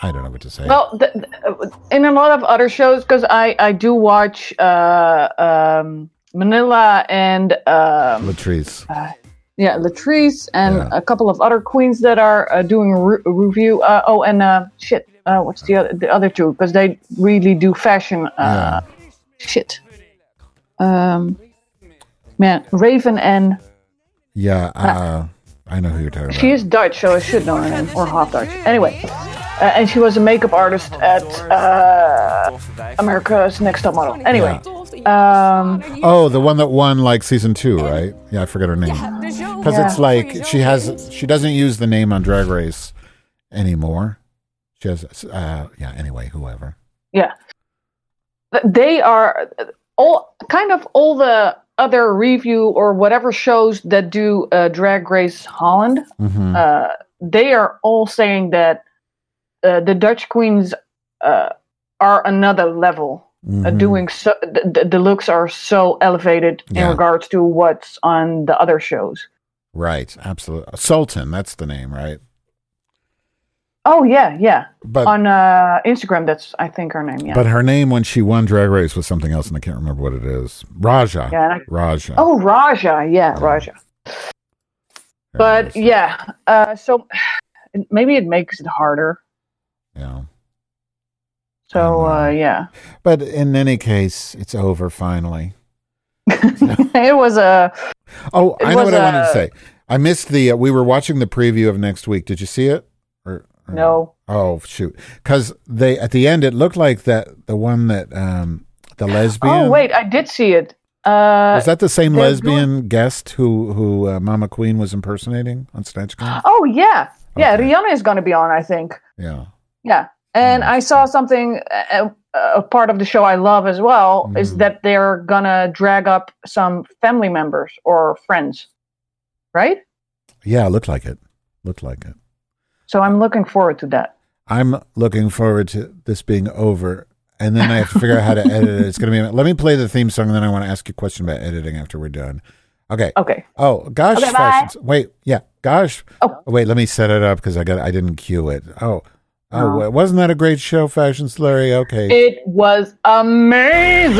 I don't know what to say.
Well, th- th- in a lot of other shows, because I, I do watch uh, um, Manila and um,
Latrice.
uh, yeah, Latrice and
Yeah.
a couple of other queens that are uh, doing a re- review. Uh, oh, and uh, shit, uh, what's the other, the other two? Because they really do fashion. Uh, Shit. Um, man, Raven and
Yeah, uh, I know who you're talking about.
she is Dutch, so I should know her name, or half Dutch. Anyway, uh, and she was a makeup artist at uh, America's Next Top Model. Anyway, um,
Oh, the one that won like season two, right? Yeah, I forget her name. Because
Yeah.
it's like she has she doesn't use the name on Drag Race anymore. She has uh yeah, anyway, whoever.
yeah, they are all kind of all the other review or whatever shows that do uh, Drag Race Holland.
Mhm.
Uh, they are all saying that uh, the Dutch queens uh, are another level. Uh,
Mhm.
doing so, the, the- the looks are so elevated in regards to what's on the other shows.
Right, absolutely. Sutan, that's the name, right?
Oh yeah, yeah.
But-
on uh, Instagram, that's I think her name. Yeah.
But her name when she won Drag Race was something else, and I can't remember what it is. Raja.
Yeah, I-
Raja.
Oh, Raja. Yeah, Raja. But yeah, uh, so maybe it makes it harder.
Yeah.
So uh, yeah,
But in any case, it's over finally.
it was a.
Oh, I know what I wanted to say. I missed the. Uh, we were watching the preview of next week. Did you see it? Or
No.
Oh shoot! Because they at the end it looked like that the one that um the lesbian.
Oh wait, I did see it. Uh,
was that the same lesbian guest who who uh, Ma'Ma Queen was impersonating on Snatch Game?
Oh yeah, yeah. Rihanna is going to be on, I think.
Yeah.
Yeah, and I saw something. Uh, a part of the show I love as well is
Mm.
that they're gonna drag up some family members or friends, right?
Yeah, it looked like it. Looked like it.
So I'm looking forward to that.
I'm looking forward to this being over, and then I have to figure out how to edit it. It's gonna be. Let me play the theme song, and then I want to ask you a question about editing after we're done. Okay.
Okay.
Oh, gosh,
Okay,
fashions. Wait, yeah, gosh. Oh, wait. Let me set it up because I got. I didn't cue it. Oh,
oh,
wa- wasn't that a great show, Fashion Slurry? Okay.
It was amazing.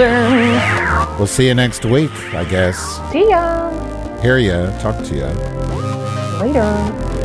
we'll see you next week, I guess.
See ya
Hear ya. Talk to ya.
later.